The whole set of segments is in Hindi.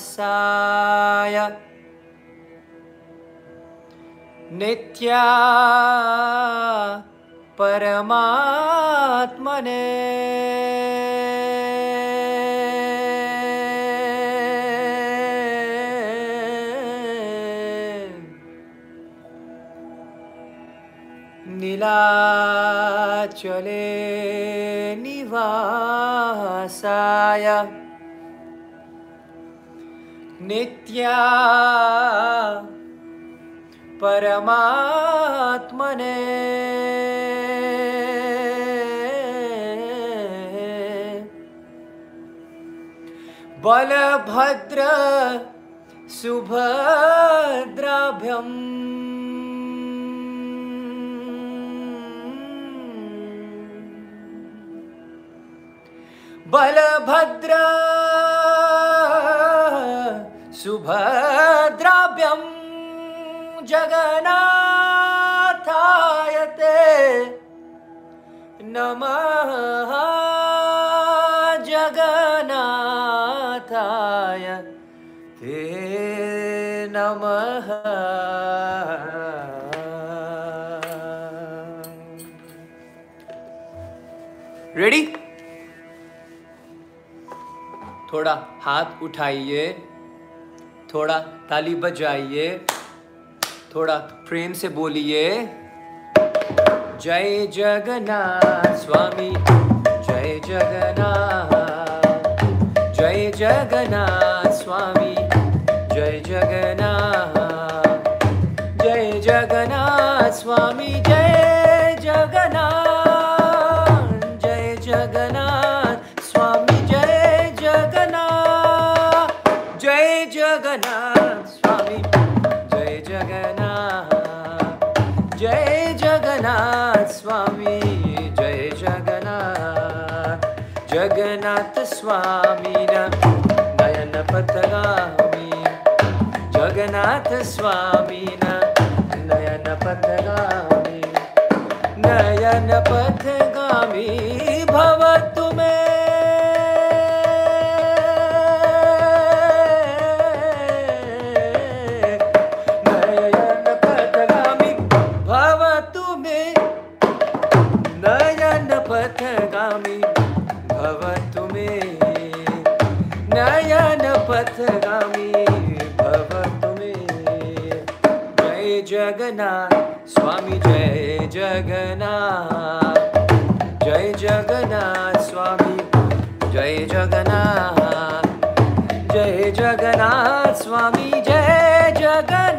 साय नित्या परमात्मने। नीलाचले निवासाय। नित्या परमात्मने। बलभद्र सुभद्राभ्यम। बलभद्रा शुभद्राव्यं जगनाथायते नमः जगन्नाथाय ते नमः रेडी थोड़ा हाथ उठाइए। थोड़ा ताली बजाइए, थोड़ा प्रेम से बोलिए, जय जगन्नाथ स्वामी, जय जगन्नाथ जय जगन्नाथ स्वामी, जय जगन्नाथ जय जगन्नाथ स्वामी, जय स्वामिन। नयनपथगामि जगन्नाथ स्वामिन। नयनपथगामि नयनपथगामि भवतु जगन्नाथ। जय जगन्नाथ स्वामी। जय जगन्नाथ। जय जगन्नाथ स्वामी। जय जगन्नाथ।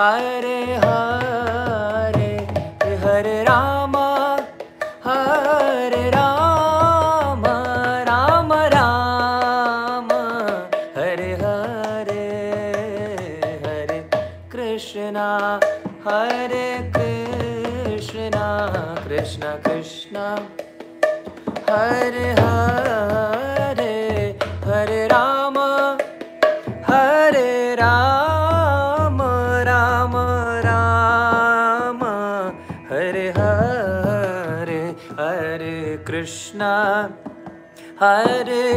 Hare Hare Hare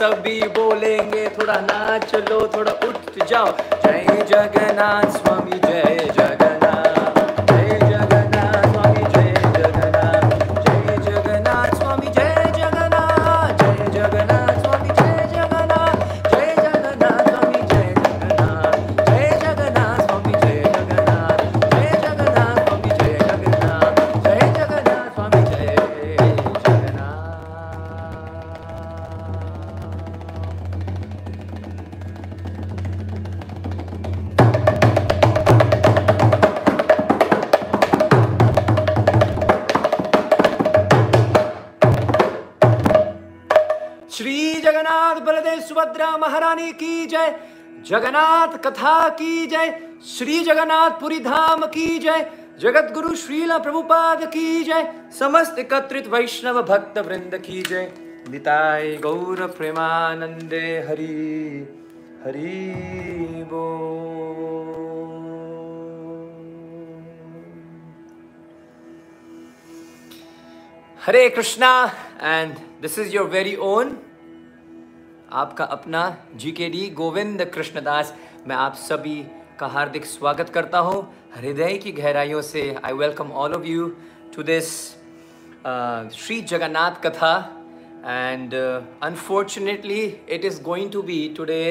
सभी बोलेंगे थोड़ा नाच लो थोड़ा उठ जाओ। जय जगन्नाथ स्वामी जगन्नाथ कथा की जय, श्री जगन्नाथ पुरी धाम की जय जगत गुरु श्रीला प्रभुपाद की जय, समस्त एकत्रित वैष्णव भक्त वृंद की जय। निताय गौर प्रेमानंदे हरि हरि बोल। Hare Krishna and this is your very own आपका अपना जी के डी गोविंद कृष्णदास, मैं आप सभी का हार्दिक स्वागत करता हूँ। हृदय की गहराइयों से I welcome all of you to this Shri Jagannath katha and unfortunately it is going to be today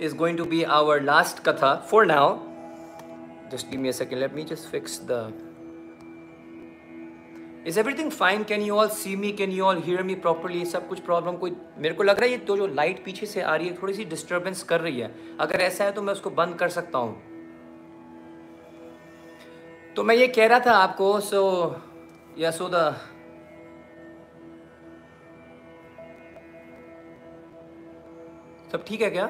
is going to be our last katha for now just give me a second, let me just fix the is everything fine can you all see me can you all hear me properly सब कुछ प्रॉब्लम कोई मेरे को लग रहा है ये तो जो लाइट पीछे से आ रही है, थोड़ी सी डिस्टर्बेंस कर रही है। अगर ऐसा है तो मैं उसको बंद कर सकता हूँ। तो मैं ये कह रहा था आपको सो या सो द सब ठीक है क्या?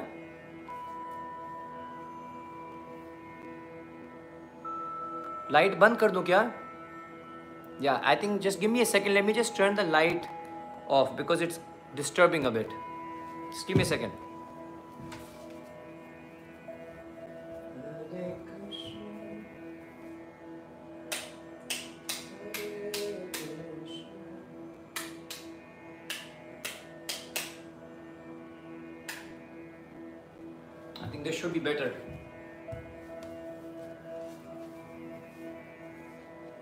लाइट बंद कर दूँ क्या? Yeah, I think just give me a second. Let me just turn the light off because it's disturbing a bit. Just give me a second. I think this should be better.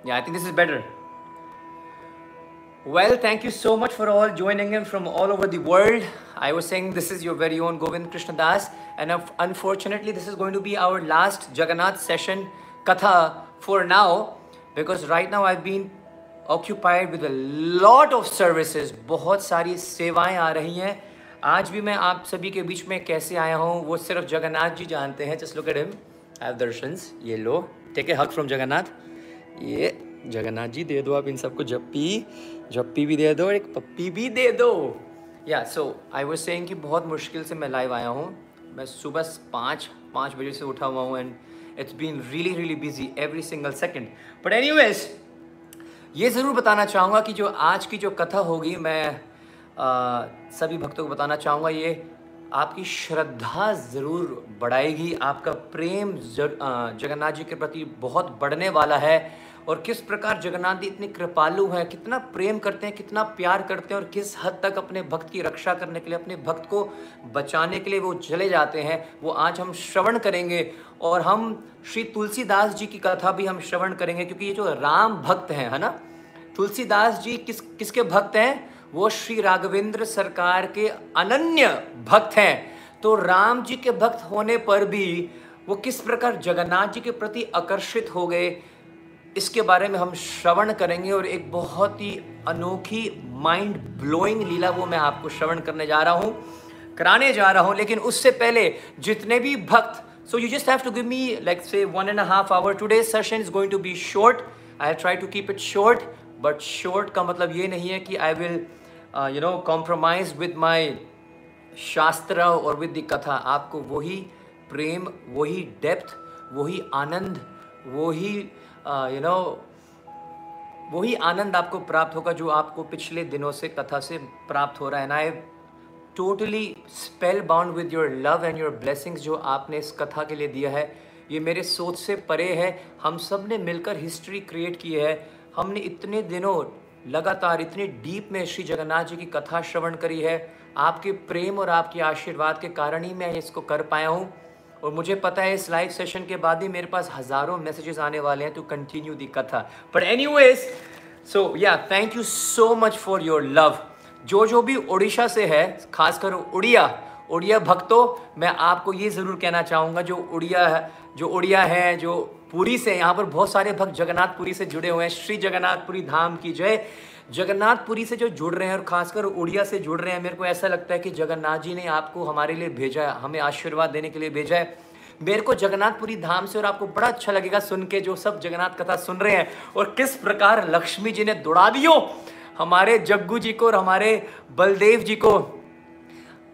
Yeah, I think this is better. Well, thank you so much for all joining in from all over the world. I was saying this is your very own Govind Krishna Das, and unf- unfortunately, this is going to be our last Jagannath session katha for now because right now I've been occupied with a lot of services. बहुत सारी सेवाएं आ रही हैं आज भी मैं आप सभी के बीच में कैसे आया हूँ वो सिर्फ जगन्नाथ जी जानते हैं just look at him I have darshans ये लो टेक ए हक फ्रॉम जगन्नाथ ये जगन्नाथ जी दे दो आप इन सबको जप्पी जप्पी भी दे दो और एक पप्पी भी दे दो। या सो आई वाज सेइंग कि बहुत मुश्किल से मैं लाइव आया हूँ। मैं सुबह पाँच पाँच बजे से उठा हुआ हूँ and it's been really really busy every single second but anyways ये ज़रूर बताना चाहूँगा कि जो आज की जो कथा होगी मैं आ, सभी भक्तों को बताना चाहूँगा ये आपकी श्रद्धा ज़रूर बढ़ाएगी। आपका प्रेम जगन्नाथ जी के प्रति बहुत बढ़ने वाला है। और किस प्रकार जगन्नाथ जी इतने कृपालु हैं, कितना प्रेम करते हैं, कितना प्यार करते हैं और किस हद तक अपने भक्त की रक्षा करने के लिए, अपने भक्त को बचाने के लिए वो चले जाते हैं, वो आज हम श्रवण करेंगे। और हम श्री तुलसीदास जी की कथा भी हम श्रवण करेंगे, क्योंकि ये जो राम भक्त हैं, है ना? तुलसीदास जी किस, किसके भक्त हैं? वो श्री राघवेंद्र सरकार के अनन्य भक्त हैं। तो राम जी के भक्त होने पर भी वो किस प्रकार जगन्नाथ जी के प्रति आकर्षित हो गए इसके बारे में हम श्रवण करेंगे और एक बहुत ही अनोखी माइंड ब्लोइंग लीला वो मैं आपको श्रवण करने जा रहा हूँ, कराने जा रहा हूँ, लेकिन उससे पहले जितने भी भक्त so you just have to give me like say one and half hour today session is going to be short I try to keep it short but short का मतलब ये नहीं है कि I will you know compromise with my shastra और विद द कथा। आपको वही प्रेम, वही डेप्थ वही आनंद, वही यू नो वही आनंद आपको प्राप्त होगा जो आपको पिछले दिनों से, कथा से प्राप्त हो रहा है। ना I totally spellbound with your love and your blessings जो आपने इस कथा के लिए दिया है। ये मेरे सोच से परे है। हम सबने मिलकर हिस्ट्री क्रिएट की है। हमने इतने दिनों लगातार, इतने डीप में श्री जगन्नाथ जी की कथा श्रवण करी है। आपके प्रेम और आपके आशीर्वाद के कारण ही मैं इसको कर पाया हूँ। और मुझे पता है इस लाइव सेशन के बाद ही मेरे पास हज़ारों मैसेजेस आने वाले हैं टू कंटिन्यू दी कथा। But anyways so yeah thank you so much for your love जो जो भी उड़ीसा से है, खासकर उड़िया उड़िया भक्तों, मैं आपको ये ज़रूर कहना चाहूँगा, जो उड़िया है, जो उड़िया है, जो पुरी से, यहाँ पर बहुत सारे भक्त जगन्नाथपुरी से जुड़े हुए हैं। श्री जगन्नाथपुरी धाम की जय। जगन्नाथपुरी से जो जुड़ रहे हैं और खासकर उड़िया से जुड़ रहे हैं, मेरे को ऐसा लगता है कि जगन्नाथ जी ने आपको हमारे लिए भेजा है, हमें आशीर्वाद देने के लिए भेजा है। मेरे को जगन्नाथपुरी धाम से और आपको बड़ा अच्छा लगेगा सुन के जो सब जगन्नाथ कथा सुन रहे हैं और किस प्रकार लक्ष्मी जी ने दौड़ा दियो हमारे जग्गू जी को और हमारे बलदेव जी को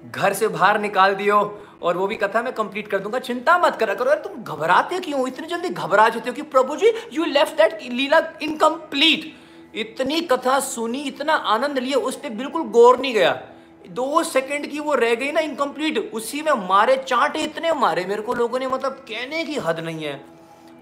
घर से बाहर निकाल दियो और वो भी कथा मैं कंप्लीट कर दूँगा। चिंता मत करा करो यार तुम घबराते क्यों इतनी जल्दी घबरा जाते हो कि Prabhu ji you left that leela incomplete इतनी कथा सुनी, इतना आनंद लिया, उस पर बिल्कुल गौर नहीं गया। दो सेकंड की वो रह गई ना इनकम्प्लीट उसी में मारे, चांटे इतने मारे मेरे को लोगों ने मतलब कहने की हद नहीं है।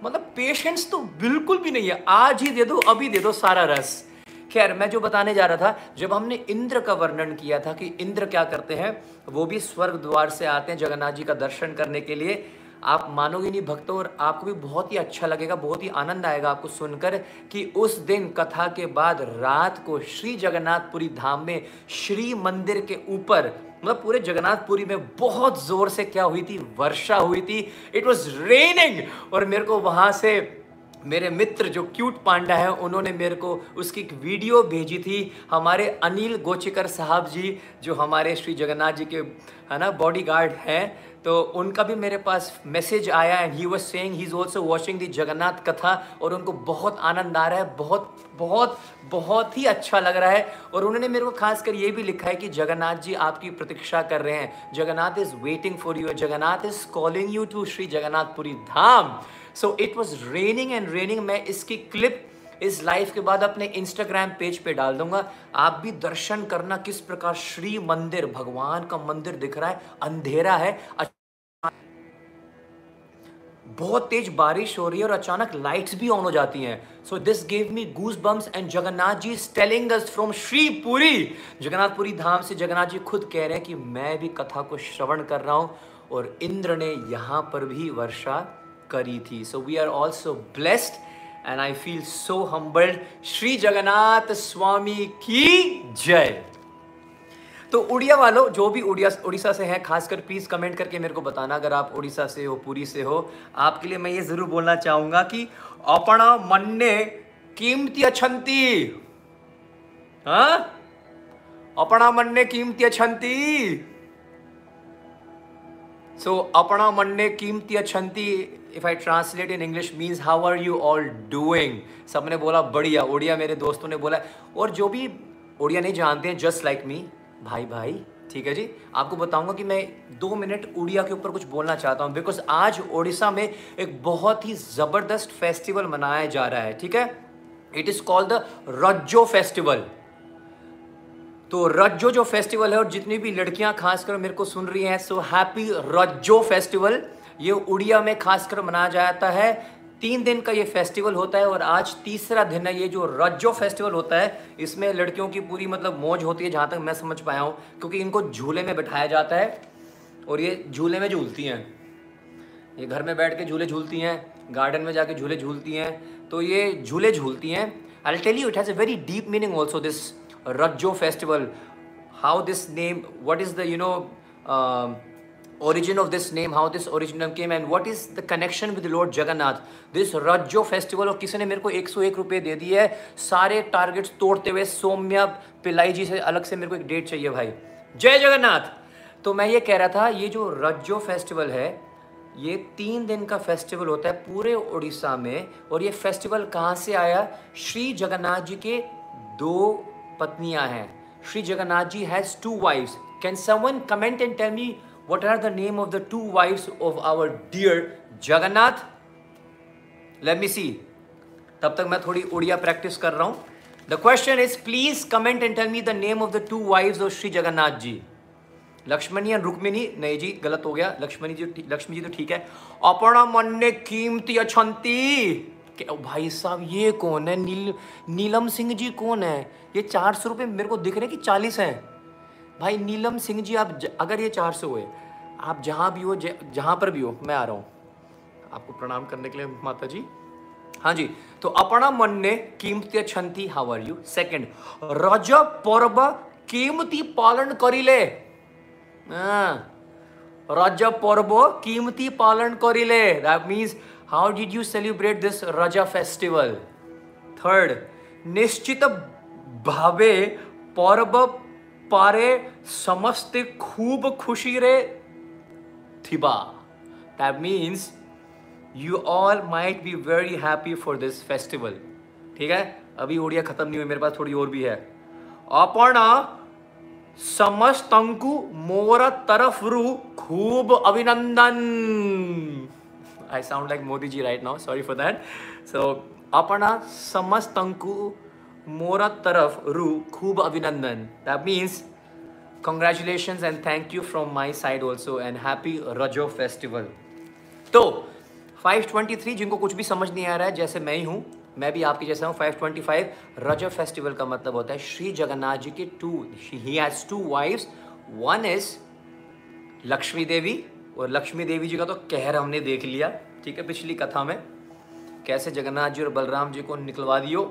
मतलब पेशेंस तो बिल्कुल भी नहीं है। आज ही दे दो, अभी दे दो, सारा रस। खैर, मैं जो बताने जा रहा था, जब हमने इंद्र का वर्णन किया था कि इंद्र क्या करते हैं, वो भी स्वर्ग द्वार से आते हैं जगन्नाथ जी का दर्शन करने के लिए। आप मानोगे नहीं भक्तों, और आपको भी बहुत ही अच्छा लगेगा, बहुत ही आनंद आएगा आपको सुनकर कि उस दिन कथा के बाद रात को श्री जगन्नाथपुरी धाम में, श्री मंदिर के ऊपर मतलब पूरे जगन्नाथपुरी में बहुत ज़ोर से क्या हुई थी, वर्षा हुई थी इट वॉज़ रेनिंग और मेरे को वहाँ से मेरे मित्र जो क्यूट पांडा है, उन्होंने मेरे को उसकी एक वीडियो भेजी थी। हमारे अनिल गोचिकर साहब जी, जो हमारे श्री जगन्नाथ जी के, है ना बॉडी गार्ड हैं तो उनका भी मेरे पास मैसेज आया and he was saying he is also watching the Jagannath katha और उनको बहुत आनंद आ रहा है, बहुत बहुत बहुत ही अच्छा लग रहा है। और उन्होंने मेरे को खास कर ये भी लिखा है कि जगन्नाथ जी आपकी प्रतीक्षा कर रहे हैं। Jagannath is waiting for you Jagannath is calling you to Shri Jagannathpuri Dham. So it was raining and raining मैं इसकी क्लिप इस लाइव के बाद अपने इंस्टाग्राम पेज पे डाल दूँगा। आप भी दर्शन करना किस प्रकार श्री मंदिर, भगवान का मंदिर दिख रहा है। अंधेरा है। बहुत तेज बारिश हो रही है और अचानक लाइट्स भी ऑन हो जाती हैं। So this gave me goosebumps and Jagannath ji telling us from Shripuri Jagannathpuri Dham से जगन्नाथ जी खुद कह रहे हैं कि मैं भी कथा को श्रवण कर रहा हूँ और इंद्र ने यहाँ पर भी वर्षा करी थी। So we are also blessed and I feel so humbled Shri Jagannath Swami की जय तो उड़िया वालों जो भी उड़िया उड़ीसा से हैं खासकर प्लीज़ कमेंट करके मेरे को बताना। अगर आप उड़ीसा से हो पुरी से हो आपके लिए मैं ये ज़रूर बोलना चाहूँगा कि अपना मन ने कीमती अछंती। हाँ? अपना मन्ने कीमती अछंती। सो so, अपना मन ने कीमती अछंती if I translate in English means how are you all doing सबने बोला, बढ़िया। उड़िया मेरे दोस्तों ने बोला, और जो भी उड़िया नहीं जानते हैं जस्ट लाइक मी भाई भाई, ठीक है जी? आपको बताऊँगा कि मैं दो मिनट उड़िया के ऊपर कुछ बोलना चाहता हूँ बिकॉज़ आज ओडिशा में एक बहुत ही ज़बरदस्त फेस्टिवल मनाया जा रहा है, ठीक है? It is called the Rajjo festival तो रज्जो जो फेस्टिवल है और जितनी भी लड़कियाँ खासकर मेरे को सुन रही हैं सो हैप्पी रज्जो फेस्टिवल ये उड़िया में खासकर मनाया जाता है। तीन दिन का ये फेस्टिवल होता है और आज तीसरा दिन है ये जो रज्जो फेस्टिवल होता है, इसमें लड़कियों की पूरी मतलब मौज होती है, जहाँ तक मैं समझ पाया हूँ, क्योंकि इनको झूले में बिठाया जाता है और ये झूले में झूलती हैं। ये घर में बैठ के झूले झूलती हैं, गार्डन में जाके झूले झूलती हैं तो ये झूले झूलती हैं। I tell you it has a very deep meaning also this Rajjo festival how this name what is the you know origin of this name, how this origin came and what is the connection with Lord Jagannath. This Rajjo festival और किसी ने मेरे को 101 रुपए दे दिए है सारे टारगेट्स तोड़ते हुए सौम्या पिलाई जी से अलग से मेरे को एक डेट चाहिए भाई। जय जगन्नाथ! तो मैं ये कह रहा था ये जो रज्जो फेस्टिवल है ये तीन दिन का फेस्टिवल होता है पूरे उड़ीसा में और ये फेस्टिवल कहाँ से आया? श्री जगन्नाथ जी के दो पत्नियाँ हैं। Shri Jagannath ji has two wives can someone comment and tell me what are the name of the two wives of our dear Jagannath? Let me see. तब तक मैं थोड़ी उड़िया प्रैक्टिस कर रहा हूँ। The question is please comment and tell me the name of the two wives of Shri Jagannath ji Lakshmani and Rukmini. नहीं जी, गलत हो गया। लक्ष्मणी जी लक्ष्मी जी तो ठीक है। अपना मन ने कीमती अछंती। भाई साहब, ये कौन है? नील नीलम सिंह जी कौन है? ये चार सौ रुपये मेरे को दिख रहे कि चालीस हैं? भाई नीलम सिंह जी, आप अगर ये चार सौ हुए, आप जहाँ भी हो जहाँ पर भी हो, मैं आ रहा हूँ। आपको प्रणाम करने के लिए माता जी हाँ जी तो अपना मन ने कीमती छंती how are you second Raja पर्व कीमती पालन करिले। हाँ। रज पर्व कीमती पालन करिले। That means how did you celebrate this Raja festival third निश्चित भावे पर्व पारे समस्ते खूब खुशी रे थिबा। That means you all might be very happy for this festival ठीक है? अभी उड़िया खत्म नहीं हुई, मेरे पास थोड़ी और भी है। अपना समस्तंकु मोर तरफ़ रू, खूब अभिनंदन। I sound like Modi ji right now sorry for that so अपना समस्तंकु मोरा तरफ़ रू खूब अभिनंदन। That means congratulations and thank you from my side also and happy Rajo festival तो 523 जिनको कुछ भी समझ नहीं आ रहा है, जैसे मैं ही हूँ, मैं भी आपके जैसा हूँ 525 रजो फेस्टिवल का मतलब होता है श्री जगन्नाथ जी के two he has two wives one is Lakshmi Devi और लक्ष्मी देवी जी का तो कहर हमने देख लिया, ठीक है, पिछली कथा में। कैसे जगन्नाथ जी और बलराम जी को निकलवा दियो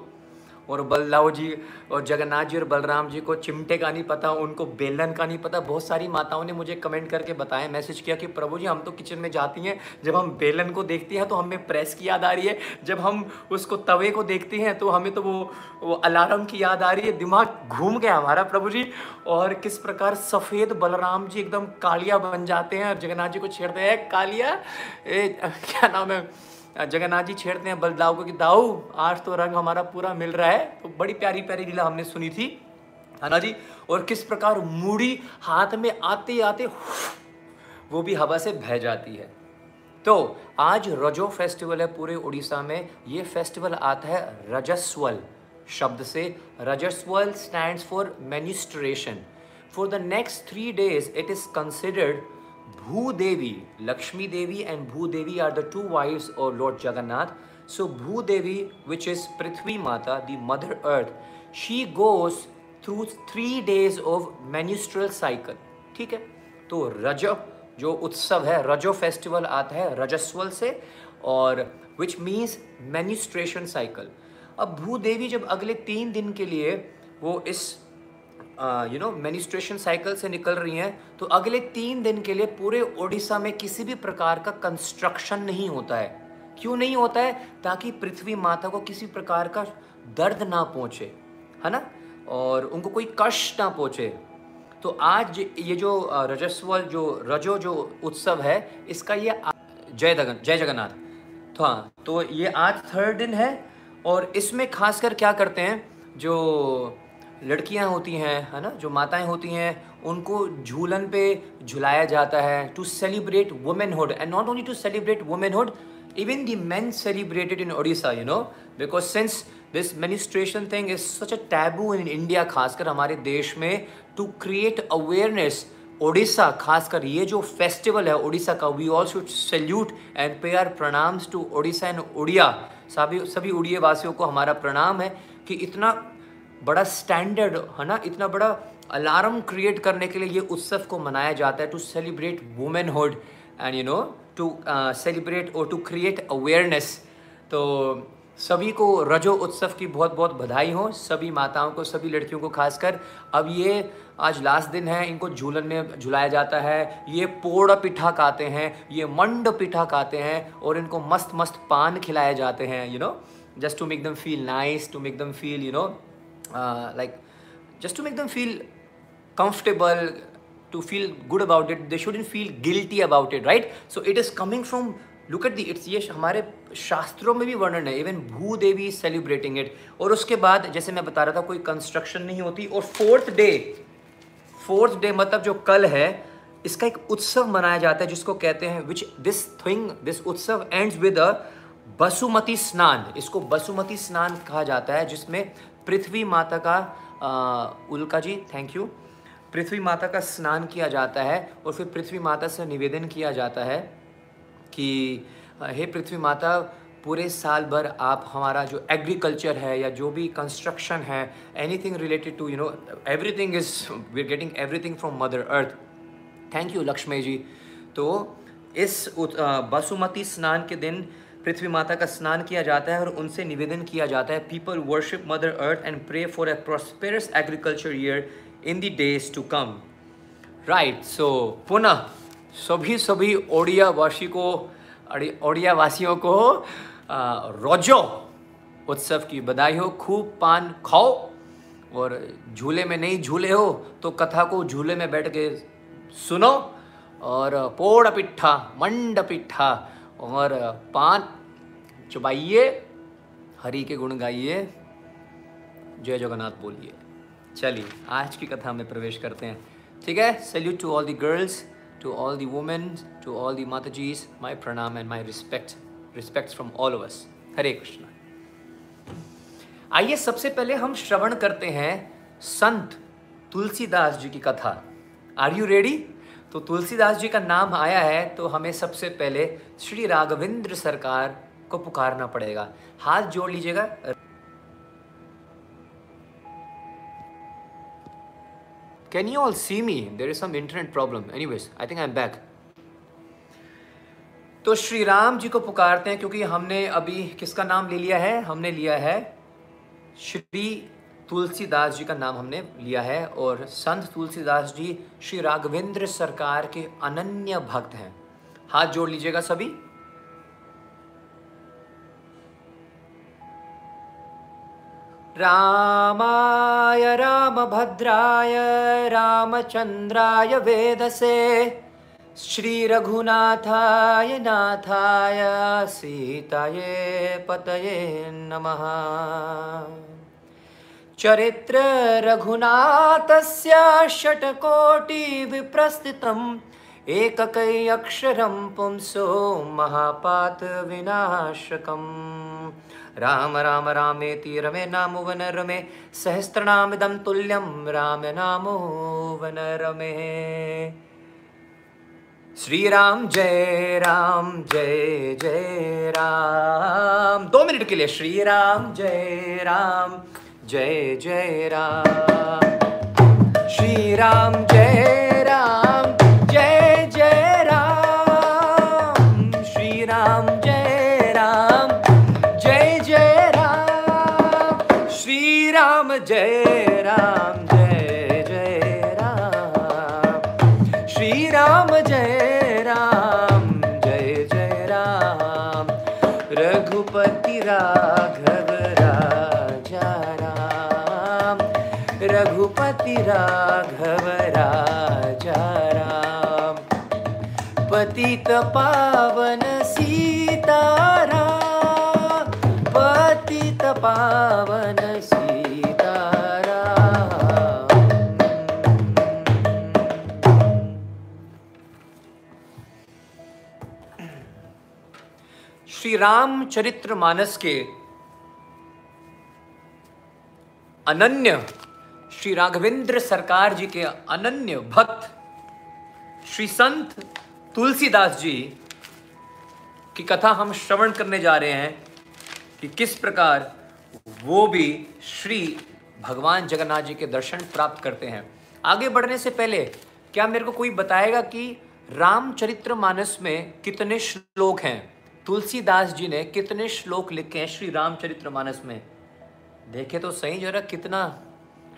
और बलदाव जी और जगन्नाथ जी और बलराम जी को चिमटे का नहीं पता उनको बेलन का नहीं पता। बहुत सारी माताओं ने मुझे कमेंट करके बताया मैसेज किया कि प्रभु जी हम तो किचन में जाती हैं। जब हम बेलन को देखती हैं तो हमें प्रेस की याद आ रही है। जब हम उसको तवे को देखते हैं तो हमें तो वो वो अलार्म की याद आ रही है। दिमाग घूम गया हमारा प्रभु जी। और किस प्रकार सफ़ेद बलराम जी एकदम कालिया बन जाते हैं और जगन्नाथ जी को छेड़ते हैं। कालिया? ए, क्या नाम है? जगन्नाथ जी छेड़ते हैं बलदाऊ को कि, दाऊ, आज तो रंग हमारा पूरा मिल रहा है। तो बड़ी प्यारी प्यारी लीला हमने सुनी थी। है ना जी, और किस प्रकार मूड़ी हाथ में आते आते, वो भी हवा से बह जाती है। तो आज रजो फेस्टिवल है पूरे उड़ीसा में। ये फेस्टिवल आता है रजस्वल शब्द से। Rajaswal stands for menstruation for the next three days it is considered Bhudevi, Lakshmi Devi and Bhudevi are the two wives of Lord Jagannath. So Bhudevi, which is Prithvi Mata, the Mother Earth, she goes through three days of menstrual cycle. ठीक है तो रज जो उत्सव है रजो फेस्टिवल आता है रजस्वल से और विच मीन्स मैन्यूस्ट्रेशन साइकिल अब भूदेवी जब अगले तीन दिन के लिए वो इस यू नो मेनिस्ट्रेशन साइकिल से निकल रही हैं तो अगले तीन दिन के लिए पूरे ओडिशा में किसी भी प्रकार का कंस्ट्रक्शन नहीं होता है। क्यों नहीं होता है? ताकि पृथ्वी माता को किसी प्रकार का दर्द ना पहुँचे, है ना? और उनको कोई कष्ट ना पहुँचे। तो आज ये जो रजस्वल जो रजो, जो उत्सव है, इसका ये जय दगन, जय जगन्नाथ। तो हाँ तो ये आज थर्ड दिन है, और इसमें खासकर क्या करते हैं, जो लड़कियाँ होती हैं है ना? जो माताएँ होती हैं उनको झूलन पे झुलाया जाता है to celebrate womanhood and not only to celebrate womanhood even the men celebrated in Odisha, you know, because since this menstruation thing is such a taboo in India खासकर हमारे देश में टू क्रिएट अवेयरनेस ओडिशा खासकर ये जो फेस्टिवल है ओडिशा का we all should salute and pay our pranams to Odisha and Odia सभी सभी उड़िया वासियों को हमारा प्रणाम है कि इतना बड़ा स्टैंडर्ड है ना? इतना बड़ा अलार्म क्रिएट करने के लिए ये उत्सव को मनाया जाता है to celebrate womanhood and you know to celebrate और टू क्रिएट अवेयरनेस तो सभी को रजो उत्सव की बहुत बहुत बधाई हो, सभी माताओं को, सभी लड़कियों को खासकर। अब ये आज लास्ट दिन है, इनको झूलन में झुलाया जाता है, ये पोड़ पिठा खाते हैं, ये मंड पिठा खाते हैं और इनको मस्त मस्त पान खिलाए जाते हैं you know just to make them feel nice to make them feel you know like just to make them feel comfortable, to feel good about it, they shouldn't feel guilty about it, right? So, it is coming from look at the it's ये हमारे शास्त्रों में भी वर्णन है इवन भू देवी सेलिब्रेटिंग इट और उसके बाद, जैसे मैं बता रहा था, कोई कंस्ट्रक्शन नहीं होती। और फोर्थ डे फोर्थ डे मतलब जो कल है, इसका एक उत्सव मनाया जाता है, जिसको कहते हैं विच दिस थिंग दिस उत्सव एंड्स विद अ बसुमती स्नान। इसको बसुमती स्नान कहा जाता है, जिसमें पृथ्वी माता का उल्का जी थैंक यू पृथ्वी माता का स्नान किया जाता है और फिर पृथ्वी माता से निवेदन किया जाता है कि हे पृथ्वी माता, पूरे साल भर आप हमारा जो एग्रीकल्चर है या जो भी कंस्ट्रक्शन है anything related to you know everything is we are getting everything from mother earth thank you Lakshmi ji तो इस बसुमती स्नान के दिन पृथ्वी माता का स्नान किया जाता है और उनसे निवेदन किया जाता है people worship mother earth and pray for a prosperous agriculture year in the days to come right so पुनः सभी सभी ओडिया वासी को ओडिया वासियों को रोजो उत्सव की बधाई हो, खूब पान खाओ और झूले में नहीं झूले हो तो कथा को झूले में बैठ के सुनो और पोड़ पिट्ठा, मंड पिट्ठा और पान चुबाइए, हरि के गुण गाइए, जय जगन्नाथ बोलिए। चलिए, आज की कथा में प्रवेश करते हैं। ठीक है? Salute to all the girls to all the women to all the mata jis my pranam and my respect respect from all of us Hare Krishna आइए, सबसे पहले हम श्रवण करते हैं संत तुलसीदास जी की कथा। आर यू रेडी तो तुलसीदास जी का नाम आया है तो हमें सबसे पहले श्री राघवेंद्र सरकार को पुकारना पड़ेगा हाथ जोड़ लीजिएगा Can you all see me? There is some internet problem. Anyways, I think I'm back. तो श्री राम जी को पुकारते हैं क्योंकि हमने अभी किसका नाम ले लिया है हमने लिया है श्री तुलसीदास जी का नाम हमने लिया है और संत तुलसीदास जी श्री राघवेंद्र सरकार के अनन्य भक्त हैं हाथ जोड़ लीजिएगा सभी रामाय रामभद्राय रामचन्द्राय वेदसे श्रीरघुनाथाय नाथाय सीताये पतये नमः। चरित्र रघुनाथस्य षट्कोटिविप्रस्थितम् एककै अक्षरं पुंसो महापातविनाशकम् राम राम रामेति रमे नामो वन रमे सहस्त्रनामिदं तुल्यं राम नामो वन रमे। श्री राम जय राम, जय जय राम। दो मिनट के लिए श्री राम जय राम, जय जय राम। श्री राम जय राम। पावन सीतारा, पतित पावन सीतारा। श्री राम चरित्र मानस के अनन्य श्री राघवेंद्र सरकार जी के अनन्य भक्त, श्री संत तुलसीदास जी की कथा हम श्रवण करने जा रहे हैं कि किस प्रकार वो भी श्री भगवान जगन्नाथ जी के दर्शन प्राप्त करते हैं। आगे बढ़ने से पहले, क्या मेरे को कोई बताएगा कि रामचरित्र मानस में कितने श्लोक हैं? तुलसीदास जी ने कितने श्लोक लिखे हैं श्री रामचरित्र मानस में? देखे तो सही जरा, कितना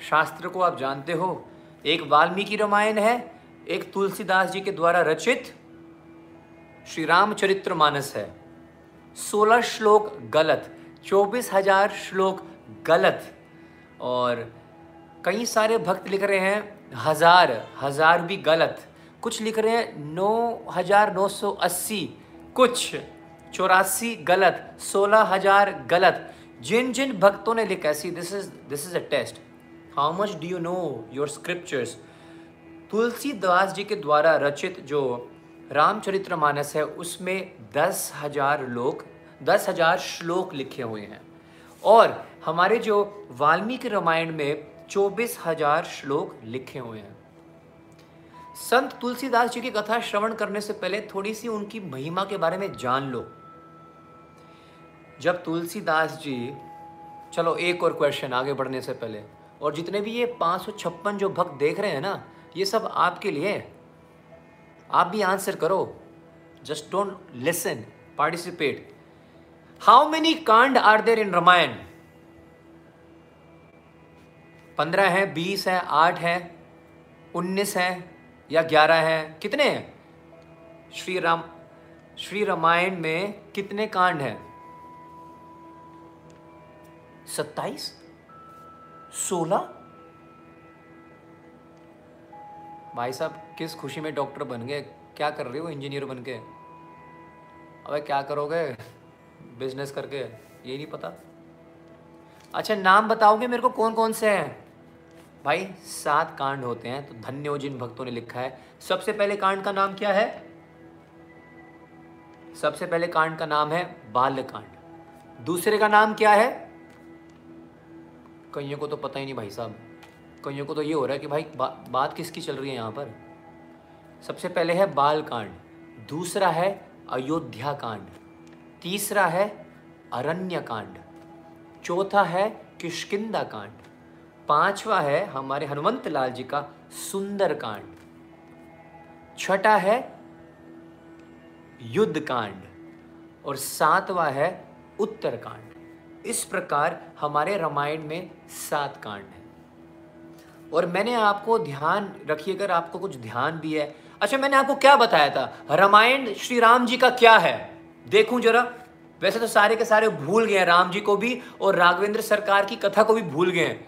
शास्त्र को आप जानते हो। एक वाल्मीकि रामायण है, एक तुलसीदास जी के द्वारा रचित श्री रामचरित्र मानस है। सोलह श्लोक गलत, चौबीस हज़ार श्लोक गलत, और कई सारे भक्त लिख रहे हैं, हज़ार हज़ार भी गलत। कुछ लिख रहे हैं, नौ हज़ार नौ सौ अस्सी, कुछ, चौरासी गलत, सोलह हज़ार गलत। जिन जिन भक्तों ने लिखा see this is this is a test how much do you know your scriptures Tulsidas ji के द्वारा रचित जो रामचरित्र मानस है, उसमें दस हज़ार लोग, दस हज़ार श्लोक लिखे हुए हैं। और हमारे जो वाल्मीकि रामायण में चौबीस हज़ार श्लोक लिखे हुए हैं। संत तुलसीदास जी की कथा श्रवण करने से पहले थोड़ी सी उनकी महिमा के बारे में जान लो। जब तुलसीदास जी, चलो एक और क्वेश्चन आगे बढ़ने से पहले, और जितने भी ये पाँच सौ छप्पन जो भक्त देख रहे हैं ना, ये सब आपके लिए आप भी आंसर करो। Just don't listen participate how many kand are there in Ramayana पंद्रह है, बीस है, आठ है, उन्नीस है या ग्यारह है? कितने हैं? श्री राम, श्री रामायण में कितने कांड हैं? सत्ताईस? सोलह? भाई साहब किस खुशी में डॉक्टर बन गए? क्या कर रहे हो इंजीनियर बन के? अबे क्या करोगे? बिज़नेस करके ये नहीं पता। अच्छा नाम बताओगे मेरे को कौन कौन से हैं? भाई सात कांड होते हैं तो धन्य जिन भक्तों ने लिखा है। सबसे पहले कांड का नाम क्या है? सबसे पहले कांड का नाम है बाल्य कांड दूसरे का नाम क्या है? कईयों को तो पता ही नहीं भाई साहब। कईयों को तो ये हो रहा है कि भाई बा, बात किसकी चल रही है यहाँ पर? सबसे पहले है बाल कांड दूसरा है अयोध्या कांड तीसरा है अरण्य कांड चौथा है किशकिंदा कांड पांचवा है हमारे हनुमंत लाल जी का सुंदर कांड छठा है युद्ध कांड और सातवां है उत्तर कांड इस प्रकार हमारे रामायण में सात कांड हैं। और मैंने आपको ध्यान रखिए, अगर आपको कुछ ध्यान भी है अच्छा मैंने आपको क्या बताया था? रामायण श्री राम जी का क्या है? देखूँ जरा। वैसे तो सारे के सारे भूल गए हैं, राम जी को भी और राघवेंद्र सरकार की कथा को भी भूल गए हैं।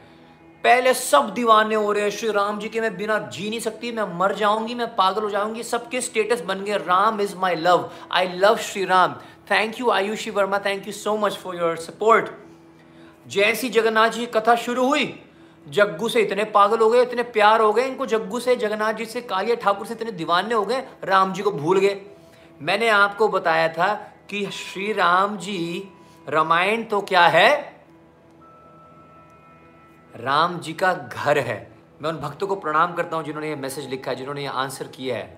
पहले सब दीवाने हो रहे हैं श्री राम जी के मैं बिना जी नहीं सकती, मैं मर जाऊँगी, मैं पागल हो जाऊँगी, सबके स्टेटस बन गए। Ram is my love I love Shri Ram thank you Ayushi Verma thank you so much for your support जैसी जगन्नाथ जी कथा शुरू हुई। जग्गू से इतने पागल हो गए, इतने प्यार हो गए, इनको जग्गू से, जगन्नाथ जी से, कालिया ठाकुर से इतने दीवाने हो गए, राम जी को भूल गए। मैंने आपको बताया था कि श्री राम जी, रामायण तो क्या है? राम जी का घर है। मैं उन भक्तों को प्रणाम करता हूँ जिन्होंने ये मैसेज लिखा है, जिन्होंने ये आंसर किया है।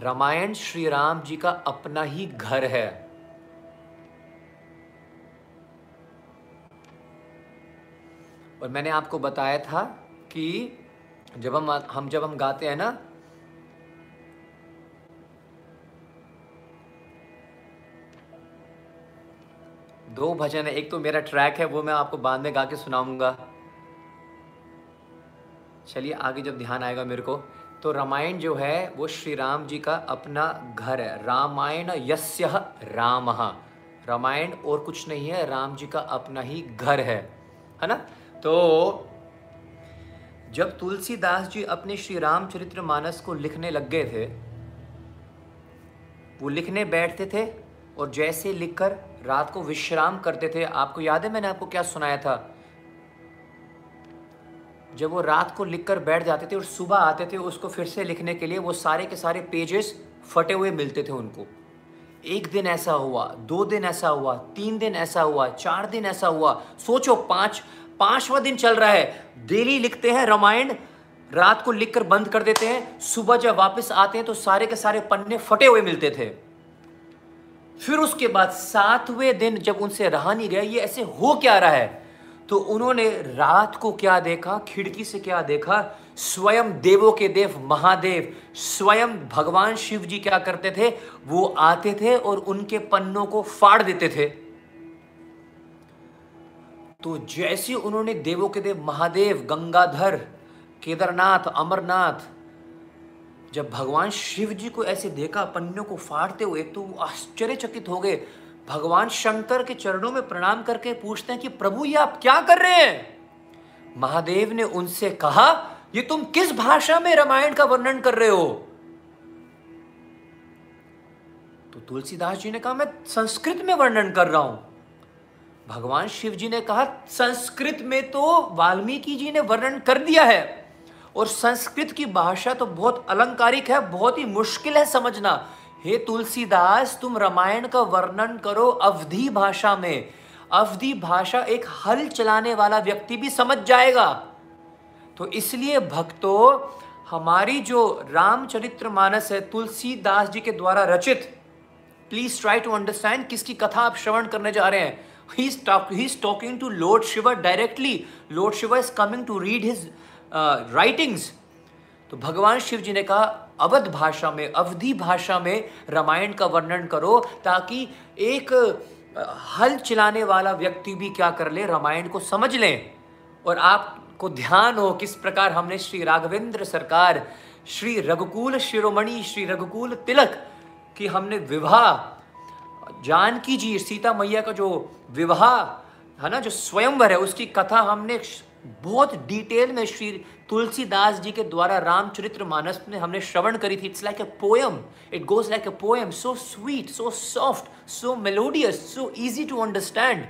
रामायण श्री राम जी का अपना ही घर है। और मैंने आपको बताया था कि जब हम हम जब हम गाते हैं ना, दो भजन है। एक तो मेरा ट्रैक है, वो मैं आपको बाद में गा के सुनाऊँगा। चलिए, आगे जब ध्यान आएगा मेरे को तो रामायण जो है, वो श्री राम जी का अपना घर है। रामायण यस्य राम। रामायण और कुछ नहीं है, राम जी का अपना ही घर है। है ना? तो जब तुलसीदास जी अपने श्री रामचरित्र मानस को लिखने लग गए थे, वो लिखने बैठते थे और जैसे लिखकर रात को विश्राम करते थे, आपको याद है मैंने आपको क्या सुनाया था? जब वो रात को लिखकर बैठ जाते थे और सुबह आते थे, उसको फिर से लिखने के लिए वो सारे के सारे पेजेस फटे हुए मिलते थे उनको। एक दिन ऐसा हुआ, दो दिन ऐसा हुआ, तीन दिन ऐसा हुआ, चार दिन ऐसा हुआ। सोचो, पाँच पांचवा दिन चल रहा है। डेली लिखते हैं रामायण, रात को लिखकर बंद कर देते हैं। सुबह जब वापस आते हैं तो सारे के सारे पन्ने फटे हुए मिलते थे। फिर उसके बाद सातवें दिन जब उनसे रहा नहीं गया, ये ऐसे हो क्या रहा है? तो उन्होंने रात को क्या देखा? खिड़की से क्या देखा? स्वयं देवों के देव, महादेव, स्वयं भगवान शिव जी क्या करते थे? वो आते थे और उनके पन्नों को फाड़ देते थे। तो जैसे उन्होंने देवों के देव महादेव, गंगाधर, केदारनाथ, अमरनाथ, जब भगवान शिव जी को ऐसे देखा पन्नों को फाड़ते हुए तो वो आश्चर्यचकित हो गए। भगवान शंकर के चरणों में प्रणाम करके पूछते हैं कि, प्रभु, ये आप क्या कर रहे हैं? महादेव ने उनसे कहा, ये तुम किस भाषा में रामायण का वर्णन कर रहे हो? तो तुलसीदास जी ने कहा, मैं संस्कृत में वर्णन कर रहा हूँ। भगवान शिव जी ने कहा, संस्कृत में तो वाल्मीकि जी ने वर्णन कर दिया है। और संस्कृत की भाषा तो बहुत अलंकारिक है, बहुत ही मुश्किल है समझना। हे तुलसीदास, तुम रामायण का वर्णन करो अवधि भाषा में। अवधि भाषा एक हल चलाने वाला व्यक्ति भी समझ जाएगा। तो इसलिए भक्तों, हमारी जो रामचरित्र मानस है, तुलसीदास जी के द्वारा रचित प्लीज़ ट्राई टू अंडरस्टैंड किसकी कथा आप श्रवण करने जा रहे हैं। He is talk, he is talking to lord shiva directly. Lord shiva is coming to read his uh, writings. तो भगवान शिव जी ने कहा अवध भाषा में अवधि भाषा में रामायण का वर्णन करो ताकि एक हल चलाने वाला व्यक्ति भी क्या कर ले रामायण को समझ लें। और आपको ध्यान हो किस प्रकार हमने श्री राघवेंद्र सरकार श्री रघुकुल शिरोमणि श्री रघुकुल तिलक की हमने विवाह जानकी जी सीता मैया का जो विवाह है ना, जो स्वयंवर है, उसकी कथा हमने बहुत डिटेल में श्री तुलसीदास जी के द्वारा रामचरित्र मानस में हमने श्रवण करी थी। It's like a poem it goes like a poem so sweet so soft so melodious so easy to understand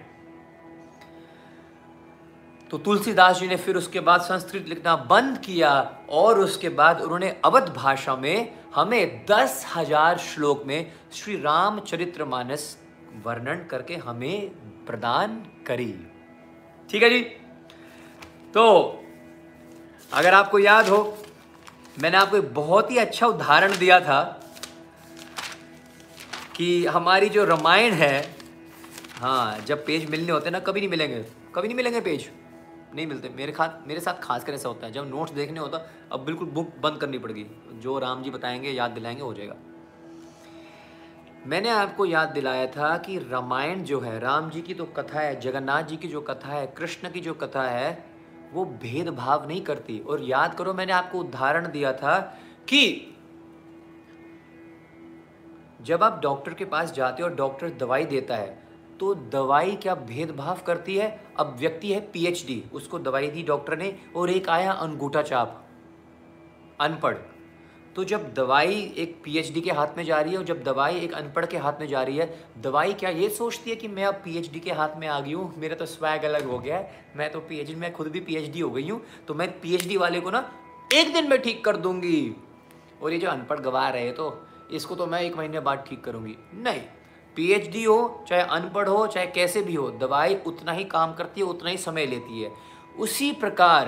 तो तुलसीदास जी ने फिर उसके बाद संस्कृत लिखना बंद किया और उसके बाद उन्होंने अवध भाषा में हमें दस हज़ार श्लोक में श्री रामचरित्र मानस वर्णन करके हमें प्रदान करी। ठीक है जी? तो अगर आपको याद हो, मैंने आपको एक बहुत ही अच्छा उदाहरण दिया था कि हमारी जो रामायण है हाँ जब पेज मिलने होते ना, कभी नहीं मिलेंगे। कभी नहीं मिलेंगे पेज। नहीं मिलते। मेरे खास मेरे साथ खास कर ऐसा होता है। जब नोट्स देखने होता, अब बिल्कुल बुक बंद करनी पड़ेगी। जो राम जी बताएँगे, याद दिलाएँगे, हो जाएगा। मैंने आपको याद दिलाया था कि रामायण जो है, राम जी की तो कथा है, जगन्नाथ जी की जो कथा है, कृष्ण की जो कथा है, वो भेदभाव नहीं करती। और याद करो, मैंने आपको उदाहरण दिया था कि जब आप डॉक्टर के पास जाते हो और डॉक्टर दवाई देता है तो दवाई क्या भेदभाव करती है? अब व्यक्ति है पीएचडी उसको दवाई दी डॉक्टर ने और एक आया अंगूठा चाप। अनपढ़। तो जब दवाई एक पीएचडी के हाथ में जा रही है और जब दवाई एक अनपढ़ के हाथ में जा रही है, दवाई क्या ये सोचती है कि मैं अब पीएचडी के हाथ में आ गई हूँ? मेरा तो स्वैग अलग हो गया है। मैं तो पीएचडी मैं खुद भी पीएचडी हो गई हूँ। तो मैं पीएचडी वाले को ना एक दिन में ठीक कर दूँगी। और ये जो अनपढ़ गवा रहे तो इसको तो मैं एक महीने बाद ठीक करूँगी। नहीं। पीएचडी हो, चाहे अनपढ़ हो, चाहे कैसे भी हो, दवाई उतना ही काम करती है, उतना ही समय लेती है। उसी प्रकार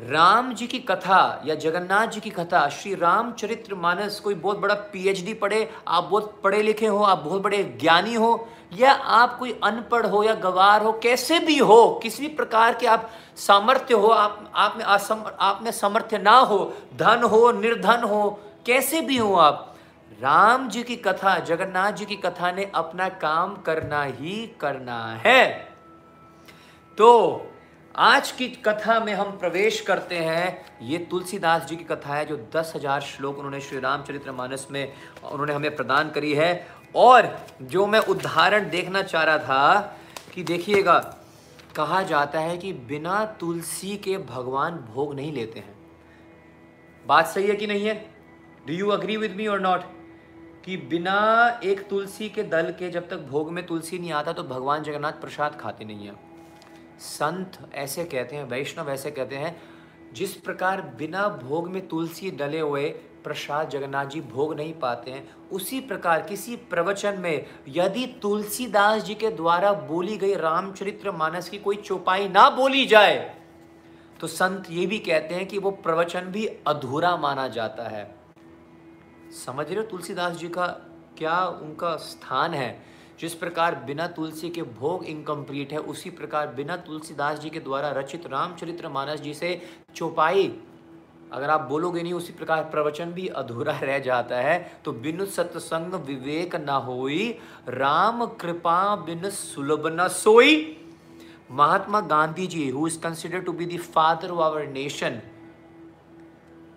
राम जी की कथा या जगन्नाथ जी की कथा, श्री रामचरित्र मानस कोई बहुत बड़ा पीएचडी पढ़े, आप बहुत पढ़े लिखे हो, आप बहुत बड़े ज्ञानी हो, या आप कोई अनपढ़ हो या गवार हो, कैसे भी हो, किसी भी प्रकार के आप सामर्थ्य हो, आप आप में असम, आप में सामर्थ्य ना हो, धन हो, निर्धन हो, कैसे भी हो आप राम जी की कथा जगन्नाथ जी की कथा ने अपना काम करना ही करना है। तो आज की कथा में हम प्रवेश करते हैं। ये तुलसीदास जी की कथा है, जो दस हज़ार श्लोक उन्होंने श्री रामचरित्र मानस में उन्होंने हमें प्रदान करी है। और जो मैं उदाहरण देखना चाह रहा था कि देखिएगा, कहा जाता है कि बिना तुलसी के भगवान भोग नहीं लेते हैं। बात सही है कि नहीं है? Do you agree with me or not कि बिना एक तुलसी के दल के जब तक भोग में तुलसी नहीं आता तो भगवान जगन्नाथ प्रसाद खाते नहीं है। संत ऐसे कहते हैं, वैष्णव ऐसे कहते हैं, जिस प्रकार बिना भोग में तुलसी डले हुए प्रसाद जगन्नाथ जी भोग नहीं पाते हैं, उसी प्रकार किसी प्रवचन में यदि तुलसीदास जी के द्वारा बोली गई रामचरित्र मानस की कोई चौपाई ना बोली जाए तो संत ये भी कहते हैं कि वो प्रवचन भी अधूरा माना जाता है। समझ रहे हो तुलसीदास जी का क्या उनका स्थान है? जिस प्रकार बिना तुलसी के भोग इनकम्प्लीट है, उसी प्रकार बिना तुलसीदास जी के द्वारा रचित रामचरित्र मानस जी से चौपाई। अगर आप बोलोगे नहीं, उसी प्रकार प्रवचन भी अधूरा रह जाता है। तो बिनु सत्संग विवेक न होई, राम कृपा बिन सुलभ न सोई। Mahatma Gandhi ji who is consider to be the father of our nation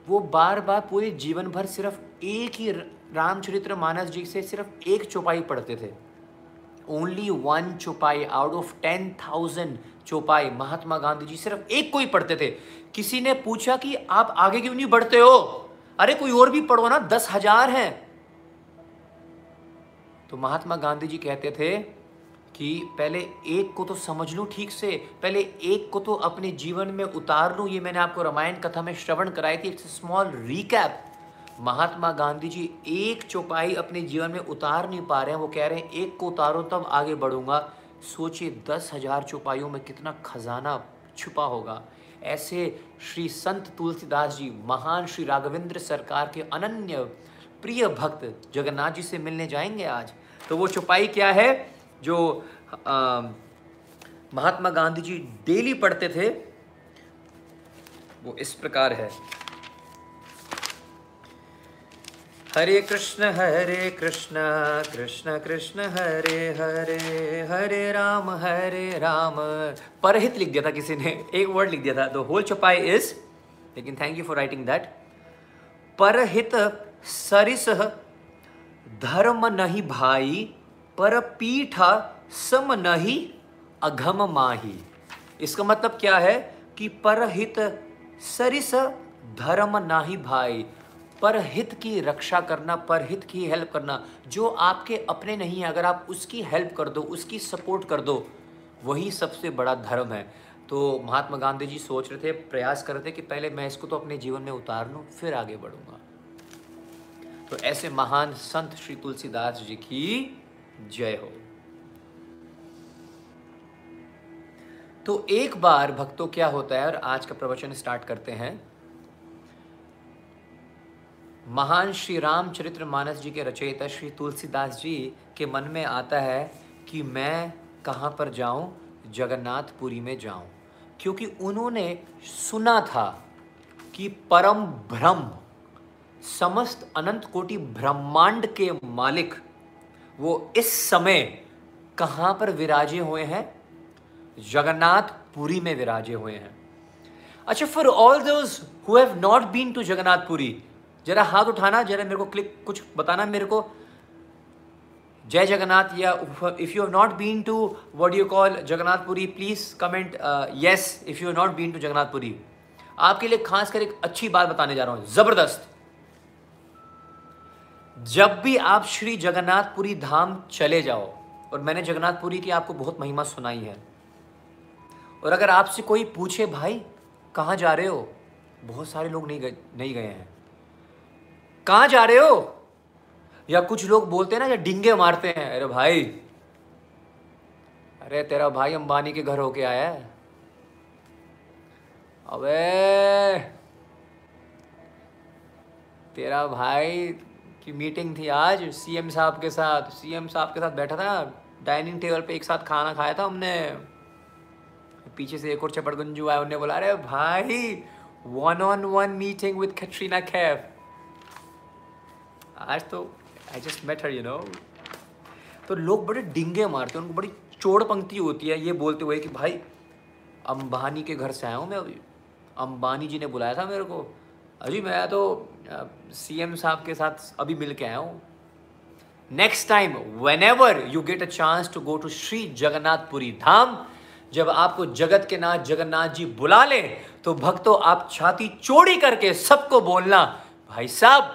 वो बार बार पूरे जीवन भर सिर्फ़ एक ही रामचरित्र मानस जी से सिर्फ़ एक चौपाई पढ़ते थे। Only one chaupai out of ten thousand chaupai Mahatma Gandhi जी सिर्फ़ एक को ही पढ़ते थे। किसी ने पूछा कि आप आगे क्यों नहीं बढ़ते हो? अरे कोई और भी पढ़ो ना, दस हज़ार है। तो महात्मा गांधी जी कहते थे कि पहले एक को तो समझ लूँ ठीक से, पहले एक को तो अपने जीवन में उतार लूँ, ये मैंने आपको रामायण कथा में श्रवण कराई थी। It's small recap Mahatma Gandhi ji एक चौपाई अपने जीवन में उतार नहीं पा रहे हैं, वो कह रहे हैं, एक को उतारो, तब आगे बढ़ूँगा। सोचिए, दस हज़ार चौपाइयों में कितना खजाना छुपा होगा। ऐसे श्री संत तुलसीदास जी, महान श्री राघवेंद्र सरकार के अनन्य प्रिय भक्त जगन्नाथ जी से मिलने जाएँगे आज। तो वो चौपाई क्या है? जो महात्मा गांधी जी डेली पढ़ते थे, वो इस प्रकार है। हरे कृष्ण हरे कृष्ण कृष्ण कृष्ण, हरे हरे हरे राम हरे राम। परहित लिख दिया था किसी ने, एक वर्ड लिख दिया था द होल चपाई इज़ लेकिन thank you for writing that परहित सरिस धर्म नहीं भाई पर पीठ सम नहीं, अघम माही। इसका मतलब क्या है? कि परहित सरिस धर्म नाही भाई। पर हित की रक्षा करना पर हित की हेल्प करना, जो आपके अपने नहीं है, अगर आप उसकी हेल्प कर दो, उसकी सपोर्ट कर दो, वही सबसे बड़ा धर्म है। तो महात्मा गांधी जी सोच रहे थे, प्रयास कर रहे थे कि पहले मैं इसको तो अपने जीवन में उतार लूँ, फिर आगे बढ़ूँगा। तो ऐसे महान संत श्री तुलसीदास जी की जय हो। तो एक बार भक्तों क्या होता है और आज का प्रवचन स्टार्ट करते हैं। महान श्री रामचरित्र मानस जी के रचयिता श्री तुलसीदास जी के मन में आता है कि मैं कहाँ पर जाऊँ? जगन्नाथपुरी में जाऊँ। क्योंकि उन्होंने सुना था कि परम ब्रह्म, समस्त अनंत कोटि ब्रह्मांड के मालिक वो इस समय कहाँ पर विराजे हुए हैं? जगन्नाथपुरी में विराजे हुए हैं। अच्छा for all those who have not been to Jagannathpuri, जरा हाथ उठाना, जरा मेरे को क्लिक कुछ बताना मेरे को। जय जगन्नाथ या if you have not been to what you call Jagannathpuri please comment yes if you have not been to Jagannathpuri. आपके लिए खास कर एक अच्छी बात बताने जा रहा हूँ, ज़बरदस्त। जब भी आप श्री जगन्नाथपुरी धाम चले जाओ, और मैंने जगन्नाथपुरी की आपको बहुत महिमा सुनाई है, और अगर आपसे कोई पूछे, भाई, कहाँ जा रहे हो? बहुत सारे लोग नहीं गए नहीं गए हैं। कहाँ जा रहे हो? या कुछ लोग बोलते हैं ना या डिंगे मारते हैं। अरे भाई, अरे तेरा भाई अंबानी के घर होके आया है। अबे, तेरा भाई की मीटिंग थी आज सीएम साहब के साथ। सीएम साहब के साथ बैठा था डाइनिंग टेबल पे एक साथ खाना खाया था हमने। पीछे से एक और चपड़गंजू आया उन्होंने बोला, अरे भाई one on one meeting with Katrina Kaif आज तो I just met her you know तो लोग बड़े डिंगे मारते हैं, उनको बड़ी चोड़ पंक्ति होती है ये बोलते हुए कि, भाई, अंबानी के घर से आया हूँ मैं अभी। अंबानी जी ने बुलाया था मेरे को। अजी, मैं तो सीएम साहब के साथ अभी मिल के आया हूँ। Next time whenever you get a chance to go to Shri Jagannathpuri Dham जब आपको जगत के नाथ जगन्नाथ जी बुला ले तो भक्तों, आप छाती चोड़ी करके सबको बोलना, भाई साहब,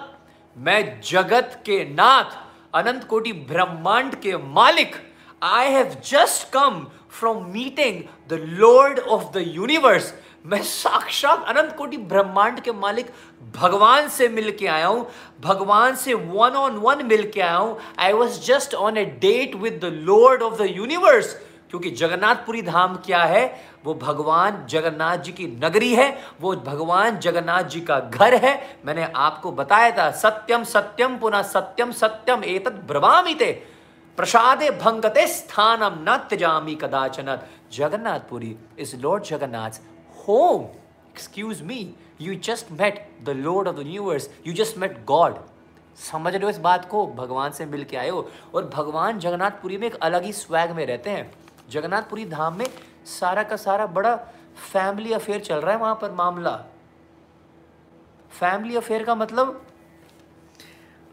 मैं जगत के नाथ अनंत कोटि ब्रह्मांड के मालिक I have just come from meeting the lord of the universe मैं साक्षात अनंत कोटि ब्रह्मांड के मालिक भगवान से मिल के आया हूँ, भगवान से वन ऑन वन मिल के आया हूँ। I was just on a date with the lord of the universe क्योंकि जगन्नाथपुरी धाम क्या है? वो भगवान जगन्नाथ जी की नगरी है, वो भगवान जगन्नाथ जी का घर है। मैंने आपको बताया था, सत्यम सत्यम पुनः सत्यम सत्यम एतद ब्रवामिते, प्रसादे भंगते स्थानम न त्यजामी कदाचन। Jagannathpuri is lord Jagannath home excuse me you just met the lord of the universe you just met god समझ रहे हो इस बात को? भगवान से मिल के आए हो। और भगवान जगन्नाथपुरी में एक अलग ही स्वैग में रहते हैं। जगन्नाथपुरी धाम में सारा का सारा बड़ा फैमिली अफेयर चल रहा है वहाँ पर मामला। फैमिली अफेयर का मतलब?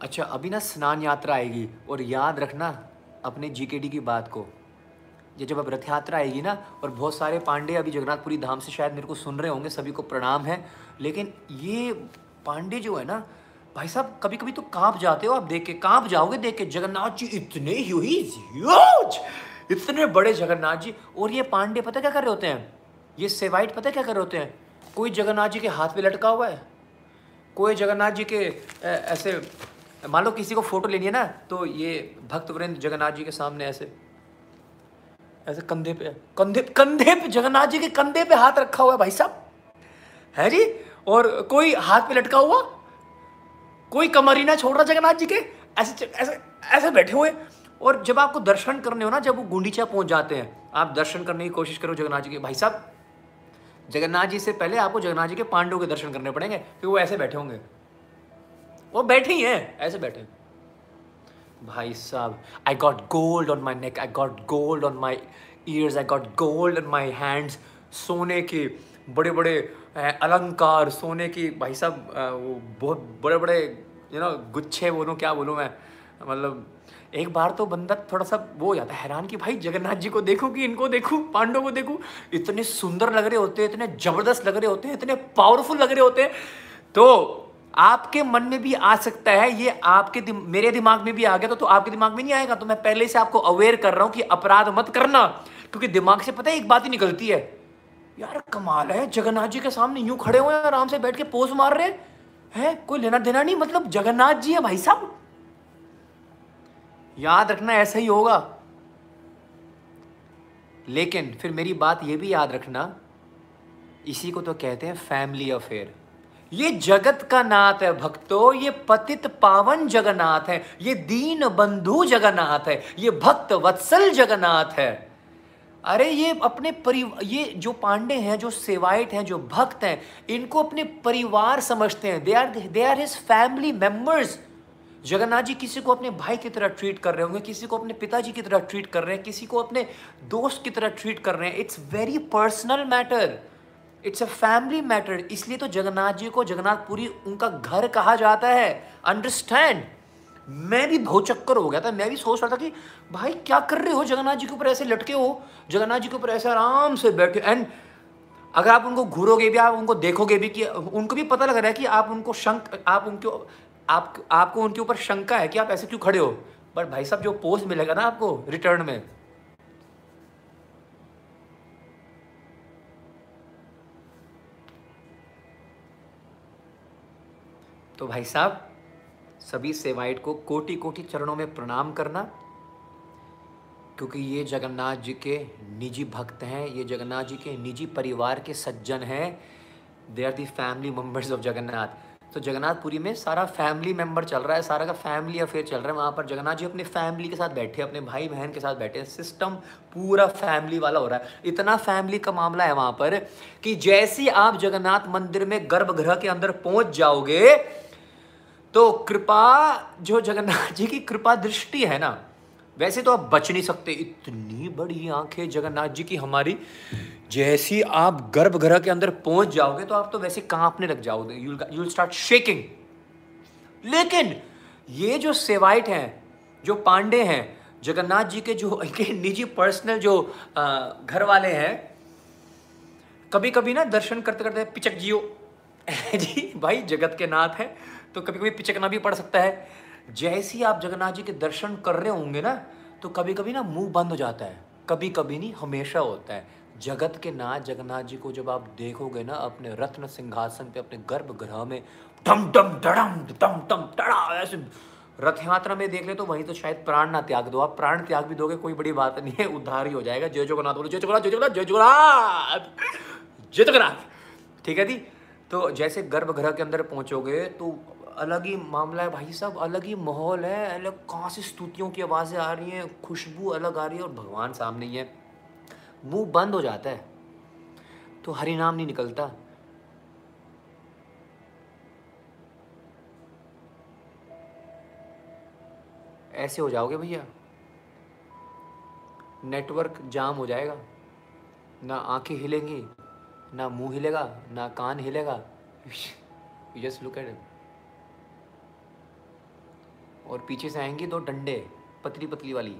अच्छा अभी ना स्नान यात्रा आएगी। और याद रखना अपने जीकेडी की बात को। ये जब अब रथ यात्रा आएगी ना, और बहुत सारे पांडे अभी जगन्नाथपुरी धाम से शायद मेरे को सुन रहे होंगे, सभी को प्रणाम है। लेकिन ये पांडे जो है ना, भाई साहब कभी कभी तो काँप जाते हो आप देख के, काँप जाओगे देख के, जगन्नाथ जी इतने ह्यूज इतने बड़े जगन्नाथ जी, और ये पांडे पता क्या कर रहे होते हैं? ये सेवाइट पता क्या कर रहे होते हैं? कोई जगन्नाथ जी के हाथ पे लटका हुआ है? कोई जगन्नाथ जी के ऐसे, मान लो किसी को फ़ोटो लेनी है ना तो ये भक्त वृंद जगन्नाथ जी के सामने ऐसे ऐसे कंधे पे, कंधे कंधे पे, जगन्नाथ जी के कंधे पे हाथ रखा हुआ है भाई साहब। है जी? और कोई हाथ पे लटका हुआ? कोई कमरी ना छोड़ रहा जगन्नाथ जी के? ऐसे ऐसे ऐसे बैठे हुए। और जब आपको दर्शन करने हो ना, जब वो गुंडीचा पहुँच जाते हैं, आप दर्शन करने की कोशिश करो जगन्नाथ जी के। भाई साहब, जगन्नाथ जी से पहले आपको जगन्नाथ जी के पांडव के दर्शन करने पड़ेंगे, क्योंकि वो ऐसे बैठे होंगे। वो बैठे ही हैं, ऐसे बैठे भाई साहब I got gold on my neck I got gold on my ears I got gold on my hands सोने के बड़े बड़े अलंकार, सोने की, भाई साहब वो बहुत बड़े बड़े यू नो गुच्छे बोलूँ, क्या बोलूँ मैं? मतलब एक बार तो बंदा थोड़ा सा वो हो जाता है हैरान कि भाई जगन्नाथ जी को देखूँ कि इनको देखूँ, पांडव को देखूँ? इतने सुंदर लग रहे होते हैं, इतने ज़बरदस्त लग रहे होते हैं, इतने पावरफुल लग रहे होते हैं। तो आपके मन में भी आ सकता है ये आपके दिम, मेरे दिमाग में भी आ गया तो, तो आपके दिमाग में नहीं आएगा। तो मैं पहले से आपको अवेयर कर रहा हूँ कि अपराध मत करना क्योंकि दिमाग से पता है एक बात ही निकलती है। यार कमाल है जगन्नाथ जी के सामने यूँ खड़े हुए हैं आराम से बैठ के पोज मार रहे हैं। कोई लेना देना नहीं? मतलब जगन्नाथ जी है भाई साहब। याद रखना ऐसा ही होगा। लेकिन फिर मेरी बात यह भी याद रखना इसी को तो कहते हैं फैमिली अफेयर ये जगत का नाथ है भक्तों, ये पतित पावन जगन्नाथ है, ये दीन बंधु जगन्नाथ है, ये भक्त वत्सल जगन्नाथ है। अरे ये अपने परिवार ये जो पांडे हैं, जो सेवाइट हैं, जो भक्त हैं, इनको अपने परिवार समझते हैं। They are they are his family members Jagannath ji किसी को अपने भाई की तरह ट्रीट कर रहे होंगे, किसी को अपने पिताजी की तरह ट्रीट कर रहे हैं, किसी को अपने दोस्त की तरह ट्रीट कर रहे हैं। It's very personal matter it's a family matter इसलिए तो जगन्नाथ जी को जगन्नाथपुरी उनका घर कहा जाता है। अंडरस्टैंड मैं भी बहुत चक्कर हो गया था। मैं भी सोच रहा था कि, भाई, क्या कर रहे हो? जगन्नाथ जी के ऊपर ऐसे लटके हो। जगन्नाथ जी के ऊपर ऐसे आराम से बैठे एंड अगर आप उनको घूरोगे भी, आप उनको देखोगे भी कि, उनको भी पता लग रहा है कि आप उनको शंक, आप उनके, आप, आपको उनके ऊपर शंका है कि आप ऐसे क्यों खड़े हो। बट भाई साहब, जो पोस्ट मिलेगा ना आपको रिटर्न में तो भाई साहब, सभी सेवाइट को कोटि कोटि चरणों में प्रणाम करना, क्योंकि ये जगन्नाथ जी के निजी भक्त हैं, ये जगन्नाथ जी के निजी परिवार के सज्जन हैं। They are the family members of Jagannath. तो जगन्नाथपुरी में सारा फैमिली मेंबर चल रहा है, सारा का फैमिली अफेयर चल रहा है, वहाँ पर जगन्नाथ जी अपने फैमिली के साथ बैठे अपने भाई बहन के साथ बैठे सिस्टम पूरा फैमिली वाला हो रहा है। इतना फैमिली का मामला है वहाँ पर कि जैसे आप जगन्नाथ मंदिर में गर्भगृह के अंदर पहुँच जाओगे तो कृपा, जो जगन्नाथ जी की कृपा दृष्टि है ना, वैसे तो आप बच नहीं सकते। इतनी बड़ी आँखें जगन्नाथ जी की हमारी, जैसी आप गर्भगृह के अंदर पहुँच जाओगे तो आप तो वैसे कांपने लग जाओगे? यूल स्टार्ट शेकिंग लेकिन, ये जो सेवाइट हैं, जो पांडे हैं, जगन्नाथ जी के जो, इनके निजी पर्सनल जो घर वाले हैं कभी कभी ना दर्शन करते करते पिचक जियो। जी, भाई, जगत के नाथ है। तो कभी कभी पिचकना भी पड़ सकता है। जैसे ही आप जगन्नाथ जी के दर्शन कर रहे होंगे ना तो कभी कभी ना मुँह बंद हो जाता है। कभी कभी नहीं, हमेशा होता है। जगत के नाथ जगन्नाथ जी को जब आप देखोगे ना, अपने रत्न सिंहासन पे, अपने गर्भगृह में, डम डम, डड़म, डम डम टड़ा ऐसे रथ यात्रा में देख ले तो वहीं तो शायद प्राण ना त्याग दो। आप प्राण त्याग भी दोगे, कोई बड़ी बात नहीं है, उद्धार ही हो जाएगा। जय जगन्नाथ, बोलो, जय जगन्नाथ जय जगन्नाथ जय जगन्नाथ जय जगन्नाथ। ठीक है जी? तो जैसे गर्भगृह के अंदर पहुंचोगे तो अलग ही मामला है भाई साहब, अलग ही माहौल है, अलग कहाँ से स्तुतियों की आवाज़ें आ रही हैं, खुशबू अलग आ रही है और भगवान सामने ही है। मुँह बंद हो जाता है तो हरि नाम नहीं निकलता। ऐसे हो जाओगे भैया, नेटवर्क जाम हो जाएगा, ना आँखें हिलेंगी, ना मुँह हिलेगा, ना कान हिलेगा। यू जस्ट लुक एट और पीछे से आएँगे दो डंडे पतली पतली वाली।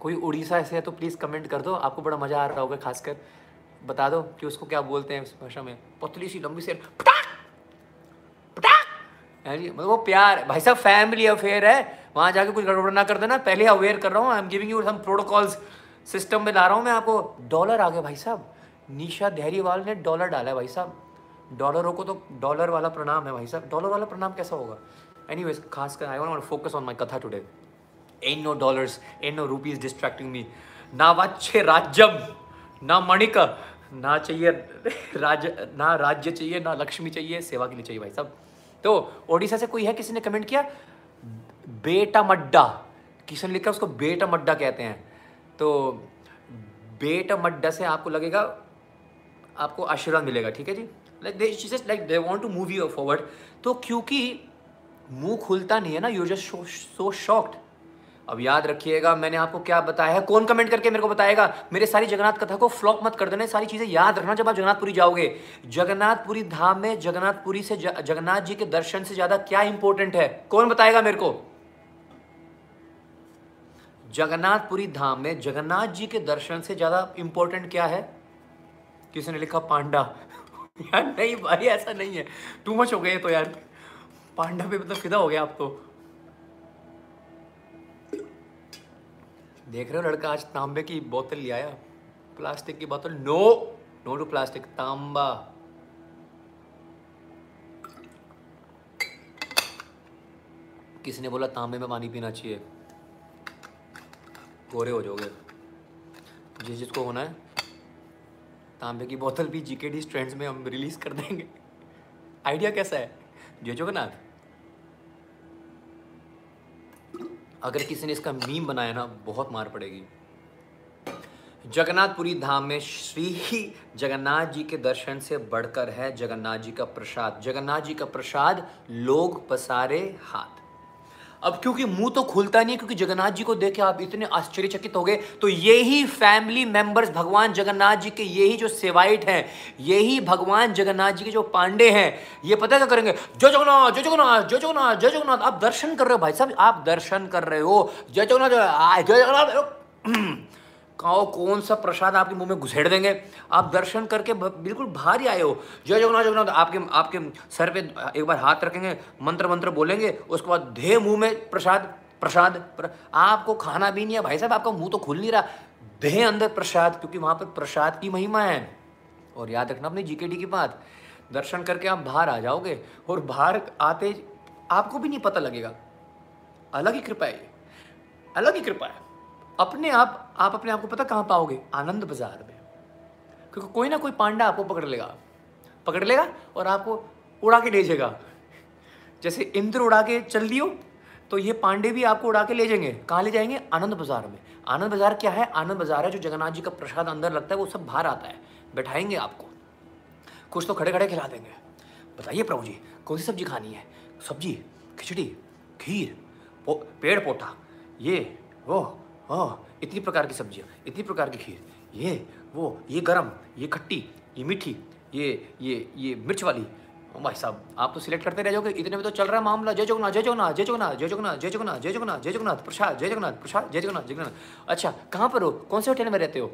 कोई उड़ीसा ऐसे है तो प्लीज़ कमेंट कर दो, आपको बड़ा मज़ा आ रहा होगा खासकर। बता दो कि उसको क्या बोलते हैं उस भाषा में। पतली सी लंबी से पटाक! है जी मतलब वो प्यार भाई साहब फैमिली अफेयर है। वहाँ जाके कुछ गड़बड़ ना कर देना। पहले अवेयर कर रहा हूँ I am giving you some protocols system में ला रहा हूँ मैं आपको। डॉलर आ गया भाई साहब। निशा धैर्यवाल ने डॉलर डाला है भाई साहब। डॉलरों को तो डॉलर वाला प्रणाम है भाई साहब। डॉलर वाला प्रणाम कैसा होगा? वेज खास कर I want focus on my katha today and no dollars and no rupees distracting me ना वाच्य राज्यम ना मणिक ना चाहिए राज ना राज्य चाहिए ना लक्ष्मी चाहिए सेवा के लिए चाहिए भाई साहब तो ओडिशा से कोई है किसी ने कमेंट किया? बेटा मड्डा। किसी ने लिखा उसको बेटा मड्डा कहते हैं। तो बेटा मड्डा से आपको लगेगा, आपको आशीर्वाद मिलेगा, ठीक है जी? Like they just like they want to move you forward तो क्योंकि मुँह खुलता नहीं है ना यू जस्ट सो शॉक्ड अब याद रखिएगा, मैंने आपको क्या बताया है? कौन कमेंट करके मेरे को बताएगा? मेरे सारी जगन्नाथ कथा को फ्लॉप मत कर देना सारी चीज़ें याद रखना जब आप जगन्नाथपुरी जाओगे। जगन्नाथपुरी धाम में, जगन्नाथपुरी से जगन्नाथ जी के दर्शन से ज़्यादा क्या इंपॉर्टेंट है? कौन बताएगा मेरे को? जगन्नाथपुरी धाम में जगन्नाथ जी के दर्शन से ज़्यादा इंपॉर्टेंट क्या है? किसी ने लिखा पांडा। यार नहीं भाई, ऐसा नहीं है। टू मच हो गए तो यार। पांडा पे मतलब फिदा हो गया आप तो। देख रहे हो लड़का, आज तांबे की बोतल ले आया। प्लास्टिक की बोतल। नो नो टू प्लास्टिक तांबा। किसी ने बोला तांबे में पानी पीना चाहिए? गोरे हो जाओगे। जिस जिसको होना है, तांबे की बोतल भी जीके डी स्ट्रेंड्स में हम रिलीज़ कर देंगे। आइडिया कैसा है? जय जगन्नाथ अगर किसी ने इसका मीम बनाया ना, बहुत मार पड़ेगी। जगन्नाथपुरी धाम में श्री जगन्नाथ जी के दर्शन से बढ़कर है जगन्नाथ जी का प्रसाद। जगन्नाथ जी का प्रसाद लोग पसारे हाथ। अब क्योंकि मुँह तो खुलता नहीं क्योंकि जगन्नाथ जी को देख के आप इतने आश्चर्यचकित हो गए तो यही फैमिली मेंबर्स भगवान जगन्नाथ जी के यही जो सेवाइट हैं यही भगवान जगन्नाथ जी के जो पांडे हैं, ये पता क्या करेंगे? जय जगन्नाथ जय जगन्नाथ जय जगन्नाथ जय जगन्नाथ, आप दर्शन कर रहे हो भाई साहब, आप दर्शन कर रहे हो जय जगन्नाथ जय जगन्नाथ कहो कौन सा प्रसाद आपके मुँह में घुसेड़ देंगे? आप दर्शन करके बिल्कुल बाहर ही आए हो। जय जगन्नाथ जगन्नाथ, आपके आपके सर पे एक बार हाथ रखेंगे, मंत्र मंत्र बोलेंगे, उसके बाद धे मुँह में प्रसाद प्रसाद, प्र... आपको खाना भी नहीं है। भाई साहब, आपका मुँह तो खुल नहीं रहा। दे अंदर प्रसाद, क्योंकि वहाँ पर प्रसाद की महिमा है। और याद रखना अपनी जीके की बात। दर्शन करके आप बाहर आ जाओगे और बाहर आते, आपको भी नहीं पता लगेगा। अलग ही कृपा है अलग ही कृपा है। अपने आप आप अपने आप को पता कहाँ पाओगे? आनंद बाज़ार में। क्योंकि कोई ना कोई पांडा आपको पकड़ लेगा। पकड़ लेगा और आपको उड़ा के ले जाएगा। जैसे इंद्र उड़ा के चल दियो तो ये पांडे भी आपको उड़ा के ले जाएँगे। कहाँ ले जाएँगे? आनंद बाज़ार में। आनंद बाज़ार क्या है? आनंद बाज़ार है जो जगन्नाथ जी का प्रसाद अंदर लगता है, वो सब बाहर आता है। बैठाएँगे आपको। कुछ तो खड़े खड़े खिला देंगे। बताइए प्रभु जी, कौन सी सब्ज़ी खानी है? सब्ज़ी, खिचड़ी, खीर पेड़ पोटा ये, वो। ओह, इतनी प्रकार की सब्ज़ियाँ, इतनी प्रकार की खीर। ये, वो, ये गरम, ये खट्टी, ये मीठी, ये ये ये मिर्च वाली। भाई साहब, आप तो सिलेक्ट करते रह जाओगे। इतने में तो चल रहा है मामला। जय जगन्नाथ जय जगन्नाथ जय जगन्नाथ जय जगन्नाथ जय जगन्नाथ जय जगन्नाथ जय जगन्नाथ, प्रसाद, जय जगन्नाथ, प्रसाद, जय जगन्नाथ जगन्नाथ। अच्छा कहाँ पर हो? कौन से होटल में रहते हो?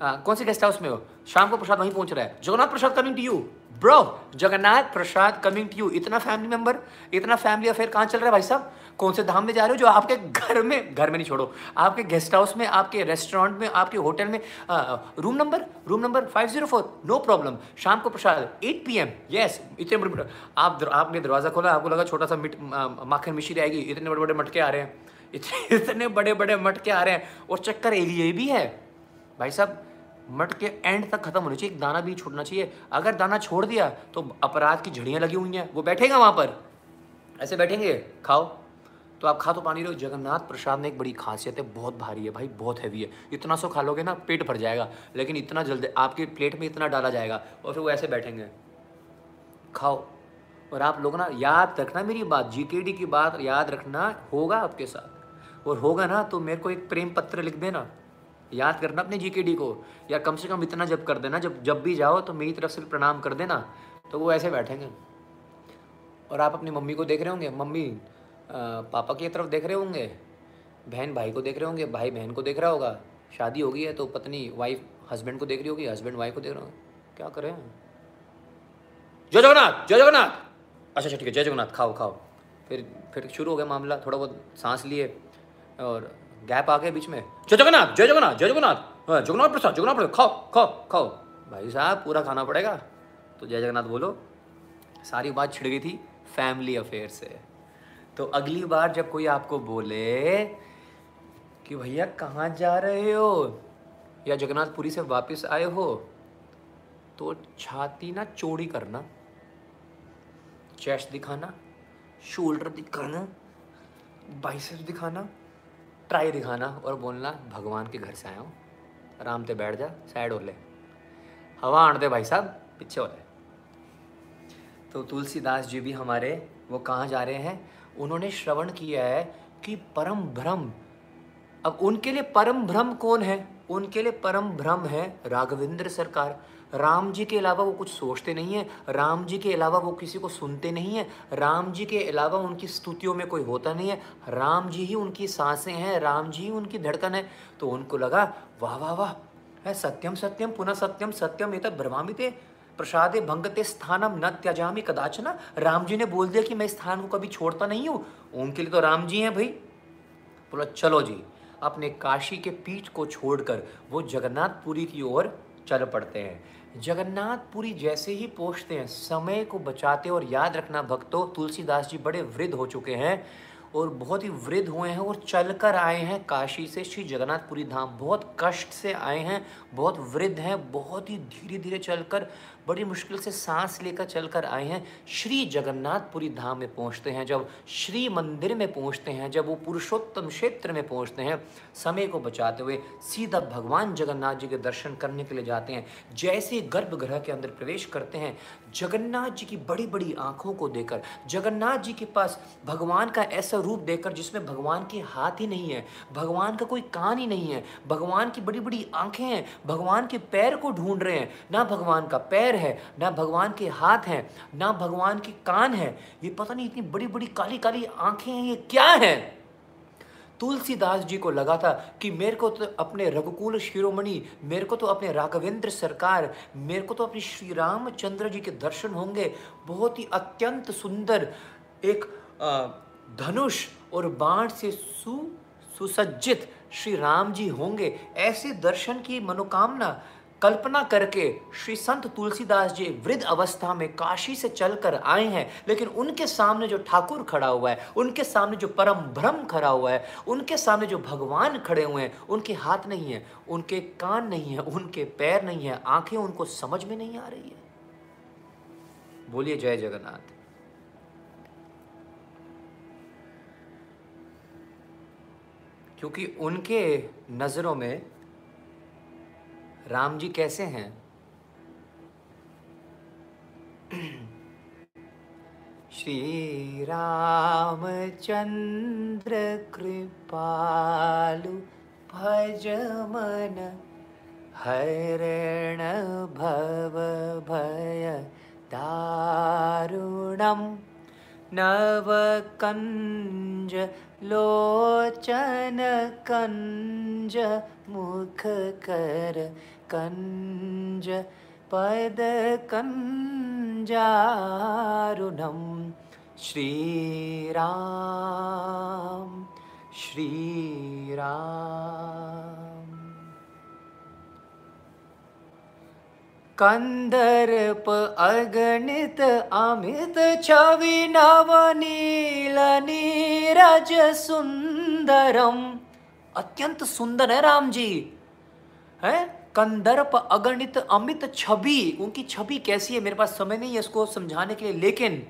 कौन से गेस्ट हाउस में हो? शाम को प्रसाद वहीं पहुँच रहा है। Jagannath prasad coming to you bro Jagannath prasad coming to you इतना फैमिली मेंबर इतना फैमिली अफेयर कहाँ चल रहा है भाई साहब? कौन से धाम में जा रहे हो जो आपके घर में घर में नहीं छोड़ो आपके गेस्ट हाउस में आपके रेस्टोरेंट में आपके होटल में आ, room number room number five zero four no problem शाम को प्रसाद एट पी एम यस इतने बड़े बड़े आप दर, आपने दरवाज़ा खोला आपको लगा छोटा सा मिट माखन मिश्री आएगी इतने बड़े बड़े मटके आ रहे हैं इतने बड़े बड़े मटके आ रहे हैं और चक्कर एलिए भी है। भाई साहब मट के एंड तक खत्म होनी चाहिए, एक दाना भी छोड़ना चाहिए। अगर दाना छोड़ दिया तो अपराध की झड़ियाँ लगी हुई हैं। वो बैठेगा वहाँ पर। ऐसे बैठेंगे? खाओ। तो आप खा तो पानी रहो। जगन्नाथ प्रसाद में एक बड़ी खासियत है, बहुत भारी है भाई, बहुत हैवी है। इतना सो खा लोगे ना, पेट भर जाएगा। लेकिन इतना जल्दी आपके प्लेट में इतना डाला जाएगा, और फिर वो ऐसे बैठेंगे। खाओ। और आप लोग ना, याद रखना मेरी बात जीकेडी की बात याद रखना होगा आपके साथ। और होगा ना तो मेरे को एक प्रेम पत्र लिख देना। याद करना अपने जीकेडी को। या कम से कम इतना जब कर देना, जब जब भी जाओ तो मेरी तरफ़ से प्रणाम कर देना तो वो ऐसे बैठेंगे। और आप अपनी मम्मी को देख रहे होंगे? मम्मी पापा की तरफ़ देख रहे होंगे? बहन भाई को देख रहे होंगे? भाई बहन को देख रहा होगा? शादी हो गई है तो पत्नी वाइफ हस्बैंड को देख रही होगी? हस्बैंड वाइफ को देख रहे होंगे। क्या करें? जय जगन्नाथ जय जगन्नाथ। अच्छा अच्छा ठीक है, जय जगन्नाथ, खाओ खाओ। फिर फिर शुरू हो गया मामला, थोड़ा बहुत सांस लिए और गैप आ गया बीच में। जय जगन्नाथ जय जगन्नाथ जय जगन्नाथ। हाँ, जगन्नाथ प्रसाद जगन्नाथ प्रसाद खाओ खाओ खाओ। भाई साहब पूरा खाना पड़ेगा? तो जय जगन्नाथ बोलो। सारी बात छिड़ गई थी फैमिली अफेयर से। तो अगली बार जब कोई आपको बोले कि भैया कहाँ जा रहे हो? या जगन्नाथपुरी से वापस आए हो? तो छाती ना चोरी करना। चेस्ट दिखाना शोल्डर दिखाना बाइसेप्स दिखाना। ट्राई दिखाना और बोलना, भगवान के घर से आया हूँ। आराम से बैठ जा, साइड हो ले। हवा आने दे भाई साहब, पीछे हो रहे तो तुलसीदास जी भी हमारे, वो कहाँ जा रहे हैं? उन्होंने श्रवण किया है कि परम भ्रम। अब उनके लिए परम भ्रम कौन है? उनके लिए परम भ्रम है राघवेंद्र सरकार। राम जी के अलावा वो कुछ सोचते नहीं है, राम जी के अलावा वो किसी को सुनते नहीं है, राम जी के अलावा उनकी स्तुतियों में कोई होता नहीं है, राम जी ही उनकी साँसें हैं, राम जी ही उनकी धड़कन है। तो उनको लगा, वाह वाह वाह सत्यम सत्यम, पुनः सत्यम सत्यम ये तक भ्रमामित प्रसादे भंगते स्थानम न त्याजामी कदाचना। राम जी ने बोल दिया कि मैं स्थान को कभी छोड़ता नहीं हूँ। उनके लिए तो राम जी हैं भाई। बोला, चलो जी, अपने काशी के पीठ को छोड़कर वो जगन्नाथपुरी की ओर चल पड़ते हैं। जगन्नाथपुरी जैसे ही पहुँचते हैं, समय को बचाते और याद रखना भक्तों, तुलसीदास जी बड़े वृद्ध हो चुके हैं और बहुत ही वृद्ध हुए हैं और चलकर आए हैं काशी से, श्री जगन्नाथपुरी धाम। बहुत कष्ट से आए हैं, बहुत वृद्ध हैं, बहुत ही धीरे धीरे चलकर बड़ी मुश्किल से सांस लेकर चलकर आए हैं। श्री जगन्नाथपुरी धाम में पहुँचते हैं, जब श्री मंदिर में पहुँचते हैं, जब वो पुरुषोत्तम क्षेत्र में पहुँचते हैं, समय को बचाते हुए सीधा भगवान जगन्नाथ जी के दर्शन करने के लिए जाते हैं। जैसे गर्भगृह के अंदर प्रवेश करते हैं जगन्नाथ जी की बड़ी बड़ी आँखों को देकर जगन्नाथ जी के पास भगवान का ऐसा रूप देकर जिसमें भगवान के हाथ ही नहीं है, भगवान का कोई कान ही नहीं है, भगवान की बड़ी बड़ी आँखें हैं, भगवान के पैर को ढूंढ रहे हैं, ना भगवान का पैर है, ना भगवान के हाथ हैं, ना भगवान के कान है, ये पता नहीं इतनी बड़ी बड़ी काली काली आँखें हैं, ये क्या है? तुलसीदास जी को लगा था कि मेरे को तो अपने रघुकुल शिरोमणि, मेरे को तो अपने राघवेंद्र सरकार, मेरे को तो अपने श्री रामचंद्र जी के दर्शन होंगे। बहुत ही अत्यंत सुंदर एक धनुष और बाण से सु, सुसज्जित श्री राम जी होंगे। ऐसे दर्शन की मनोकामना कल्पना करके श्री संत तुलसीदास जी वृद्ध अवस्था में काशी से चलकर आए हैं, लेकिन उनके सामने जो ठाकुर खड़ा हुआ है, उनके सामने जो परम ब्रह्म खड़ा हुआ है, उनके सामने जो भगवान खड़े हुए हैं, उनके हाथ नहीं है, उनके कान नहीं है, उनके पैर नहीं है, आँखें उनको समझ में नहीं आ रही है। बोलिए, जय जगन्नाथ। क्योंकि उनके नज़रों में राम जी कैसे हैं? श्री राम चंद्र कृपालु भज मन, हरण भव भय दारुणम नवकञ्ज लोचन कञ्ज कंज पदकञ्जारुणं श्रीराम श्रीराम। कंदर्प अगणित अमित छवि नवनील नीरज सुंदरम अत्यंत सुंदर है राम जी। है? कंदर्प अगणित अमित छवि। उनकी छवि कैसी है? मेरे पास समय नहीं है इसको समझाने के लिए, लेकिन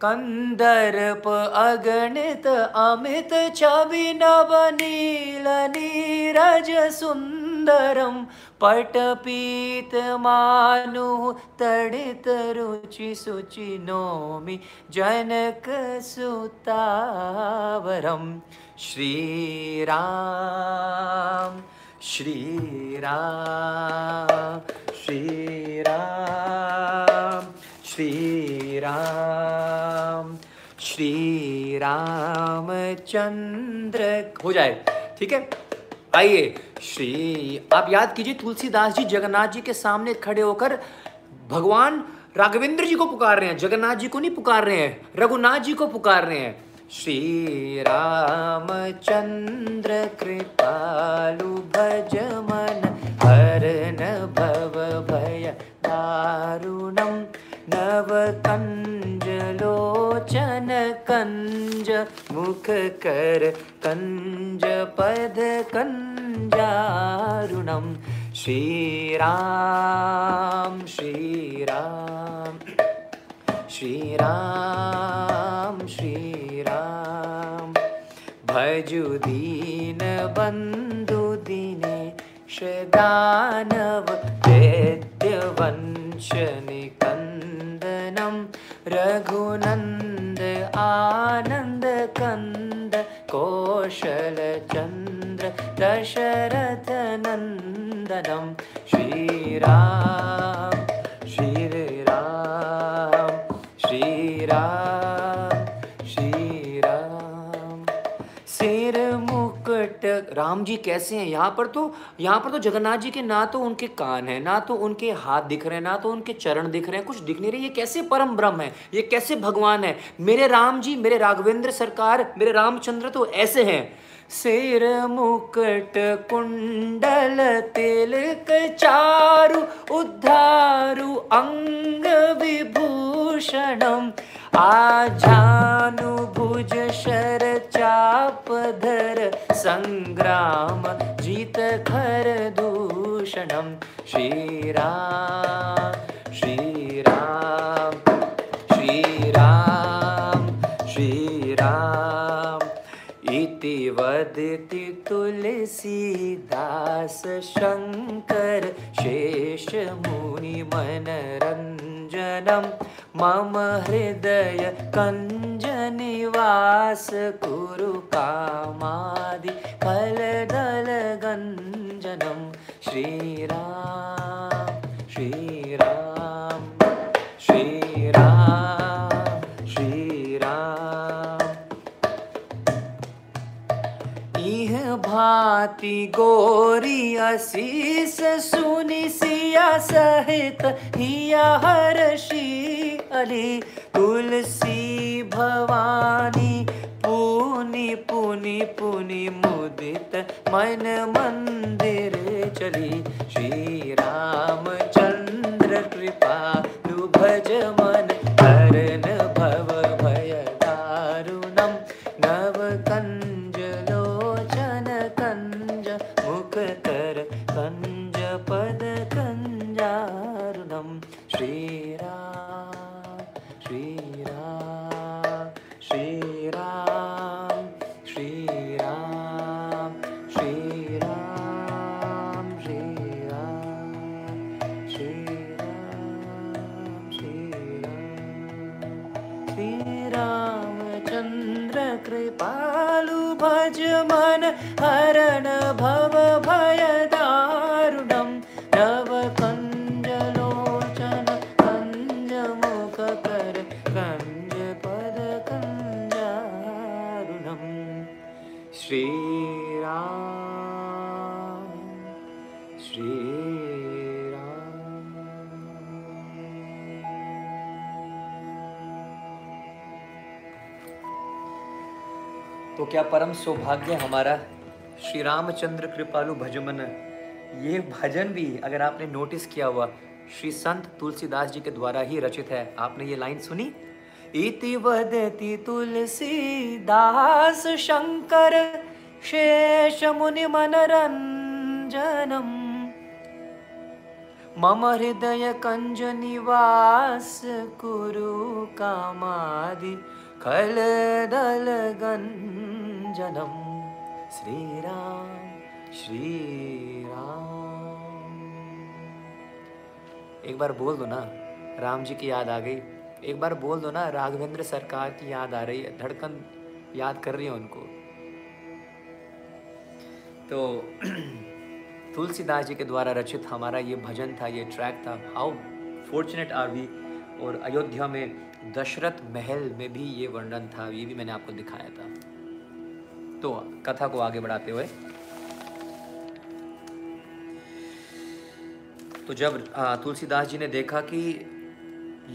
कंदर्प अगणित अमित छवि नवनील नीरज सुंदरम पटपीत मानु तड़ित रुचि सुचि नोमि जनक सुतावरम। श्री राम श्री राम श्री राम श्री राम श्री रामचंद्र हो जाए। ठीक है? आइए। श्री, आप याद कीजिए तुलसीदास जी जगन्नाथ जी के सामने खड़े होकर भगवान राघवेंद्र जी को पुकार रहे हैं। जगन्नाथ जी को नहीं पुकार रहे हैं, रघुनाथ जी को पुकार रहे हैं। श्रीरामचन्द्रकृपालु भज मन हर भव भय दारुणं नवकञ्जलोचन कञ्ज मुखकर कञ्जपद कञ्जारुणं श्रीराम श्रीराम। श्रीराम श्रीराम। भजुदीनबन्धुदिने श्रेद्यवञ्चनिकन्दनं रघुनन्द आनन्दकन्द कोशलचन्द्र दशरथनन्दनं श्रीराम। राम जी कैसे हैं? यहाँ पर तो यहाँ पर तो जगन्नाथ जी के ना तो उनके कान हैं, ना तो उनके हाथ दिख रहे हैं, ना तो उनके चरण दिख रहे हैं, कुछ दिख नहीं रहे। ये कैसे परम ब्रह्म है? ये कैसे भगवान है? मेरे राम जी, मेरे राघवेंद्र सरकार, मेरे रामचंद्र तो ऐसे हैं। सिर मुकट, कुंडल तिलक चारु, उद्धारु, अंग विभूषणम। आनुभुज शरचापधर सङ्ग्राम जितखरदूषणं श्रीराम श्रीराम श्रीराम श्रीराम। इति वदति तुलसीदास शङ्कर शेषमुनिमनरञ्जनं मम हृदय कञ्जनिवास कुरु कामादि फलदलगञ्जनं श्रीराम श्रीराम श्रीराम भांति गोरी असीस सुनि सिया सहित हिया हर्षि अली। तुलसी भवानी, पुनि पुनि पुनि मुदित मन मंदिर चली। श्री रामचंद्र कृपा भज मन, हरन भव हरण भव भयदारुणम् नव कञ्ज लोचन कञ्जमुख पर कञ्ज पद कञ्जारुणम् श्री तो क्या परम सौभाग्य हमारा? श्री रामचंद्र कृपालु भजमन। ये भजन भी अगर आपने नोटिस किया हुआ, श्री संत तुलसीदास जी के द्वारा ही रचित है। आपने ये लाइन सुनी? इति वदति तुलसीदास शंकर शेष मुनि मनरंजनम। मम हृदय कंज निवास कुरु कामादि खल दल गंजनम श्री राम श्री राम एक बार बोल दो ना, राम जी की याद आ गई। एक बार बोल दो ना, राघवेंद्र सरकार की याद आ रही है, धड़कन याद कर रही है उनको। तो तुलसीदास जी के द्वारा रचित हमारा ये भजन था, ये ट्रैक था हाउ फॉर्चुनेट आर वी और अयोध्या में दशरथ महल में भी ये वर्णन था, ये भी मैंने आपको दिखाया था। तो कथा को आगे बढ़ाते हुए। तो जब तुलसीदास जी ने देखा कि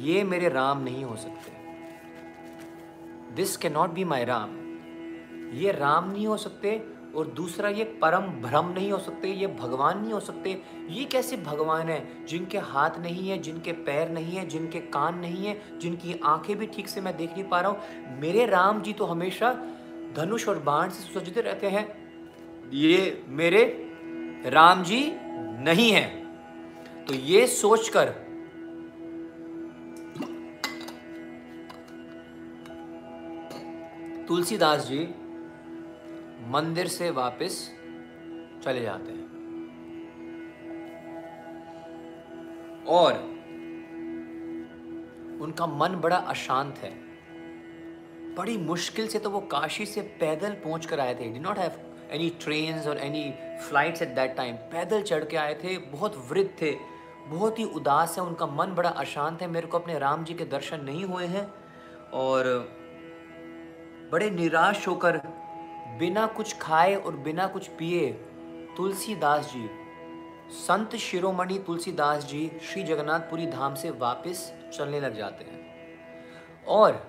ये मेरे राम नहीं हो सकते। दिस के नॉट बी माई राम। ये राम नहीं हो सकते और दूसरा ये परम भ्रम नहीं हो सकते, ये भगवान नहीं हो सकते। ये कैसे भगवान है जिनके हाथ नहीं है, जिनके पैर नहीं है, जिनके कान नहीं है, जिनकी आँखें भी ठीक से मैं देख नहीं पा रहा हूँ? मेरे राम जी तो हमेशा धनुष और बाण से सुसज्जित रहते हैं। ये मेरे राम जी नहीं है। तो ये सोचकर तुलसीदास जी मंदिर से वापस चले जाते हैं। और उनका मन बड़ा अशांत है। बड़ी मुश्किल से तो वो काशी से पैदल पहुँच कर आए थे। Did not have any train or any flights at that time पैदल चढ़ के आए थे, बहुत वृद्ध थे, बहुत ही उदास है, उनका मन बड़ा अशांत है, मेरे को अपने राम जी के दर्शन नहीं हुए हैं और बड़े निराश होकर बिना कुछ खाए और बिना कुछ पिए तुलसीदास जी, संत शिरोमणि तुलसीदास जी श्री जगन्नाथपुरी धाम से वापस चलने लग जाते हैं। और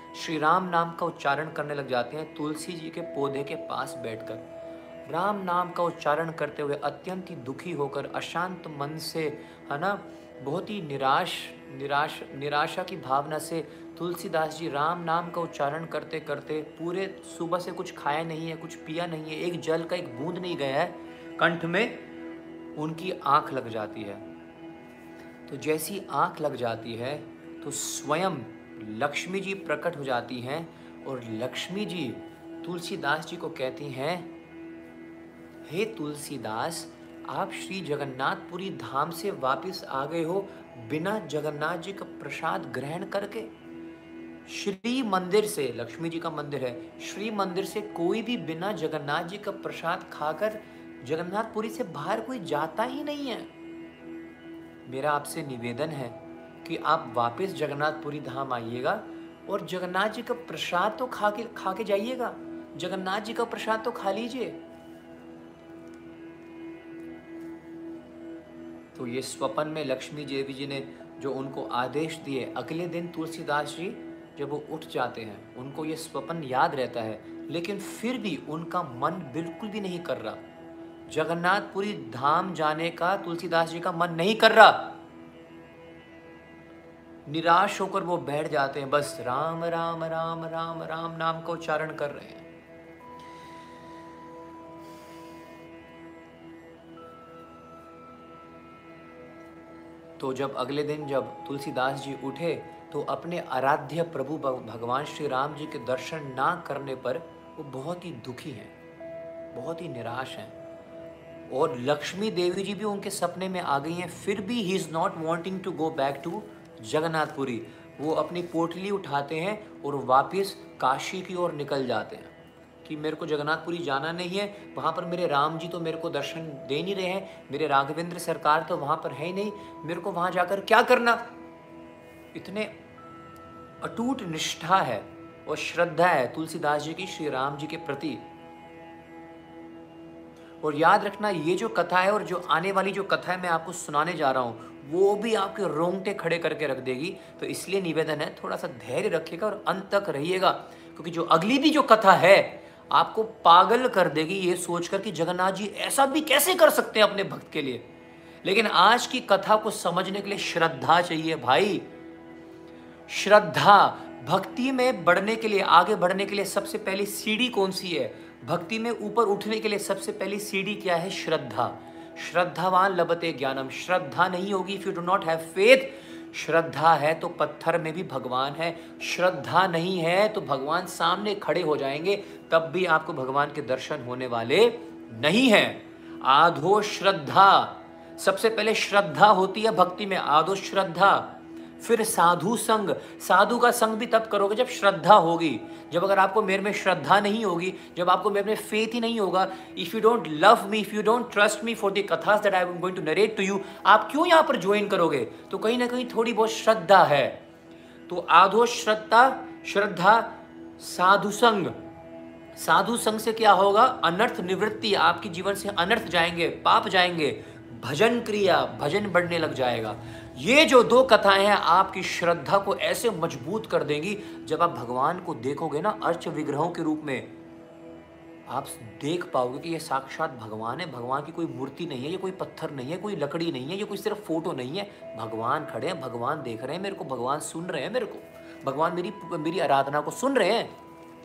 श्री राम नाम का उच्चारण करने लग जाते हैं तुलसी जी के पौधे के पास बैठकर। राम नाम का उच्चारण करते हुए अत्यंत ही दुखी होकर, अशांत मन से, है ना, बहुत ही निराश निराश, निराशा की भावना से तुलसीदास जी राम नाम का उच्चारण करते करते पूरे सुबह से कुछ खाया नहीं है, कुछ पिया नहीं है, एक जल का एक बूंद नहीं गया है, कंठ में उनकी आँख लग जाती है। तो जैसी आँख लग जाती है तो स्वयं लक्ष्मी जी प्रकट हो जाती हैं और लक्ष्मी जी तुलसीदास जी को कहती हैं, हे तुलसीदास, आप श्री जगन्नाथपुरी धाम से वापस आ गए हो बिना जगन्नाथ जी का प्रसाद ग्रहण करके। श्री मंदिर से, लक्ष्मी जी का मंदिर है, श्री मंदिर से कोई भी बिना जगन्नाथ जी का प्रसाद खाकर जगन्नाथपुरी से बाहर कोई जाता ही नहीं है। मेरा आपसे निवेदन है कि आप वापस जगन्नाथपुरी धाम आइएगा और जगन्नाथ जी का प्रसाद तो खा के खा के जाइएगा। जगन्नाथ जी का प्रसाद तो खा लीजिए। तो ये स्वपन में लक्ष्मी देवी जी ने जो उनको आदेश दिए, अगले दिन तुलसीदास जी जब वो उठ जाते हैं, उनको ये स्वपन याद रहता है, लेकिन फिर भी उनका मन बिल्कुल भी नहीं कर रहा। जगन्नाथपुरी धाम जाने का तुलसीदास जी का मन नहीं कर रहा। निराश होकर वो बैठ जाते हैं। बस राम राम राम राम राम नाम का उच्चारण कर रहे हैं। तो जब अगले दिन जब तुलसीदास जी उठे तो अपने आराध्य प्रभु भगवान श्री राम जी के दर्शन ना करने पर वो बहुत ही दुखी हैं, बहुत ही निराश हैं। और लक्ष्मी देवी जी भी उनके सपने में आ गई हैं, फिर भी he is not wanting to go back to Jagannathpuri, वो अपनी पोटली उठाते हैं और वापस काशी की ओर निकल जाते हैं। कि मेरे को जगन्नाथपुरी जाना नहीं है, वहाँ पर मेरे राम जी तो मेरे को दर्शन दे नहीं रहे हैं, मेरे राघवेंद्र सरकार तो वहाँ पर है ही नहीं, मेरे को वहाँ जाकर क्या करना? इतने अटूट निष्ठा है और श्रद्धा है तुलसीदास जी की, श्री राम जी के प्रति। और याद रखना, ये जो कथा है और जो आने वाली जो कथा है, मैं आपको सुनाने जा रहा हूँ वो भी आपके रोंगटे खड़े करके रख देगी। तो इसलिए निवेदन है थोड़ा सा धैर्य रखिएगा और अंत तक रहिएगा, क्योंकि जो अगली भी जो कथा है, आपको पागल कर देगी ये सोचकर कि जगन्नाथ जी ऐसा भी कैसे कर सकते हैं अपने भक्त के लिए? लेकिन आज की कथा को समझने के लिए श्रद्धा चाहिए भाई। श्रद्धा, भक्ति में बढ़ने के लिए, आगे बढ़ने के लिए सबसे पहली सीढ़ी कौन सी है? भक्ति में ऊपर उठने के लिए सबसे पहली सीढ़ी क्या है? श्रद्धा। श्रद्धावान लबते ज्ञानम। श्रद्धा नहीं होगी if you do not have faith श्रद्धा है तो पत्थर में भी भगवान है। श्रद्धा नहीं है तो भगवान सामने खड़े हो जाएँगे, तब भी आपको भगवान के दर्शन होने वाले नहीं है। आधो श्रद्धा। सबसे पहले श्रद्धा होती है भक्ति में, आधो श्रद्धा। फिर साधु संग, साधु का संग भी तब करोगे जब श्रद्धा होगी। जब अगर आपको मेरे में श्रद्धा नहीं होगी, जब आपको मेरे में फेथ ही नहीं होगा if you don't love me if you don't trust me for that I am going to narrate to you आप क्यों यहाँ पर ज्वाइन करोगे? तो कहीं ना कहीं थोड़ी बहुत श्रद्धा है। तो आधो श्रद्धा श्रद्धा, साधु संग। साधु संग से क्या होगा? अनर्थ निवृत्ति, आपके जीवन से अनर्थ जाएँगे, पाप जाएँगे, भजन क्रिया, भजन बढ़ने लग जाएगा। ये जो दो कथाएँ हैं, आपकी श्रद्धा को ऐसे मज़बूत कर देंगी, जब आप भगवान को देखोगे ना, अर्च विग्रहों के रूप में, आप देख पाओगे कि ये साक्षात भगवान है। भगवान की कोई मूर्ति नहीं है, ये कोई पत्थर नहीं है, कोई लकड़ी नहीं है, ये कोई सिर्फ़ फ़ोटो नहीं है। भगवान खड़े हैं, भगवान देख रहे हैं, मेरे को भगवान सुन रहे हैं मेरे को। भगवान मेरी मेरी आराधना को सुन रहे हैं।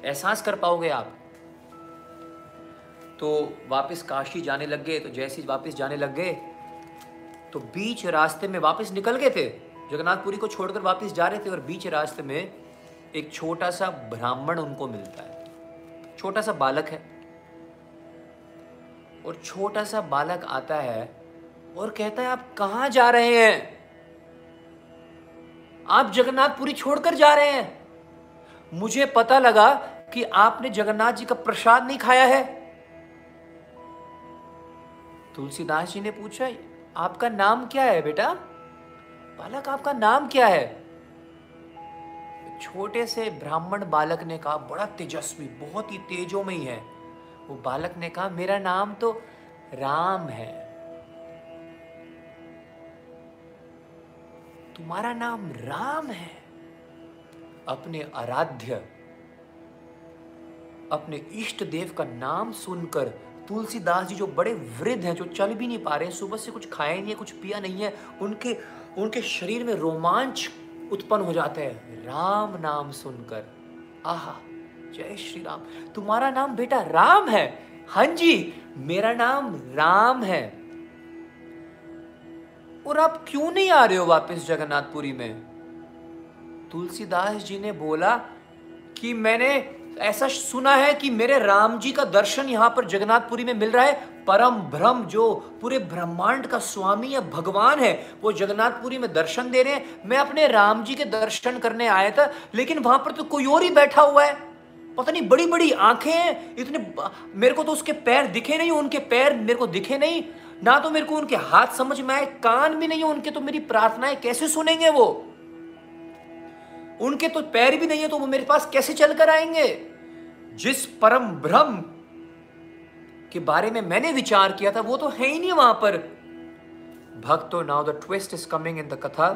एहसास कर पाओगे आप। तो वापस काशी जाने लग गए तो जैसे ही वापस जाने लग गए तो बीच रास्ते में वापस निकल गए थे? जगन्नाथपुरी को छोड़कर वापस जा रहे थे और बीच रास्ते में एक छोटा सा ब्राह्मण उनको मिलता है। छोटा सा बालक है। और छोटा सा बालक आता है और कहता है, आप कहाँ जा रहे हैं? आप जगन्नाथपुरी छोड़कर जा रहे हैं। मुझे पता लगा कि आपने जगन्नाथ जी का प्रसाद नहीं खाया है। तुलसीदास जी ने पूछा आपका नाम क्या है बेटा? बालक, आपका नाम क्या है? छोटे से ब्राह्मण बालक ने कहा, बड़ा तेजस्वी, बहुत ही तेजोमयी है। वो बालक ने कहा, मेरा नाम तो राम है। तुम्हारा नाम राम है? अपने आराध्य, अपने इष्ट देव का नाम सुनकर तुलसीदास जी जो बड़े वृद्ध हैं, जो चल भी नहीं पा रहे हैं, सुबह से कुछ खाया नहीं है, कुछ पिया नहीं है, उनके उनके शरीर में रोमांच उत्पन्न हो जाते हैं। राम नाम सुनकर। आहा, जय श्री राम। तुम्हारा नाम बेटा राम है? हाँ जी, मेरा नाम राम है। और आप क्यों नहीं आ रहे हो वापस जगन्नाथपुरी में? तुलसीदास जी ने बोला कि मैंने ऐसा सुना है कि मेरे राम जी का दर्शन यहाँ पर जगन्नाथपुरी में मिल रहा है। परम ब्रह्म जो पूरे ब्रह्मांड का स्वामी या भगवान है, वो जगन्नाथपुरी में दर्शन दे रहे हैं। मैं अपने राम जी के दर्शन करने आया था, लेकिन वहाँ पर तो कोई और ही बैठा हुआ है। पता नहीं बड़ी बड़ी आँखें हैं, इतने मेरे को तो उसके पैर दिखे नहीं, उनके पैर मेरे को दिखे नहीं। ना तो मेरे को उनके हाथ समझ में आए, कान भी नहीं है उनके तो मेरी प्रार्थनाएँ कैसे सुनेंगे वो? उनके तो पैर भी नहीं है तो वो मेरे पास कैसे चलकर आएँगे? जिस परम ब्रह्म के बारे में मैंने विचार किया था, वो तो है ही नहीं वहाँ पर। भक्तो now the twist is coming in the katha.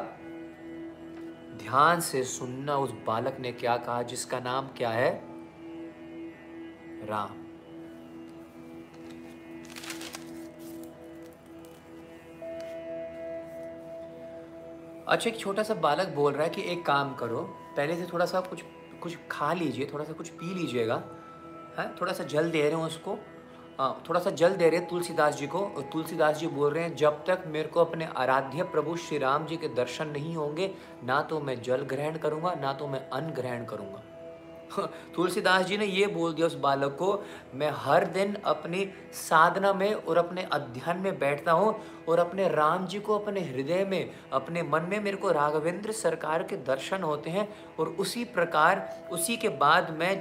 ध्यान से सुनना उस बालक ने क्या कहा, जिसका नाम क्या है? राम। अच्छा एक छोटा सा बालक बोल रहा है कि एक काम करो, पहले से थोड़ा सा कुछ कुछ खा लीजिए, थोड़ा सा कुछ पी लीजिएगा। है? थोड़ा सा जल दे रहे हैं उसको। थोड़ा सा जल दे रहे हैं तुलसीदास जी को। तुलसीदास जी बोल रहे हैं, जब तक मेरे को अपने आराध्य प्रभु श्री राम जी के दर्शन नहीं होंगे, ना तो मैं जल ग्रहण करूँगा, ना तो मैं अन्न ग्रहण करूँगा। तुलसीदास जी ने ये बोल दिया उस बालक को, मैं हर दिन अपनी साधना में और अपने अध्ययन में बैठता हूँ और अपने राम जी को अपने हृदय में, अपने मन में मेरे को राघवेंद्र सरकार के दर्शन होते हैं और उसी प्रकार उसी के बाद मैं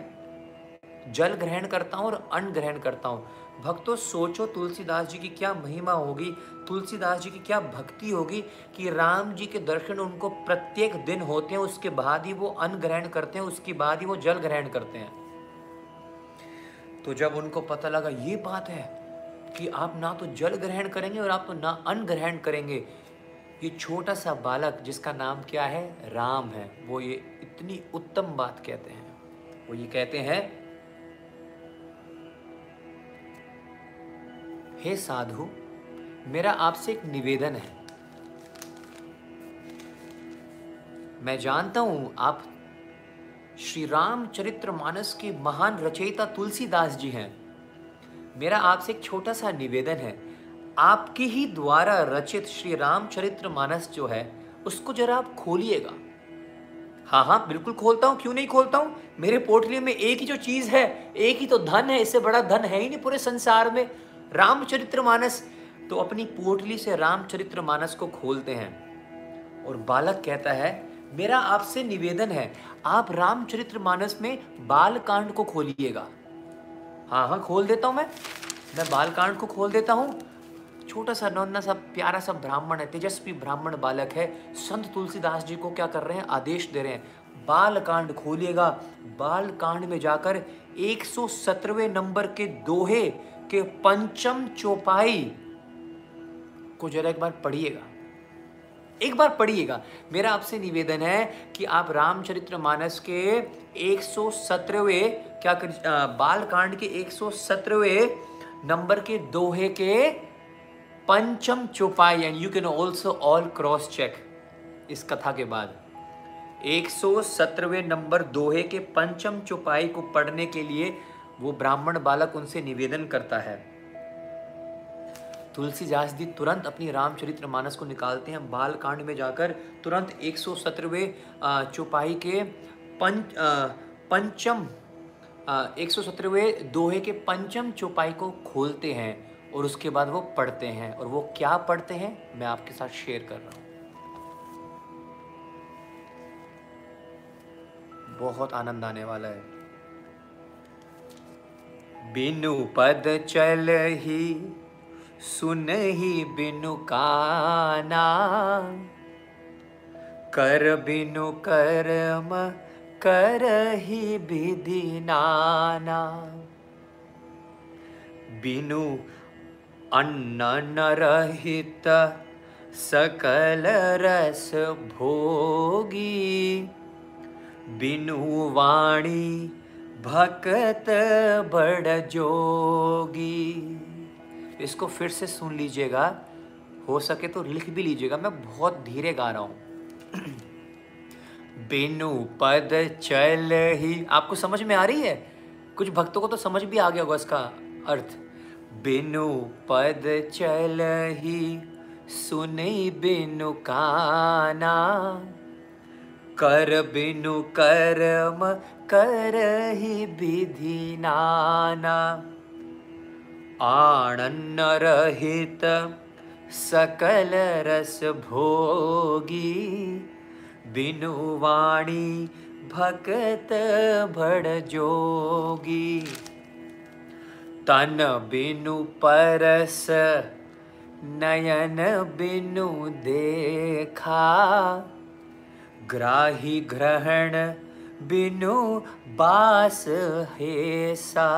जल ग्रहण करता हूँ और अन्न ग्रहण करता हूँ। भक्तों, सोचो तुलसीदास जी की क्या महिमा होगी, तुलसीदास जी की क्या भक्ति होगी कि राम जी के दर्शन उनको प्रत्येक दिन होते हैं, उसके बाद ही वो अन्न ग्रहण करते हैं, उसके बाद ही वो जल ग्रहण करते हैं। तो जब उनको पता लगा ये बात है कि आप ना तो जल ग्रहण करेंगे और आप तो ना अन्न ग्रहण करेंगे, ये छोटा सा बालक जिसका नाम क्या है? राम है, वो ये इतनी उत्तम बात कहते हैं। वो ये कहते हैं हे साधु, मेरा आपसे एक निवेदन है। मैं जानता हूँ आप श्री रामचरित्र मानस के महान रचयिता तुलसीदास जी हैं। मेरा आपसे एक छोटा सा निवेदन है। आपके ही द्वारा रचित श्री रामचरित्र मानस जो है, उसको जरा आप खोलिएगा। हाँ हाँ बिल्कुल खोलता हूँ। क्यों नहीं खोलता हूँ? मेरे पोर्टली में एक ही जो चीज़ है, एक ही तो धन है, इससे बड़ा धन है ही नहीं पूरे संसार में। रामचरित्र मानस तो अपनी पोटली से रामचरित्र मानस को खोलते हैं। और बालक कहता है, मेरा आपसे निवेदन है, आप रामचरित्र मानस में बाल कांड को खोलिएगा। हाँ हाँ खोल देता हूँ मैं। मैं बाल कांड को खोल देता हूँ। छोटा सा नौना सा प्यारा सा ब्राह्मण है, तेजस्वी ब्राह्मण बालक है। संत तुलसीदास जी को क्या कर रहे हैं? आदेश दे रहे हैं। बाल कांड खोलिएगा। बाल कांड में जाकर एक सौ नंबर के दोहे के पंचम चौपाई को जरा एक बार पढ़िएगा। एक बार पढ़िएगा। मेरा आपसे निवेदन है कि आप रामचरित्र मानस के एक सौ क्या कर बाल कांड के एक सौ नंबर के दोहे के पंचम चौपाई and you can also all cross check इस कथा के बाद। एक सौ नंबर दोहे के पंचम चौपाई को पढ़ने के लिए वो ब्राह्मण बालक उनसे निवेदन करता है। तुलसीदास जी तुरंत अपनी रामचरित्र मानस को निकालते हैं। बाल कांड में जाकर तुरंत एक सौ सत्रहवें चौपाई के पंच पंचम एक सौ सत्रहवें दोहे के पंचम चौपाई को खोलते हैं और उसके बाद वो पढ़ते हैं। और वो क्या पढ़ते हैं, मैं आपके साथ शेयर कर रहा हूँ। बहुत आनंद आने वाला है। बिनु पद चल ही सुन ही बिनु काना। कर बिनु कर्म कर ही विधि नाना। बिनु अन्न न रहित सकल रस भोगी। बिनु वाणी भक्त बड़ जोगी। इसको फिर से सुन लीजिएगा। हो सके तो लिख भी लीजिएगा। मैं बहुत धीरे गा रहा हूँ। बिनु पद चल ही। आपको समझ में आ रही है? कुछ भक्तों को तो समझ भी आ गया होगा इसका अर्थ। बिनु पद चल ही। सुनी बिनु काना। कर बिनु कर्म कर ही विधि नाना। आनन्न रहित सकल रस भोगी। बिनु वाणी भक्त भड़ जोगी। तन बिनु परस नयन बिनु देखा। ग्राही ग्रहण बिनु बास हेसा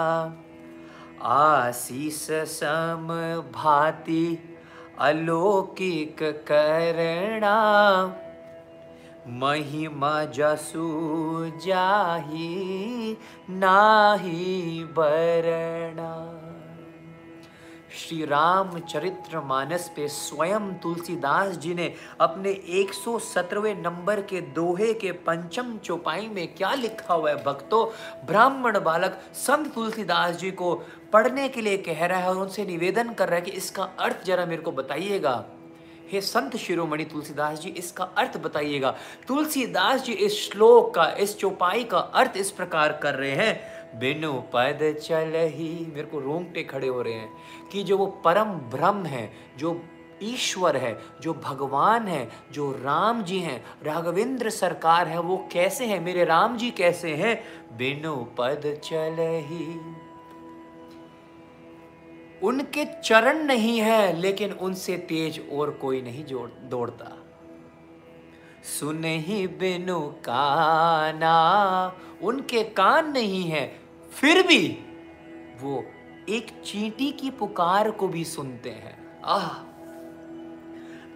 आशीष सम भाति अलौकिक करणा महिमा जसु जाही नाही बरना। श्री राम चरित्र मानस पे स्वयं तुलसीदास जी ने अपने 117वें नंबर के दोहे के पंचम चौपाई में क्या लिखा हुआ है? भक्तों, ब्राह्मण बालक संत तुलसीदास जी को पढ़ने के लिए कह रहा है और उनसे निवेदन कर रहा है कि इसका अर्थ जरा मेरे को बताइएगा। हे संत शिरोमणि तुलसीदास जी, इसका अर्थ बताइएगा। तुलसीदास जी इस श्लोक का, इस चौपाई का अर्थ इस प्रकार कर रहे हैं। बिनु पद चल ही मेरे को रोंगटे खड़े हो रहे हैं कि जो वो परम ब्रह्म है, जो ईश्वर है, जो भगवान है, जो राम जी हैं, राघवेंद्र सरकार है, वो कैसे हैं? मेरे राम जी कैसे हैं? बिनु पद चल ही उनके चरण नहीं है, लेकिन उनसे तेज और कोई नहीं जोड़, दौड़ता। सुन ही बिनु काना, उनके कान नहीं है फिर भी वो एक चींटी की पुकार को भी सुनते हैं। आह।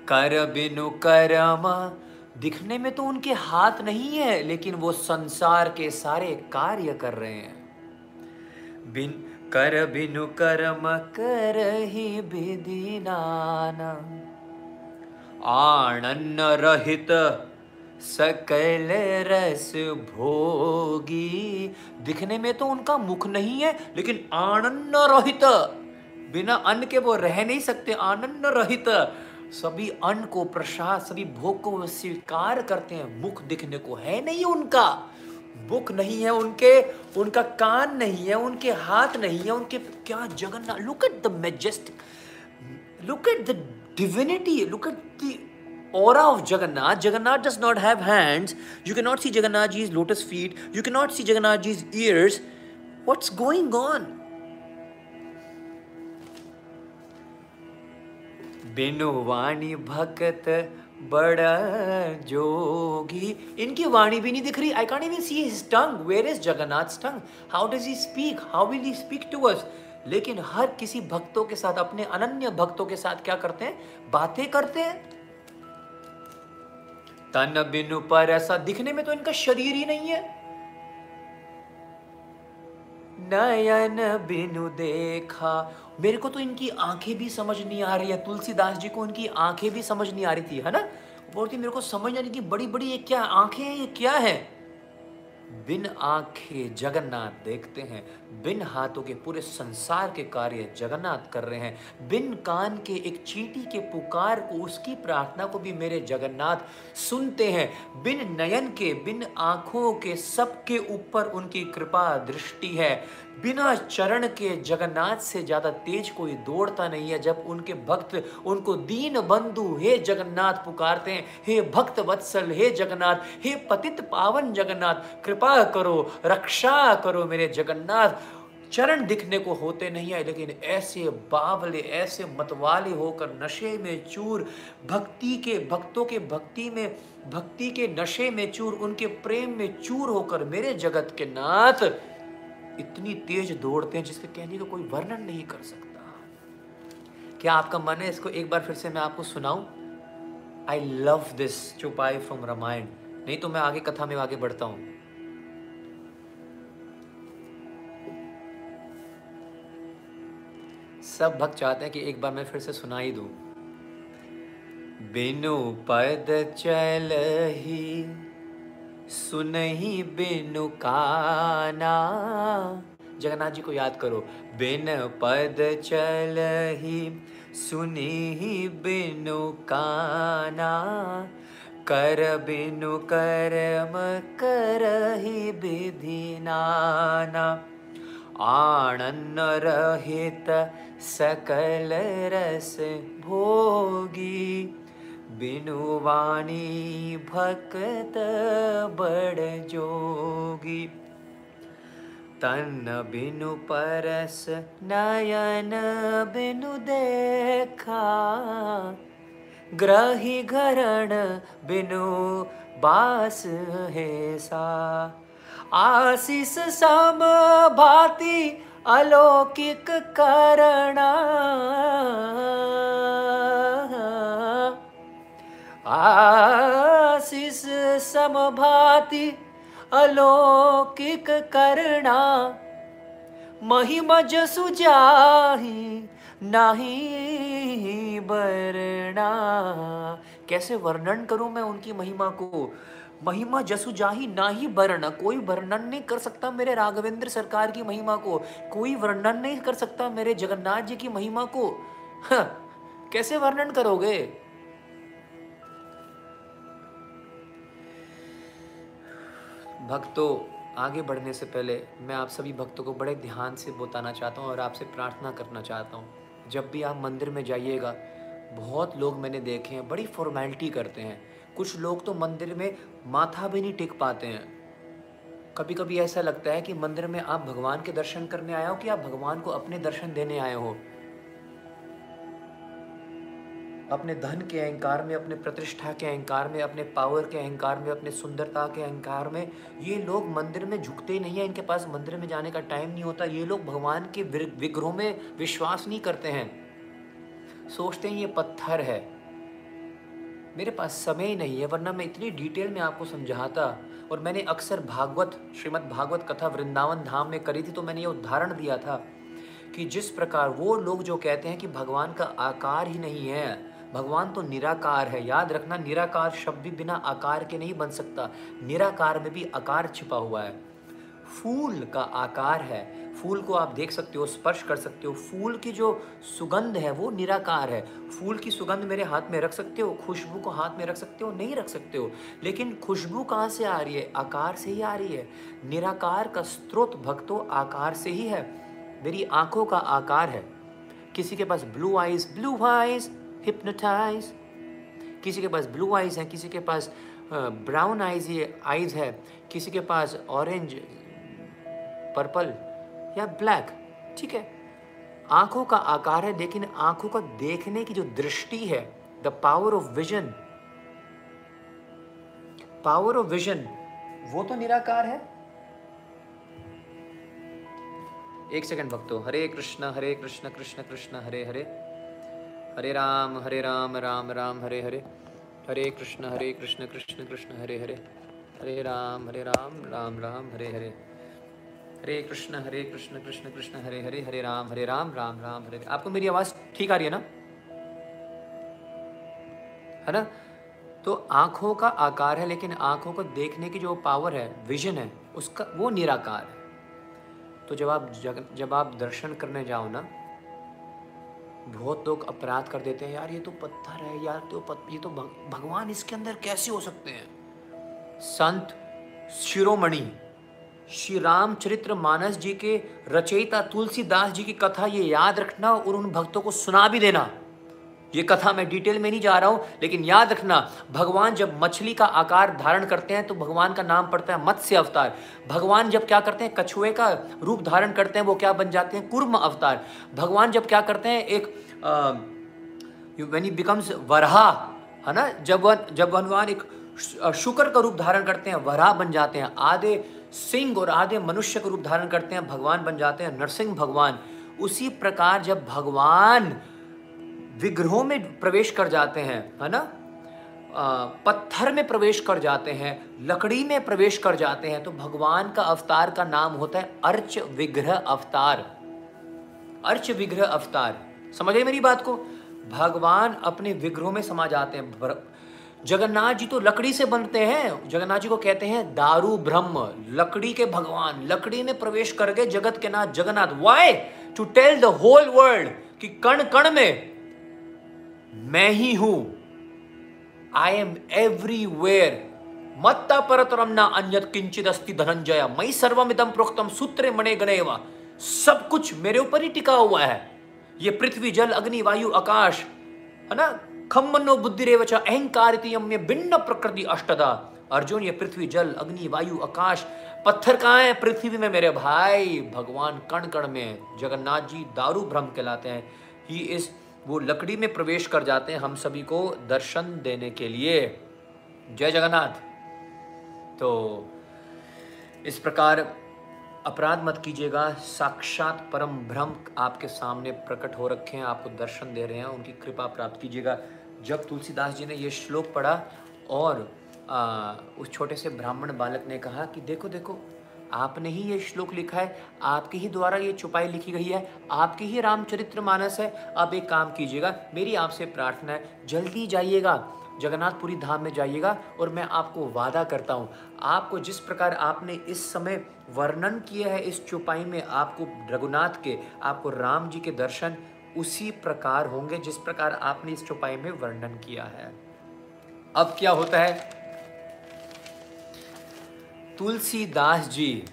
कर बिनु करम। दिखने में तो उनके हाथ नहीं है, लेकिन वो संसार के सारे कार्य कर रहे हैं। बिन कर बिनु कर्म कर ही विधि नाना। आणन्न रहित सकल रस भोगी। दिखने में तो उनका मुख नहीं है, लेकिन आनंद रहित। बिना अन्न के वो रह नहीं सकते, आनंद रहित। सभी अन्न को प्रसाद, सभी भोग को स्वीकार करते हैं। मुख दिखने को है नहीं उनका। मुख नहीं है उनके, उनका कान नहीं है, उनके हाथ नहीं है, उनके क्या Jagannath. Look at the majestic look at the divinity look at the aura of Jagannath. Jagannath does not have hands. You cannot see Jagannath ji's lotus feet. You cannot see Jagannath ji's ears. What's going on? बिनु वाणी भक्त बड़ा जोगी इनकी वाणी भी नहीं दिख रही I can't even see his tongue where is Jagannath tongue how does he speak how will he speak to us लेकिन हर किसी भक्तों के साथ अपने अनन्य भक्तों के साथ क्या करते हैं बातें करते हैं तन बिनु पर ऐसा दिखने में तो इनका शरीर ही नहीं है। नयन बिनु देखा। मेरे को तो इनकी आँखें भी समझ नहीं आ रही है। तुलसीदास जी को इनकी आँखें भी समझ नहीं आ रही थी, है ना? बोलती, मेरे को समझ नहीं की बड़ी बड़ी ये क्या आँखें हैं, ये क्या है? बिन आँखें जगन्नाथ देखते हैं, बिन हाथों के पूरे संसार के कार्य जगन्नाथ कर रहे हैं, बिन कान के एक चीटी के पुकार को उसकी प्रार्थना को भी मेरे जगन्नाथ सुनते हैं। बिन नयन के, बिन आँखों के सबके ऊपर उनकी कृपा दृष्टि है। बिना चरण के जगन्नाथ से ज़्यादा तेज कोई दौड़ता नहीं है। जब उनके भक्त उनको दीन बंधु, हे जगन्नाथ, पुकारते हैं, हे भक्त वत्सल, हे जगन्नाथ, हे पतित पावन जगन्नाथ, कृपा करो, रक्षा करो मेरे जगन्नाथ। चरण दिखने को होते नहीं है, लेकिन ऐसे बावले, ऐसे मतवाले होकर नशे में चूर, भक्ति के, भक्तों के भक्ति में, भक्ति के नशे में चूर, उनके प्रेम में चूर होकर मेरे जगत के नाथ इतनी तेज दौड़ते हैं जिसके कहने का कोई वर्णन नहीं कर सकता। क्या आपका मन है इसको एक बार फिर से मैं आपको सुनाऊं? I love this chaupai from Ramayana नहीं तो मैं आगे कथा में आगे बढ़ता हूँ। सब भक्त चाहते हैं कि एक बार मैं फिर से सुना ही दूँ। बिनु पद चल ही सुनही बिनु काना। जगन्नाथ जी को याद करो, बिन पद चल ही सुनी बिनु काना। कर बिनु करम कर ही विधि नाना। आनंद रहित सकल रस भोगी। बिनु वाणी भक्त बड़ जोगी। तन बिनु परस नयन बिनु देखा। ग्रही घरण बिनु बास है सा। आशीष सम भाति अलौकिक करना। आशीष समभाति अलौकिक करना महिमा जसु जाही नाही बरना। कैसे वर्णन करूँ मैं उनकी महिमा को? महिमा जसु जाही ना ही कोई वर्णन नहीं कर सकता मेरे राघवेंद्र सरकार की महिमा को। कोई वर्णन नहीं कर सकता मेरे जगन्नाथ जी की महिमा को। हाँ, कैसे वर्णन करोगे? भक्तों, आगे बढ़ने से पहले मैं आप सभी भक्तों को बड़े ध्यान से बताना चाहता हूँ और आपसे प्रार्थना करना चाहता हूँ। जब भी आप मंदिर में जाइएगा, बहुत लोग मैंने देखे हैं, बड़ी फॉर्मेलिटी करते हैं। कुछ लोग तो मंदिर में माथा भी नहीं टिक पाते हैं। कभी कभी ऐसा लगता है कि मंदिर में आप भगवान के दर्शन करने आए हो कि आप भगवान को अपने दर्शन देने आए हो। अपने धन के अहंकार में, अपने प्रतिष्ठा के अहंकार में, अपने पावर के अहंकार में, अपने सुंदरता के अहंकार में, ये लोग मंदिर में झुकते नहीं हैं, इनके पास मंदिर में जाने का टाइम नहीं होता। ये लोग भगवान के विग्रहों में विश्वास नहीं करते हैं। सोचते हैं ये पत्थर है। मेरे पास समय नहीं है, वरना मैं इतनी डिटेल में आपको समझाता। और मैंने अक्सर भागवत, श्रीमद् भागवत कथा वृंदावन धाम में करी थी तो मैंने ये उदाहरण दिया था कि जिस प्रकार वो लोग जो कहते हैं कि भगवान का आकार ही नहीं है भगवान तो निराकार है। याद रखना, निराकार शब्द भी बिना आकार के नहीं बन सकता। निराकार में भी आकार छिपा हुआ है। फूल का आकार है। फूल को आप देख सकते हो, स्पर्श कर सकते हो। फूल की जो सुगंध है, वो निराकार है। फूल की सुगंध मेरे हाथ में रख सकते हो, खुशबू को हाथ में रख सकते हो, नहीं रख सकते हो। लेकिन खुशबू कहाँ से आ रही है? आकार से ही आ रही है। निराकार का स्रोत भक्तों आकार से ही है। मेरी आँखों का आकार है। किसी के पास blue eyes blue eyes hypnotize किसी के पास ब्लू आइज़ है, किसी के पास ब्राउन आइज़ ये आइज़ है, किसी के पास ऑरेंज पर्पल या ब्लैक ठीक है? आँखों का आकार है, लेकिन आँखों का देखने की जो दृष्टि है the power of vision power of vision वो तो निराकार है। एक सेकंड भक्तो, हरे कृष्ण हरे कृष्ण कृष्ण कृष्ण, हरे हरे। हरे राम हरे राम राम राम, हरे हरे। हरे कृष्ण हरे कृष्ण कृष्ण कृष्ण, हरे हरे। हरे राम हरे राम राम राम, हरे हरे। हरे कृष्ण हरे कृष्ण कृष्ण कृष्ण, हरे हरे हरे राम हरे राम राम राम, हरे आपको मेरी आवाज़ ठीक आ रही है ना? है ना? तो आँखों का आकार है, लेकिन आँखों को देखने की जो पावर है विजन है, उसका वो निराकार है। तो जब आप जब आप दर्शन करने जाओ ना बहुत लोग अपराध कर देते हैं यार ये तो पत्थर है यार तो पत, ये तो भगवान इसके अंदर कैसे हो सकते हैं? संत शिरोमणि श्री रामचरित्र मानस जी के रचयिता तुलसीदास जी की कथा ये याद रखना और उन भक्तों को सुना भी देना। ये कथा मैं डिटेल में नहीं जा रहा हूँ, लेकिन याद रखना, भगवान जब मछली का आकार धारण करते हैं तो भगवान का नाम पड़ता है मत्स्य अवतार। भगवान जब क्या करते हैं, कछुए का रूप धारण करते हैं, वो क्या बन जाते हैं? कुर्म अवतार। भगवान जब क्या करते हैं, एक वेन ही बिकम्स वरहा, है ना? जब जब भगवान एक शुक्र का रूप धारण करते हैं, वरहा बन जाते हैं, आधे सिंह और आधे मनुष्य का रूप धारण करते हैं, भगवान बन जाते हैं, नरसिंह भगवान। उसी प्रकार जब भगवान विग्रहों में प्रवेश कर जाते हैं, है ना? पत्थर में प्रवेश कर जाते हैं, लकड़ी में प्रवेश कर जाते हैं तो भगवान का अवतार का नाम होता है अर्च विग्रह अवतार। अर्च विग्रह अवतार। समझ मेरी बात को? भगवान अपने विग्रहों में समा जाते हैं। जगन्नाथ जी तो लकड़ी से बनते हैं, जगन्नाथ जी को कहते हैं दारू ब्रह्म, लकड़ी के भगवान, लकड़ी में प्रवेश कर गए जगत के नाथ Jagannath. Why to tell the whole world कि कण कण में मैं ही हूँ। आई एम एवरीवेयर मत्ता परतरम अन्यत किंचित अस्ति धनंजय। मई सर्वमिदम प्रोक्तम सूत्र मणे गणे सब कुछ मेरे ऊपर ही टिका हुआ है। ये पृथ्वी, जल, अग्नि, वायु, आकाश, है ना? खम्मनो बुद्धि रेवच अहंकार भिन्न प्रकृति अष्टदा। अर्जुन, ये पृथ्वी, जल, अग्नि, वायु, आकाश, पत्थर कहाँ है? पृथ्वी में मेरे भाई। भगवान कण कण में जगन्नाथ जी दारू भ्रम कहलाते हैं। ही इस वो लकड़ी में प्रवेश कर जाते हैं हम सभी को दर्शन देने के लिए। जय जगन्नाथ। तो इस प्रकार अपराध मत कीजिएगा साक्षात परम ब्रह्म आपके सामने प्रकट हो रखे हैं आपको दर्शन दे रहे हैं उनकी कृपा प्राप्त कीजिएगा। जब तुलसीदास जी ने ये श्लोक पढ़ा और आ, उस छोटे से ब्राह्मण बालक ने कहा कि देखो देखो आपने ही ये श्लोक लिखा है, आपके ही द्वारा ये छुपाई लिखी गई है, आपके ही रामचरित्र मानस है। आप एक काम कीजिएगा, मेरी आपसे प्रार्थना है, जल्दी जाइएगा, जगन्नाथपुरी धाम में जाइएगा और मैं आपको वादा करता हूँ, आपको जिस प्रकार आपने इस समय वर्णन किया है इस चुपाई में, आपको रघुनाथ के, आपको राम जी के दर्शन उसी प्रकार होंगे जिस प्रकार आपने इस चुपाई में वर्णन किया है। अब क्या होता है? तुलसीदास जी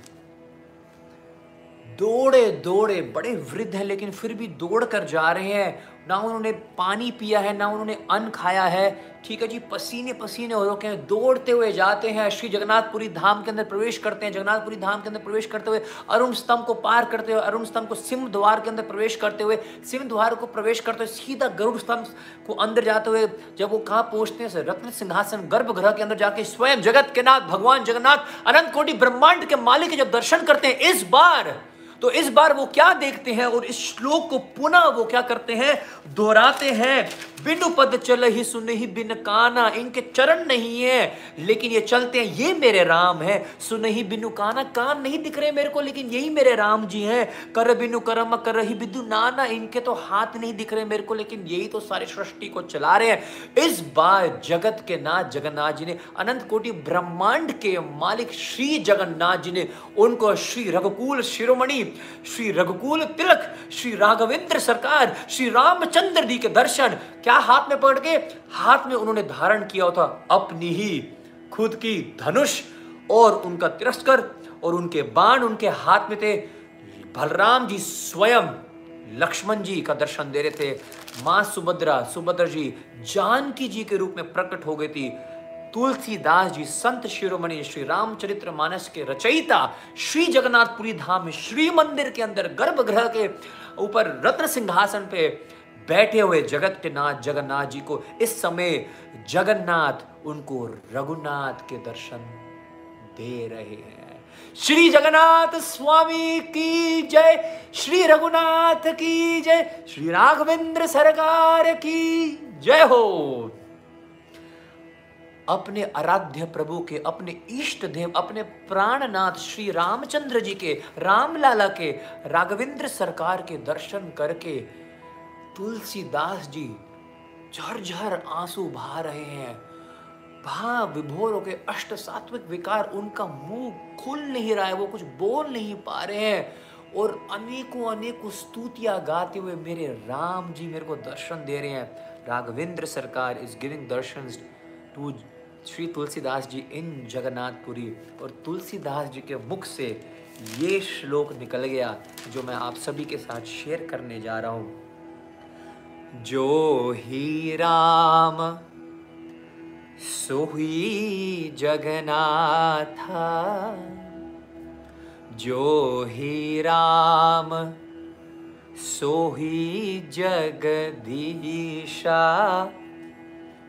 दौड़े दौड़े बड़े वृद्ध हैं, लेकिन फिर भी दौड़ कर जा रहे हैं। ना उन्होंने पानी पिया है, ना उन्होंने अन्न खाया है। ठीक है जी पसीने पसीने हो रखे हैं। दौड़ते हुए जाते हैं, श्री जगन्नाथपुरी धाम के अंदर प्रवेश करते हैं। जगन्नाथपुरी धाम के अंदर प्रवेश करते हुए अरुण स्तंभ को पार करते हुए, अरुण स्तंभ को सिंह द्वार के अंदर प्रवेश करते हुए, सिंह द्वार को प्रवेश करते हुए, सीधा गरुड़ स्तंभ को अंदर जाते हुए, जब वो कहाँ पहुँचते हैं रत्न सिंहासन गर्भगृह के अंदर जाके स्वयं जगत के नाथ, भगवान जगन्नाथ, अनंत कोटि ब्रह्मांड के मालिक जब दर्शन करते हैं, इस बार तो इस बार वो क्या देखते हैं और इस श्लोक को पुनः वो क्या करते हैं? दोहराते हैं। बिनु पद चल ही सुन ही बिन काना, इनके चरण नहीं है। लेकिन ये चलते हैं, ये मेरे राम है। सुन ही बिनु काना, कान नहीं दिख रहे मेरे को, लेकिन यही मेरे राम जी हैं। कर बिनु करम, कर ही बिदु नाना, इनके तो हाथ नहीं दिख रहे मेरे को, लेकिन यही तो सारी सृष्टि को चला रहे हैं। इस बार जगत के नाथ जगन्नाथ जी ने, अनंत कोटि ब्रह्मांड के मालिक श्री जगन्नाथ जी ने, उनको श्री रघुकुल शिरोमणि, श्री रघुकुल तिलक, श्री राघवेंद्र सरकार, श्री रामचंद्र जी के दर्शन, क्या हाथ में पकड़ के हाथ में उन्होंने धारण किया था? अपनी ही खुद की धनुष और उनका तिरस्कर और उनके बाण उनके हाथ में थे। बलराम जी स्वयं लक्ष्मण जी का दर्शन दे रहे थे। माँ सुभद्रा सुभद्रा जी जानकी जी के रूप में प्रकट हो गई थी। तुलसीदास जी, संत शिरोमणि, श्री रामचरित्र मानस के रचयिता, श्री जगन्नाथपुरी धाम श्री मंदिर के अंदर गर्भगृह के ऊपर रत्न सिंहासन पे बैठे हुए जगत नाथ जगन्नाथ जी को। इस समय जगन्नाथ उनको रघुनाथ के दर्शन दे रहे हैं। श्री जगन्नाथ स्वामी की जय, श्री रघुनाथ की जय, श्री राघवेंद्र सरकार की जय हो। अपने आराध्य प्रभु के, अपने इष्ट देव, अपने प्राणनाथ श्री रामचंद्र जी के, रामलाला के, राघवेंद्र सरकार के दर्शन करके तुलसीदास जी झरझर आँसू बहा रहे हैं। भा विभोर के अष्ट सात्विक विकार उनका मुँह खुल नहीं रहा है, वो कुछ बोल नहीं पा रहे हैं। और अनेकों अनेकों स्तुतियाँ गाते हुए मेरे राम जी मेरे को दर्शन दे रहे हैं। Raghavendra Sarkar is giving darshan to Shri Tulsidas ji in Jagannathpuri. और तुलसीदास जी के मुख से ये श्लोक निकल गया, जो मैं आप सभी के साथ शेयर करने जा रहा हूँ। जो ही राम सो ही जगन्नाथ, जो ही राम, सोही जगदीशा,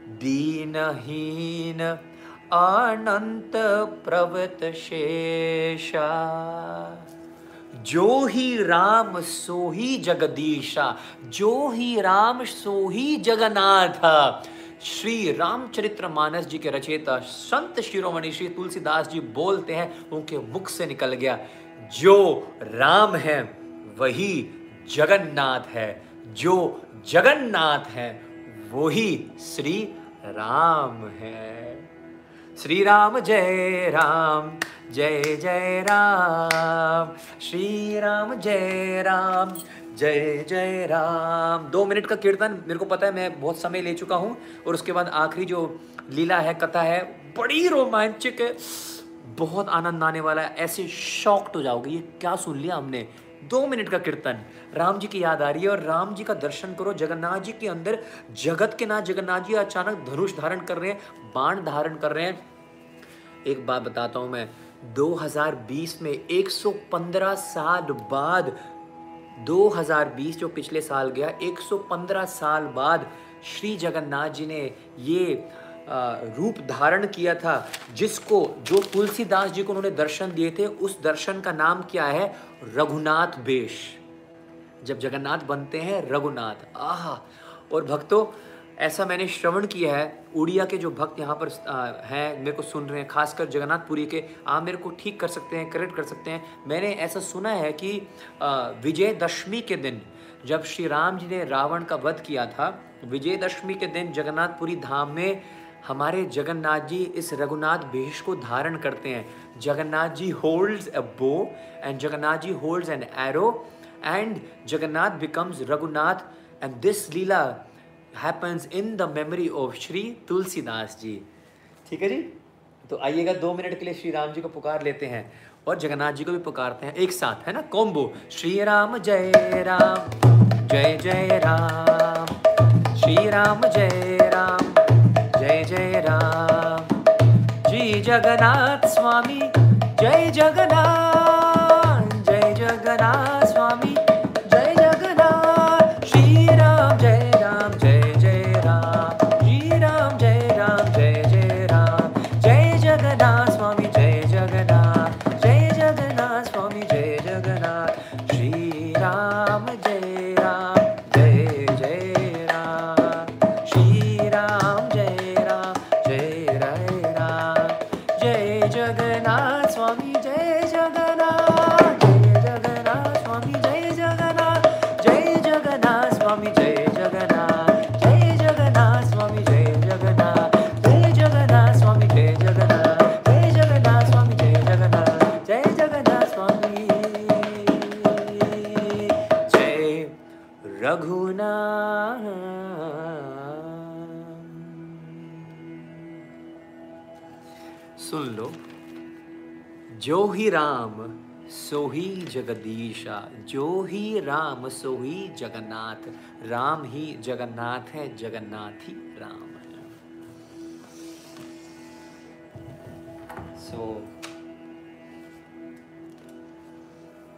दीनहीन अनंत प्रवत शेषा। जो ही राम सो ही जगदीशा, जो ही राम सो ही जगन्नाथ। श्री रामचरित्र मानस जी के रचयिता संत शिरोमणि श्री तुलसीदास जी बोलते हैं, उनके मुख से निकल गया, जो राम है, वही जगन्नाथ है। जो जगन्नाथ है वो ही श्री राम है। श्री राम जय राम। जय जय राम श्री राम जय राम, जय जय राम। दो मिनट का कीर्तन, मेरे को पता है, मैं बहुत समय ले चुका हूँ, और उसके बाद आखिरी जो लीला है, कथा है, बड़ी रोमांचक है। बहुत आनंद आने वाला है, ऐसे शॉक्ड हो जाओगे, ये क्या सुन लिया हमने? दो मिनट का कीर्तन, राम जी की याद आ रही है, और राम जी का दर्शन करो, जगन्नाथ जी के अंदर, जगत के नाथ जगन्नाथ जी अचानक धनुष धारण कर रहे हैं, बाण धारण कर रहे हैं। एक बात बताता हूँ मैं 2020 में 115 साल बाद 2020 जो पिछले साल गया 115 साल बाद श्री जगन्नाथ जी ने ये रूप धारण किया था, जिसको, जो तुलसीदास जी को उन्होंने दर्शन दिए थे, उस दर्शन का नाम क्या है? रघुनाथ बेश। जब जगन्नाथ बनते हैं, रघुनाथ। आह! और भक्तों ऐसा मैंने श्रवण किया है, उड़िया के जो भक्त यहाँ पर हैं, मेरे को सुन रहे हैं, खासकर जगन्नाथपुरी के, आप मेरे को ठीक कर सकते हैं करेक्ट कर सकते हैं। मैंने ऐसा सुना है कि विजयदशमी के दिन, जब श्री राम जी ने रावण का वध किया था, विजयदशमी के दिन जगन्नाथपुरी धाम में हमारे जगन्नाथ जी इस रघुनाथ भेष को धारण करते हैं। Jagannath ji holds a bow and Jagannath ji holds an arrow and Jagannath becomes Raghunath and this leela happens in the memory of Shri Tulsidas ji ठीक है जी? तो आइएगा, दो मिनट के लिए श्री राम जी को पुकार लेते हैं और जगन्नाथ जी को भी पुकारते हैं एक साथ, है ना? कॉम्बो। श्री राम, जय राम, जय जय राम। श्री राम, जय राम, जय जय राम। जी जगन्नाथ स्वामी, जय जगन्नाथ। राम सो ही जगदीशा। जो ही राम, सोही जगन्नाथ। राम ही जगन्नाथ है, जगन्नाथ ही राम। है सो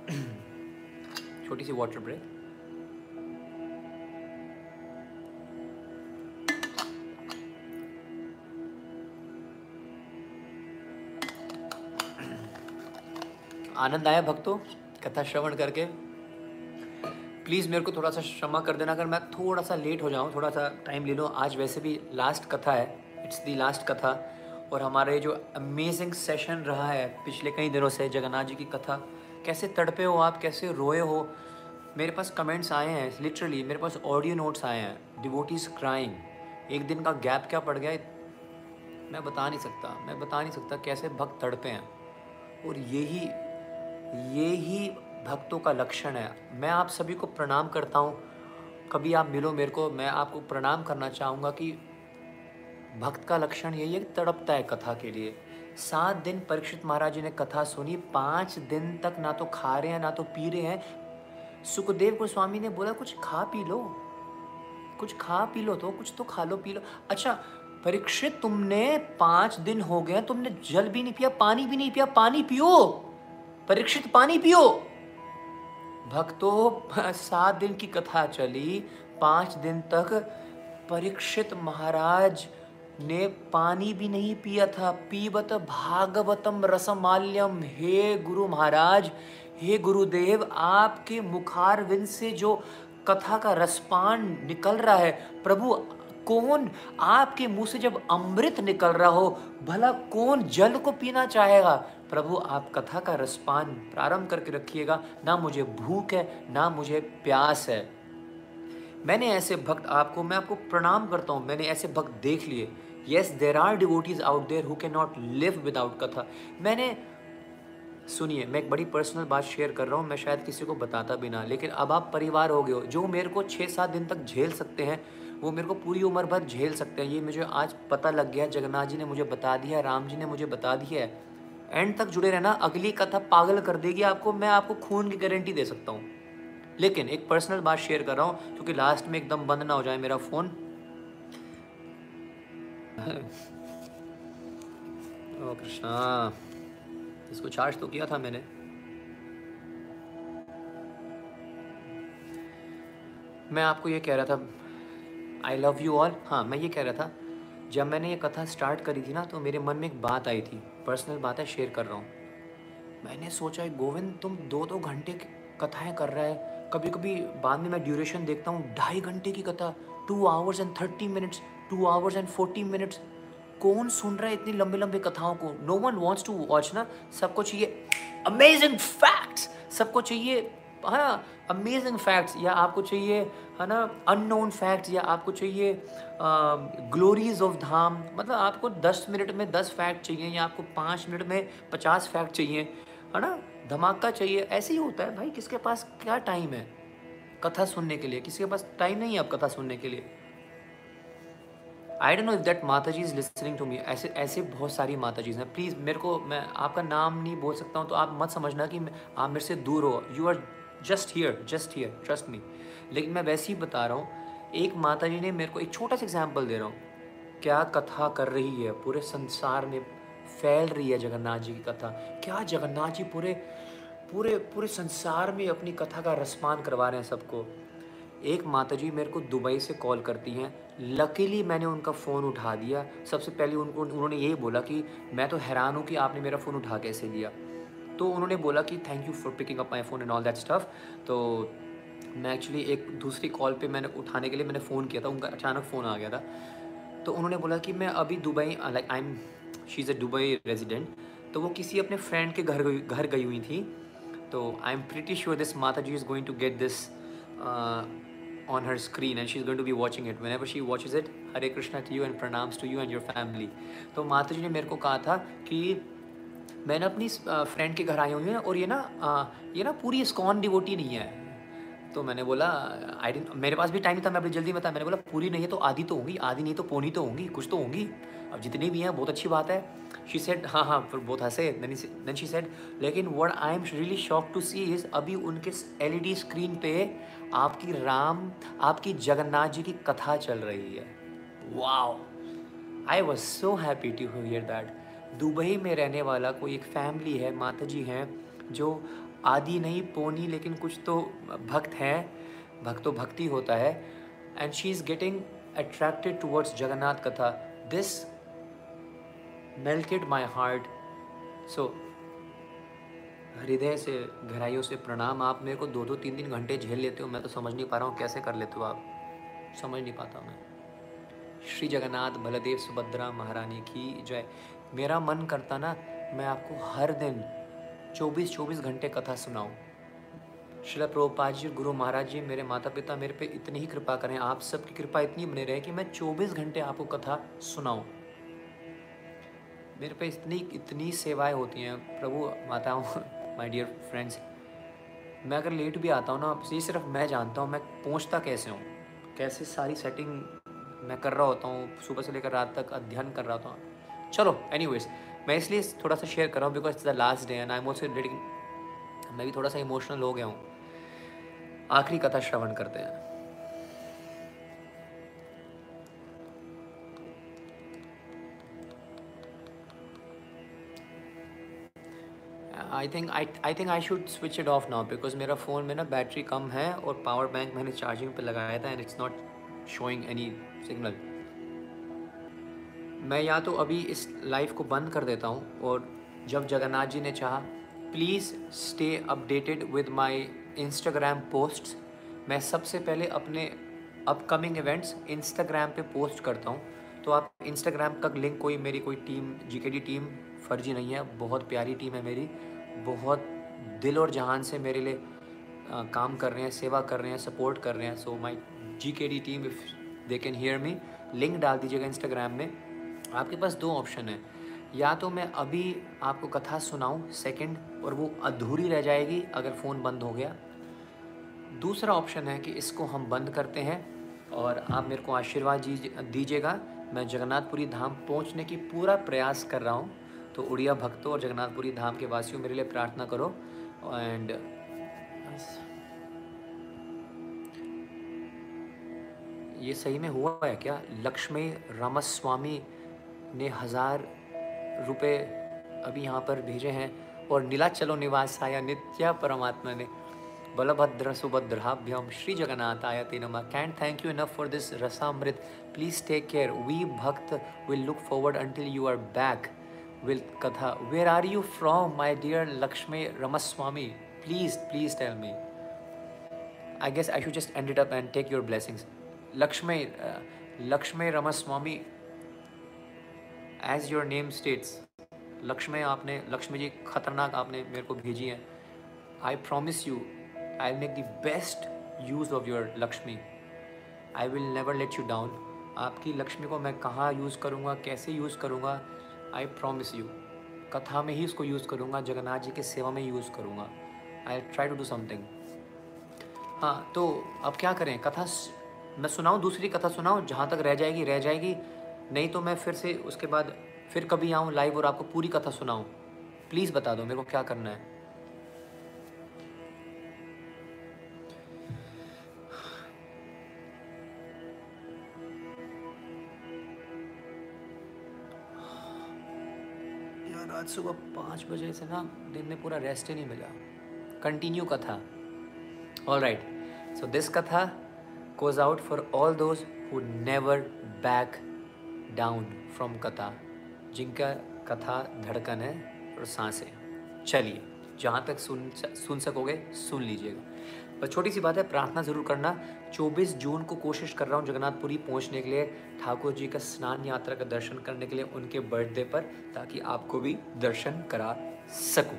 छोटी सी वाटर ब्रेक आनंद आया भक्तों, कथा श्रवण करके। प्लीज़ मेरे को थोड़ा सा क्षमा कर देना, अगर मैं थोड़ा सा लेट हो जाऊँ, थोड़ा सा टाइम ले लो। आज वैसे भी लास्ट कथा है इट्स दी लास्ट कथा। और हमारे जो अमेजिंग सेशन रहा है, पिछले कई दिनों से जगन्नाथ जी की कथा, कैसे तड़पे हो आप, कैसे रोए हो? मेरे पास कमेंट्स आए हैं लिटरली मेरे पास ऑडियो नोट्स आए हैं डिवोटीज क्राइंग एक दिन का गैप क्या पड़ गया? मैं बता नहीं सकता, मैं बता नहीं सकता कैसे भक्त तड़पे हैं। और यही यही भक्तों का लक्षण है। मैं आप सभी को प्रणाम करता हूँ। कभी आप मिलो मेरे को, मैं आपको प्रणाम करना चाहूँगा कि भक्त का लक्षण यही है कि तड़पता है कथा के लिए। सात दिन परीक्षित महाराज जी ने कथा सुनी, पाँच दिन तक ना तो खा रहे हैं, ना तो पी रहे हैं। सुखदेव गोस्वामी ने बोला, कुछ खा पी लो। कुछ खा पी लो तो कुछ तो खा लो, पी लो। अच्छा परीक्षित, तुमने पाँच दिन हो गए तुमने जल भी नहीं पिया, पानी भी नहीं पिया, पानी पियो। परीक्षित पानी पियो। भक्तों, सात दिन की कथा चली। पाँच दिन तक परीक्षित महाराज ने पानी भी नहीं पिया था। पीबत भागवतम रसमाल्यम। हे गुरु महाराज, हे गुरुदेव, आपके मुखार मुखारविंद से जो कथा का रसपान निकल रहा है, प्रभु कौन आपके मुँह से जब अमृत निकल रहा हो, भला कौन जल को पीना चाहेगा? प्रभु, आप कथा का रसपान प्रारंभ करके रखिएगा। ना मुझे भूख है, ना मुझे प्यास है। मैंने ऐसे भक्त आपको, मैं आपको प्रणाम करता हूँ। मैंने ऐसे भक्त देख लिए। Yes there are devotees out there who can not live without katha. मैंने, सुनिए, मैं एक बड़ी पर्सनल बात शेयर कर रहा हूँ। मैं शायद किसी को बताता भी ना, लेकिन अब आप परिवार हो गए हो, जो मेरे को छः सात दिन तक झेल सकते हैं वो मेरे को पूरी उम्र भर झेल सकते हैं। ये मुझे आज पता लग गया, जगन्नाथ जी ने मुझे बता दिया राम जी ने मुझे बता दिया है। एंड तक जुड़े रहना, अगली कथा पागल कर देगी आपको, मैं आपको खून की गारंटी दे सकता हूँ। लेकिन एक पर्सनल बात शेयर कर रहा हूँ, क्योंकि लास्ट में एकदम बंद ना हो जाए मेरा फ़ोन ओ कृष्णा, इसको चार्ज तो किया था मैंने। मैं आपको ये कह रहा था आई लव यू ऑल हाँ मैं ये कह रहा था, जब मैंने ये कथा स्टार्ट करी थी ना तो मेरे मन में एक बात आई थी पर्सनल बात है शेयर कर रहा हूँ। मैंने सोचा है गोविंद, तुम दो दो घंटे कथाएँ कर रहा है। कभी कभी बाद में मैं ड्यूरेशन देखता हूँ, ढाई घंटे की कथा two hours and thirty minutes two hours and forty minutes कौन सुन रहा है इतनी लंबी लंबी कथाओं को? No one wants to watch ना। सबको चाहिए अमेजिंग फैक्ट्स सबको चाहिए है ना अमेजिंग फैक्ट्स या आपको चाहिए, है ना अननोन फैक्ट्स या आपको चाहिए ग्लोरीज ऑफ़ धाम मतलब आपको दस मिनट में दस फैक्ट चाहिए, या आपको पाँच मिनट में पचास फैक्ट चाहिए, है ना? धमाका चाहिए, ऐसे ही होता है भाई, किसके पास क्या टाइम है? कथा सुनने के लिए किसी के पास टाइम नहीं है अब कथा सुनने के लिए? I don't know if that mata ji is listening to me ऐसे ऐसे बहुत सारी माता जीज हैं। प्लीज़ मेरे को, मैं आपका नाम नहीं बोल सकता हूँ तो आप मत समझना कि आप मेरे से दूर हो। You are just here just here trust me लेकिन मैं वैसे ही बता रहा हूँ, एक माता जी ने मेरे को एक छोटा सा एग्ज़ाम्पल दे रहा हूँ। क्या कथा कर रही है? पूरे संसार में फैल रही है जगन्नाथ जी की कथा। क्या जगन्नाथ जी पूरे पूरे पूरे संसार में अपनी कथा का रसमान करवा रहे हैं सबको? एक माता जी मेरे को दुबई से कॉल करती हैं। लकीली मैंने उनका फ़ोन उठा दिया। सबसे पहले उनको, उन्होंने यही बोला कि, मैं तो हैरान हूँ कि आपने मेरा फ़ोन उठा कैसे लिया? तो उन्होंने बोला कि thank you for picking up my phone and all that stuff तो मैं एक्चुअली एक दूसरी कॉल पे मैंने उठाने के लिए मैंने फ़ोन किया था, उनका अचानक फ़ोन आ गया था। तो उन्होंने बोला कि मैं अभी Dubai like I am she is a Dubai resident तो वो किसी अपने फ्रेंड के घर घर गई हुई थी। तो I am pretty sure this mata ji is going to get this on her on her screen and she's going to be watching it. Whenever she watches it, Hare Krishna to you and pranams to you and your family. तो माता जी ने मेरे को कहा था कि मैंने अपनी फ्रेंड के घर आई हुई है और ये ना ये ना पूरी स्कॉन डिवोटी नहीं है। तो मैंने बोला आई डेंट मेरे पास भी टाइम था, मैं अपनी जल्दी बता मैंने बोला, पूरी नहीं है तो आधी तो होंगी, आधी नहीं तो पोनी तो होंगी, कुछ तो होंगी। अब जितनी भी हैं, बहुत अच्छी बात है। शी सेड हाँ हाँ फिर बहुत हंसे। देन शी सेड लेकिन word I am really shock to see is अभी उनके एलईडी स्क्रीन पे आपकी राम, आपकी जगन्नाथ जी की कथा चल रही है। Wow I was so happy to hear that Dubai में रहने वाला कोई एक फैमिली है माता जी हैं, जो आदि नहीं, पोनी, लेकिन कुछ तो भक्त हैं, भक्त तो भक्ति होता है and she is getting attracted towards Jagannath katha this melted my heart so हृदय से, गहराइयों से प्रणाम। आप मेरे को दो दो तीन तीन घंटे झेल लेते हो, मैं तो समझ नहीं पा रहा हूँ कैसे कर लेते हो आप। समझ नहीं पाता मैं। श्री जगन्नाथ बलदेव सुभद्रा महारानी की जय। मेरा मन करता ना, मैं आपको हर दिन चौबीस चौबीस घंटे कथा सुनाऊँ। शिला प्रभुपाद जी गुरु महाराज जी, मेरे माता पिता मेरे पे इतनी ही कृपा करें, आप सबकी कृपा इतनी बने रहे कि मैं चौबीस घंटे आपको कथा सुनाऊँ। मेरे पे इतनी इतनी सेवाएँ होती हैं, प्रभु माताओं माय डियर फ्रेंड्स मैं अगर लेट भी आता हूँ ना ये सिर्फ़ मैं जानता हूँ, मैं पहुँचता कैसे हूँ? कैसे सारी सेटिंग मैं कर रहा होता हूँ, सुबह से लेकर रात तक अध्ययन कर रहा था चलो एनी मैं इसलिए थोड़ा सा शेयर कर रहा हूँ because it's the last day and I am also मैं भी थोड़ा सा इमोशनल हो गया हूँ। आखिरी कथा श्रवण करते हैं। I think I I think I should switch it off now because मेरा फ़ोन में ना बैटरी कम है और पावर बैंक मैंने चार्जिंग पे लगाया था and it's not showing any signal मैं या तो अभी इस लाइव को बंद कर देता हूँ और जब जगन्नाथ जी ने चाहा please stay updated with my Instagram posts मैं सबसे पहले अपने अपकमिंग इवेंट्स इंस्टाग्राम पे पोस्ट करता हूँ। तो आप इंस्टाग्राम का लिंक कोई मेरी कोई टीम जी टीम फर्जी नहीं है बहुत प्यारी टीम है मेरी। बहुत दिल और जहान से मेरे लिए आ, काम कर रहे हैं सेवा कर रहे हैं सपोर्ट कर रहे हैं। So my G K D team if they can hear me link डाल दीजिएगा इंस्टाग्राम में। आपके पास दो ऑप्शन है। या तो मैं अभी आपको कथा सुनाऊं सेकंड और वो अधूरी रह जाएगी अगर फ़ोन बंद हो गया। दूसरा ऑप्शन है कि इसको हम बंद करते हैं और आप मेरे को आशीर्वाद दीजिएगा। मैं जगन्नाथपुरी धाम पहुँचने की पूरा प्रयास कर रहा हूँ। तो उड़िया भक्तों और जगन्नाथपुरी धाम के वासियों मेरे लिए प्रार्थना करो। एंड ये सही में हुआ है क्या? लक्ष्मी रामस्वामी ने हज़ार रुपए अभी यहाँ पर भेजे हैं और नीलाचलो आया नित्या परमात्मा ने। बलभद्र सुभद्राभ्यम श्री जगन्नाथ आया ते नमा। Can't thank you enough for this Rasamrita please take care we भक्त will look forward until you are back will कथा where are you from my dear Lakshmi Ramaswamy please please tell me I guess I should just end it up and take your blessings Lakshmi Lakshmi Ramaswamy Ramaswamy, your name states Lakshmi आपने लक्ष्मी जी खतरनाक आपने मेरे को भेजी है। I promise you I make the best use of your Lakshmi I will never let you down आपकी लक्ष्मी को मैं कहाँ यूज़ करूँगा कैसे यूज़ करूँगा आई प्रॉमिस यू कथा में ही उसको यूज़ करूँगा जगन्नाथ जी के सेवा में यूज़ करूँगा। I try to do something हाँ तो अब क्या करें? कथा मैं सुनाऊँ? दूसरी कथा सुनाऊँ? जहाँ तक रह जाएगी रह जाएगी। नहीं तो मैं फिर से उसके बाद फिर कभी आऊँ लाइव और आपको पूरी कथा सुनाऊँ। प्लीज़ बता दो, मेरे को क्या करना है? यार, आज सुबह पाँच बजे से ना दिन में पूरा रेस्ट ही नहीं मिला। कंटिन्यू कथा। ऑल राइट सो दिस कथा goes out for all those who never back down from कथा जिनका कथा धड़कन है और साँसें चलिए, जहाँ तक सुन सुन सकोगे, सुन लीजिएगा। पर छोटी सी बात है, प्रार्थना ज़रूर करना 24 जून को कोशिश कर रहा हूँ जगन्नाथपुरी पहुँचने के लिए, ठाकुर जी का स्नान यात्रा का दर्शन करने के लिए उनके बर्थडे पर, ताकि आपको भी दर्शन करा सकूँ।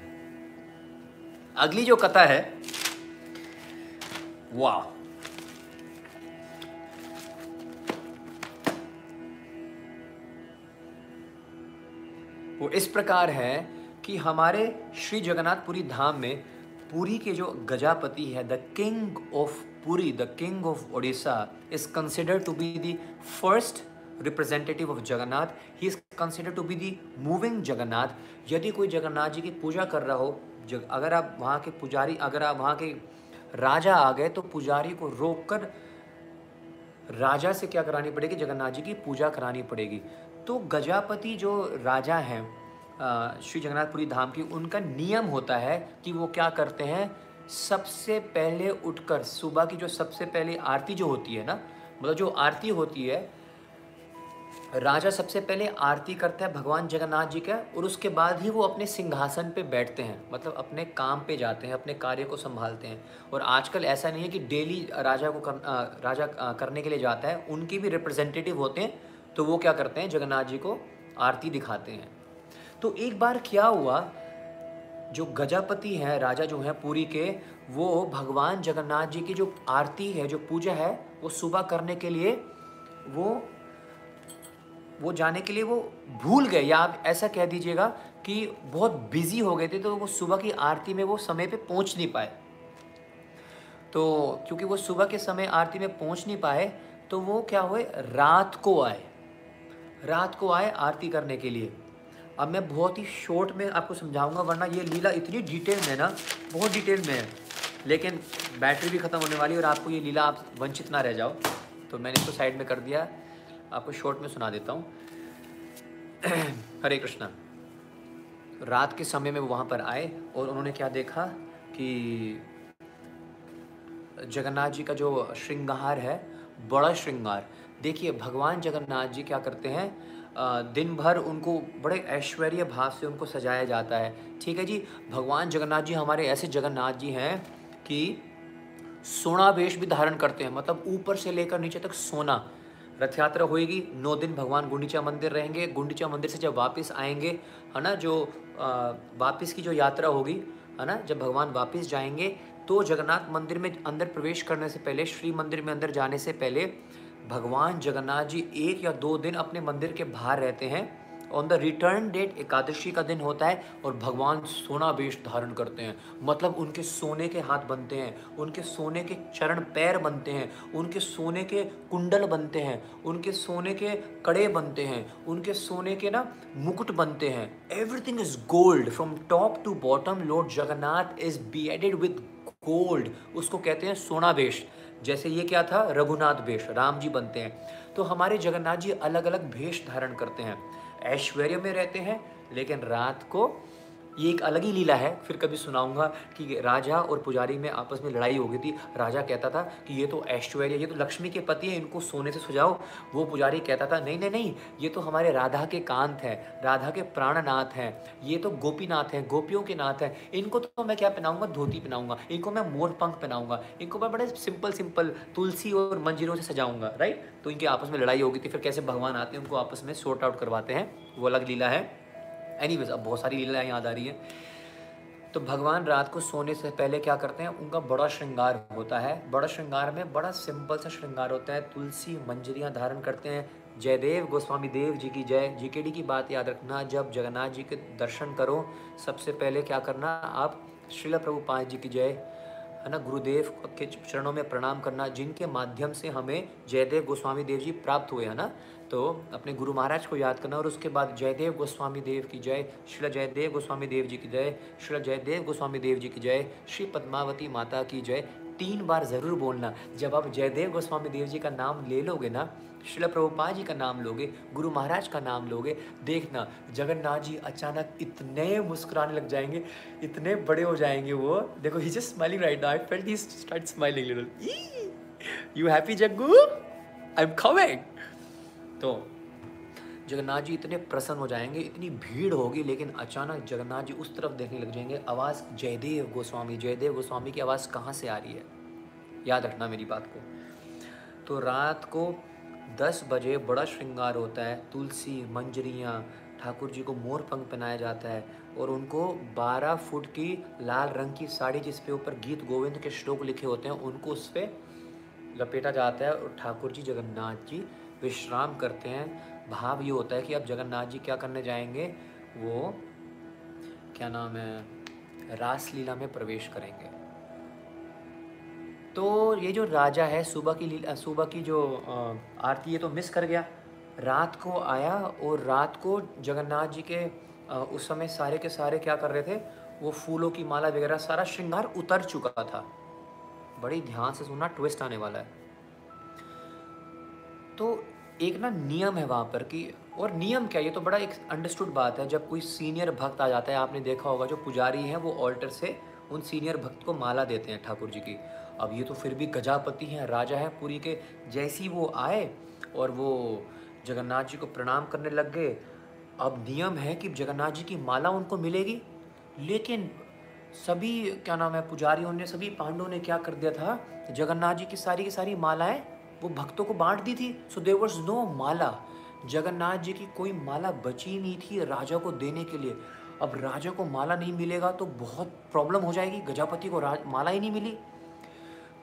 अगली जो कथा है, वाह! वो इस प्रकार है कि हमारे श्री जगन्नाथपुरी धाम में पुरी के जो गजापति है the king of Puri the king of Odisha is considered to be the first representative of Jagannath he is consider to be the moving Jagannath यदि कोई जगन्नाथ जी की पूजा कर रहा हो जग, अगर आप वहाँ के पुजारी अगर आप वहाँ के राजा आ गए तो पुजारी को रोक कर राजा से क्या करानी पड़ेगी? जगन्नाथ जी की पूजा करानी पड़ेगी। तो गजापति जो राजा हैं श्री जगन्नाथपुरी धाम की उनका नियम होता है कि वो क्या करते हैं सबसे पहले उठकर सुबह की जो सबसे पहले आरती जो होती है ना मतलब जो आरती होती है राजा सबसे पहले आरती करता है भगवान जगन्नाथ जी का और उसके बाद ही वो अपने सिंहासन पे बैठते हैं मतलब अपने काम पे जाते हैं अपने कार्य को संभालते हैं। और आजकल ऐसा नहीं है कि डेली राजा को कर, राजा करने के लिए जाता है उनके भी रिप्रेजेंटेटिव होते हैं तो वो क्या करते हैं, जगन्नाथ जी को आरती दिखाते हैं। तो एक बार क्या हुआ, जो गजापति हैं, राजा जो हैं पूरी के, वो भगवान जगन्नाथ जी की जो आरती है, जो पूजा है, वो सुबह करने के लिए वो वो जाने के लिए वो भूल गए। या आप ऐसा कह दीजिएगा कि बहुत बिज़ी हो गए थे तो वो सुबह की आरती में वो समय पे पहुँच नहीं पाए। तो क्योंकि वो सुबह के समय आरती में पहुँच नहीं पाए तो वो क्या हुए, रात को आए। रात को आए आरती करने के लिए। अब मैं बहुत ही शॉर्ट में आपको समझाऊँगा, वरना ये लीला इतनी डिटेल में है ना, बहुत डिटेल में है। लेकिन बैटरी भी ख़त्म होने वाली है और आपको ये लीला आप वंचित ना रह जाओ। तो मैंने इसको साइड में कर दिया। आपको शॉर्ट में सुना देता हूँ। हरे कृष्णा। रात के समय में वो वहाँ पर आए और उन्होंने क्या देखा कि जगन्नाथ जी का जो श्रृंगार है, बड़ा श्रृंगार देखिए, भगवान जगन्नाथ जी क्या करते हैं दिन भर उनको बड़े ऐश्वर्य भाव से उनको सजाया जाता है। ठीक है जी? भगवान जगन्नाथ जी हमारे ऐसे जगन्नाथ जी हैं कि सोना वेश भी धारण करते हैं मतलब ऊपर से लेकर नीचे तक सोना। रथ यात्रा होएगी, नौ दिन भगवान गुंडीचा मंदिर रहेंगे। गुंडीचा मंदिर से जब वापस आएँगे, है ना, जो वापस की जो यात्रा होगी, है ना, जब भगवान वापस जाएँगे तो जगन्नाथ मंदिर में अंदर प्रवेश करने से पहले, श्री मंदिर में अंदर जाने से पहले भगवान जगन्नाथ जी एक या दो दिन अपने मंदिर के बाहर रहते हैं on the return date Ekadashi का दिन होता है और भगवान सोना वेश धारण करते हैं। मतलब उनके सोने के हाथ बनते हैं, उनके सोने के चरण पैर बनते हैं, उनके सोने के कुंडल बनते हैं, उनके सोने के कड़े बनते हैं, उनके सोने के ना मुकुट बनते हैं। Everything is gold from top to bottom Lord Jagannath is be added with gold उसको कहते हैं सोना वेश। जैसे ये क्या था? रघुनाथ भेष, राम जी बनते हैं। तो हमारे जगन्नाथ जी अलग अलग भेष धारण करते हैं। ऐश्वर्य में रहते हैं, लेकिन रात को ये एक अलग ही लीला है। फिर कभी सुनाऊँगा कि राजा और पुजारी में आपस में लड़ाई हो गई थी। राजा कहता था कि ये तो ऐश्वर्य, ये तो लक्ष्मी के पति हैं, इनको सोने से सुझाओ वो पुजारी कहता था, नहीं नहीं नहीं, ये तो हमारे राधा के कांत हैं, राधा के प्राणनाथ हैं, ये तो गोपीनाथ हैं, गोपियों के नाथ हैं। इनको तो मैं क्या पहनाऊँगा? धोती पहनाऊँगा। इनको मैं मोर पंख पहनाऊँगा। इनको मैं बड़े सिंपल सिंपल तुलसी और मंजिलों से सजाऊँगा राइट तो इनकी आपस में लड़ाई हो गई थी। फिर कैसे भगवान आते हैं, उनको आपस में सॉर्ट आउट करवाते हैं। वो अलग लीला है। एनी अब बहुत सारी लीलाएँ याद आ रही हैं। तो भगवान रात को सोने से पहले क्या करते हैं? उनका बड़ा श्रृंगार होता है। बड़ा श्रृंगार में बड़ा सिंपल सा श्रृंगार होता है। तुलसी मंजरियाँ धारण करते हैं। जयदेव गोस्वामी देव जी की जय। जी के बात याद रखना। जब जगन्नाथ जी के दर्शन करो, सबसे पहले क्या करना? आप श्रीला प्रभुपाद जी की जय, है ना? गुरुदेव के चरणों में प्रणाम करना, जिनके माध्यम से हमें जयदेव गोस्वामी देव जी प्राप्त हुए, है ना? तो अपने गुरु महाराज को याद करना और उसके बाद जयदेव गोस्वामी देव की जय, श्री जयदेव गोस्वामी देव जी की जय, श्री जयदेव गोस्वामी देव जी की जय, श्री पद्मावती माता की जय। तीन बार ज़रूर बोलना। जब आप जयदेव गोस्वामी देव जी का नाम ले लोगे ना शिला प्रभुपा जी का नाम लोगे, गुरु महाराज का नाम लोगे, देखना जगन्नाथ जी अचानक इतने मुस्कुराने लग जाएँगे, इतने बड़े हो जाएँगे वो। देखो he just smiling right I felt he start smiling little you happy Jaggu I am coming to Jagannath ji इतने प्रसन्न हो जाएँगे, इतनी भीड़ होगी, लेकिन अचानक जगन्नाथ जी उस तरफ़ देखने लग जाएँगे, आवाज़ जयदेव गोस्वामी जयदेव गोस्वामी की आवाज़ कहाँ से आ रही है? याद रखना मेरी बात को। तो रात को दस बजे बड़ा श्रृंगार होता है, तुलसी, मंजरियाँ, ठाकुर जी को मोर पंख पहनाया जाता है और उनको 12 फुट की लाल रंग की साड़ी जिसपे ऊपर गीत गोविंद के श्लोक लिखे होते हैं, उनको उस पर लपेटा जाता है और ठाकुर जी जगन्नाथ जी विश्राम करते हैं। भाव ये होता है कि अब जगन्नाथ जी क्या करने जाएँगे? वो, क्या नाम है, रासलीला में प्रवेश करेंगे। तो ये जो राजा है, सुबह की लीला, सुबह की जो आरती है तो मिस कर गया। रात को आया और रात को जगन्नाथ जी के उस समय सारे के सारे क्या कर रहे थे? वो फूलों की माला वगैरह सारा श्रृंगार उतर चुका था। बड़ी ध्यान से सुनना ट्विस्ट आने वाला है। तो एक ना नियम है वहाँ पर कि, और नियम क्या ये तो बड़ा एक अंडरस्टूड बात है। जब कोई सीनियर भक्त आ जाता है, आपने देखा होगा, जो पुजारी हैं, वो ऑल्टर से उन सीनियर भक्त को माला देते हैं ठाकुर जी की। अब ये तो फिर भी गजापति हैं, राजा हैं, पूरी के जैसी वो आए और वो जगन्नाथ जी को प्रणाम करने लग गए। अब नियम है कि जगन्नाथ जी की माला उनको मिलेगी, लेकिन सभी, क्या नाम है, पुजारियों ने, सभी पांडवों ने क्या कर दिया था? जगन्नाथ जी की सारी की सारी मालाएँ वो भक्तों को बांट दी थी। सो देर वॉज़ नो माला। जगन्नाथ जी की कोई माला बची नहीं थी राजा को देने के लिए। अब राजा को माला नहीं मिलेगा तो बहुत प्रॉब्लम हो जाएगी। गजापति को माला ही नहीं मिली।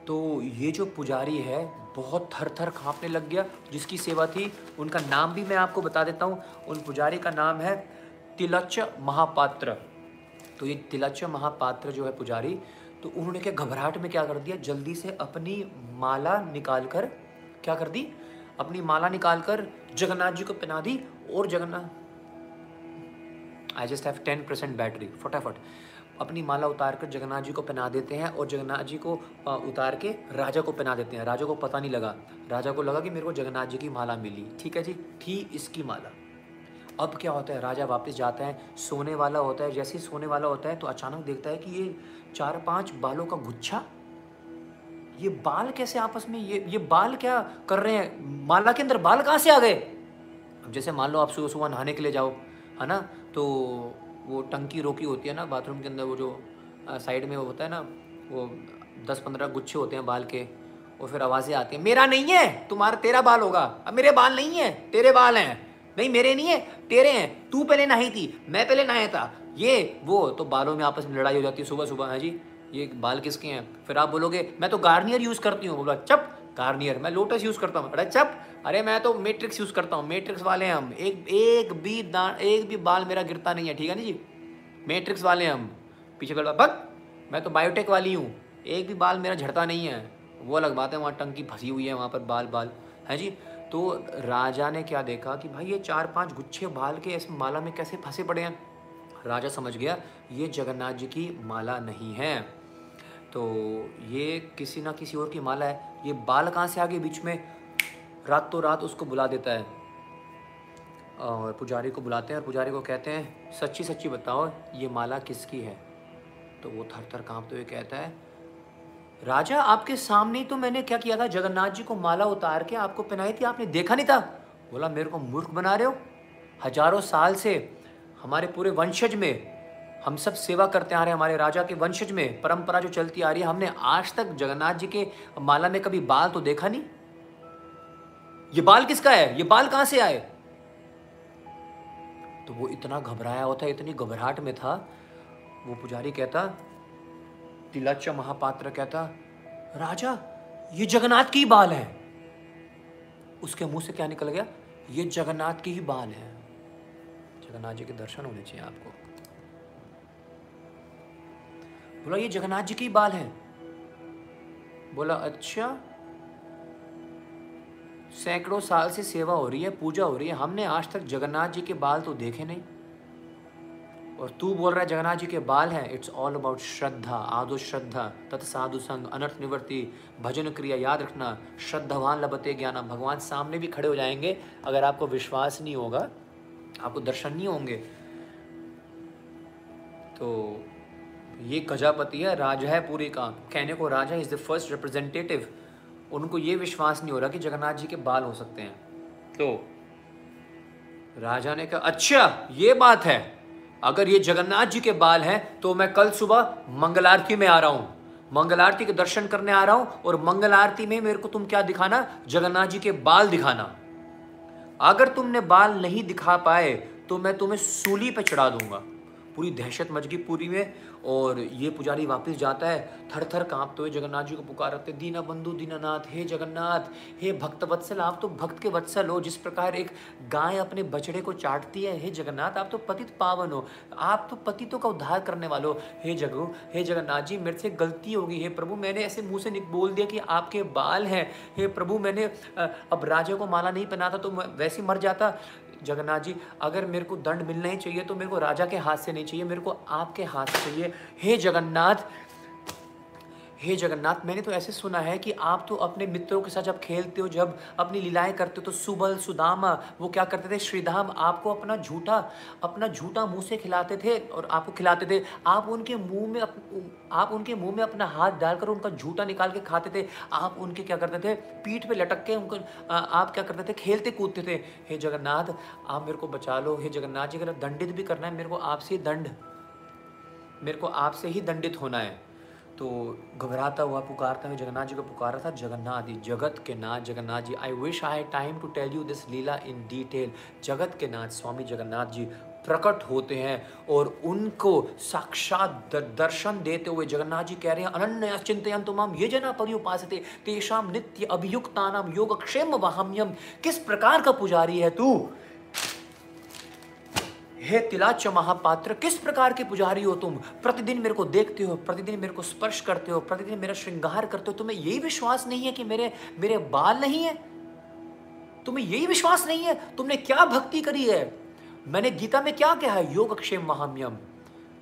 तो ये जो पुजारी है, बहुत थर थर काँपने लग गया। जिसकी सेवा थी, उनका नाम भी मैं आपको बता देता हूँ। उन पुजारी का नाम है तिलच महापात्र। तो ये तिलच महापात्र जो है पुजारी तो उन्होंने क्या घबराहट में क्या कर दिया? जल्दी से अपनी माला निकाल कर क्या कर दी? अपनी माला निकाल कर जगन्नाथ जी को पहना दी और Jagannath I just have ten percent battery फटाफट। अपनी माला उतार कर जगन्नाथ जी को पहना देते हैं और जगन्नाथ जी को उतार के राजा को पहना देते हैं। राजा को पता नहीं लगा। राजा को लगा कि मेरे को जगन्नाथ जी की माला मिली। ठीक है जी? थी इसकी माला। अब क्या होता है? राजा वापस जाता है, सोने वाला होता है। जैसे ही सोने वाला होता है तो अचानक देखता है कि ये चार पाँच बालों का गुच्छा ये बाल कैसे आपस में, ये ये बाल क्या कर रहे हैं? माला के अंदर बाल कहाँ से आ गए? अब जैसे मान लो आप सुबह सुबह नहाने के लिए जाओ, है ना? तो वो टंकी रोकी होती है ना, बाथरूम के अंदर वो जो साइड में वो होता है ना, वो दस पंद्रह गुच्छे होते हैं बाल के, और फिर आवाज़ें आती हैं। मेरा नहीं है, तुम्हारा, तेरा बाल होगा। अब मेरे बाल नहीं है, तेरे बाल हैं। नहीं, मेरे नहीं है, तेरे हैं। तू पहले नहाई थी, मैं पहले नहाया था। ये, वो तो बालों में आपस में लड़ाई हो जाती है सुबह सुबह, है जी? ये बाल किसके हैं? फिर आप बोलोगे, मैं तो गार्नियर यूज़ करती हूँ। बोला, चप, गार्नियर, मैं लोटस यूज़ करता हूँ। अरे चप, अरे मैं तो मेट्रिक्स यूज़ करता हूँ, मेट्रिक्स वाले हम, एक एक भी दान, एक भी बाल मेरा गिरता नहीं है, ठीक है ना जी? मेट्रिक्स वाले हम। पीछे बोला बक, मैं तो बायोटेक वाली हूँ, एक भी बाल मेरा झड़ता नहीं है। वो अलग बात है, वहाँ टंकी फंसी हुई है, वहाँ पर बाल बाल, है जी? तो राजा ने क्या देखा कि भाई ये चार पाँच गुच्छे बाल के ऐसे माला में कैसे फंसे पड़े हैं? राजा समझ गया, ये जगन्नाथ जी की माला नहीं है। तो ये किसी ना किसी और की माला है। ये बाल कहाँ से आ गए बीच में? रात तो रात उसको बुला देता है। और पुजारी को बुलाते हैं और पुजारी को कहते हैं, सच्ची सच्ची बताओ, ये माला किसकी है? तो वो थर थर काँपते हुए कहता है, राजा, आपके सामने ही तो मैंने क्या किया था? जगन्नाथ जी को माला उतार के आपको पहनाई थी? आपने देखा नहीं था? बोला, मेरे को मूर्ख बना रहे हो? हज़ारों साल से हमारे पूरे वंशज में हम सब सेवा करते आ रहे हैं हमारे राजा के वंशज में। परंपरा जो चलती आ रही है, हमने आज तक जगन्नाथ जी के माला में कभी बाल तो देखा नहीं? ये बाल किसका है? ये बाल कहाँ से आए? तो वो इतना घबराया होता इतनी घबराहट में था, वो पुजारी कहता तिलच्च महापात्र कहता, राजा, ये जगन्नाथ की ही बाल है। उसके मुँह से क्या निकल गया? ये जगन्नाथ की ही बाल है। जगन्नाथ जी के दर्शन होने चाहिए आपको। बोला, ये जगन्नाथ जी के बाल है। बोला अच्छा। सैकड़ों साल से सेवा हो रही है, पूजा हो रही है। हमने आज तक जगन्नाथ जी के बाल तो देखे नहीं। और तू बोल रहा है, जगन्नाथ जी के बाल हैं। इट्स ऑल अबाउट श्रद्धा, आदो श्रद्धा, तत् साधु संग, अनर्थ निवृत्ति, भजन क्रिया याद रखना, श्रद्धावान लबते ज्ञान। भगवान सामने भी खड़े हो जाएँगे। अगर आपको विश्वास नहीं होगा, आपको दर्शन नहीं होंगे तो ये गजापति है राजा है पूरे का कहने को राजा इज़ द फ़र्स्ट रिप्रेजेंटेटिव उनको ये विश्वास नहीं हो रहा कि जगन्नाथ जी के बाल हो सकते हैं। तो? राजा ने कहा अच्छा ये बात है। अगर ये जगन्नाथ जी के बाल हैं तो मैं कल सुबह मंगल आरती में आ रहा हूँ। मंगल आरती के दर्शन करने आ रहा हूँ और मंगल आरती में मेरे को तुम क्या दिखाना? जगन्नाथ जी के बाल दिखाना। अगर तुमने बाल नहीं दिखा पाए तो मैं तुम्हें सूली पे चढ़ा दूँगा। पूरी दहशत मच गई पूरी में। और ये पुजारी वापस जाता है थर थर कांपते हुए जगन्नाथ जी को पुकारते, दीना बंधु दीनानाथ हे जगन्नाथ, हे भक्त वत्सल, आप तो भक्त के वत्सल हो, जिस प्रकार एक गाय अपने बछड़े को चाटती है, हे जगन्नाथ, आप तो पतित पावन हो, आप तो पतितों का उद्धार करने वाले हो जगो, हे जगन्नाथ जी, मेरे से गलती हो गई, हे प्रभु, मैंने ऐसे मुँह से बोल दिया कि आपके बाल हैं, हे प्रभु, मैंने अब राजा को माला नहीं पहना था तो वैसे मर जाता जगन्नाथ जी, अगर मेरे को दंड मिलना ही चाहिए तो मेरे को राजा के हाथ से नहीं चाहिए, मेरे को आपके हाथ से चाहिए। हे जगन्नाथ हे जगन्नाथ, मैंने तो ऐसे सुना है कि आप तो अपने मित्रों के साथ जब खेलते हो, जब अपनी लीलाएँ करते हो तो सुबल, सुदामा, वो क्या करते थे? श्रीधाम, आपको अपना झूठा अपना झूठा मुँह से खिलाते थे और आपको खिलाते थे। आप उनके मुँह में आप उनके मुँह में अपना हाथ डालकर उनका झूठा निकाल के खाते थे। आप उनके क्या करते थे? पीठ पे लटक के उनको आप क्या करते थे? खेलते कूदते थे। हे जगन्नाथ, आप मेरे को बचा लो। हे जगन्नाथ जी, अगर दंडित भी करना है, मेरे को आपसे दंड, मेरे को आपसे ही दंडित होना है। तो घबराता हुआ पुकारता हुआ जगन्नाथ जी को पुकारा था, जगन्नाथ जी, जगत के नाथ, Jagannath ji I wish I time to tell you this Leela in detail जगत के नाथ, स्वामी जगन्नाथ जी प्रकट होते हैं और उनको साक्षात दर्शन देते हुए जगन्नाथ जी कह रहे हैं, अनन्य चिंतन तुम ये जना परिपास तेषाम नित्य अभियुक्ता नाम योगक्षेम वहाम्यम किस प्रकार का पुजारी है तू? हे तिलाच महापात्र, किस प्रकार के पुजारी हो तुम? प्रतिदिन मेरे को देखते हो, प्रतिदिन मेरे को स्पर्श करते हो, प्रतिदिन मेरा श्रृंगार करते हो। तुम्हें यही विश्वास नहीं है कि मेरे मेरे बाल नहीं है? तुम्हें यही विश्वास नहीं है? तुमने क्या भक्ति करी है? मैंने गीता में क्या कहा है? योग क्षेम महाम्यम।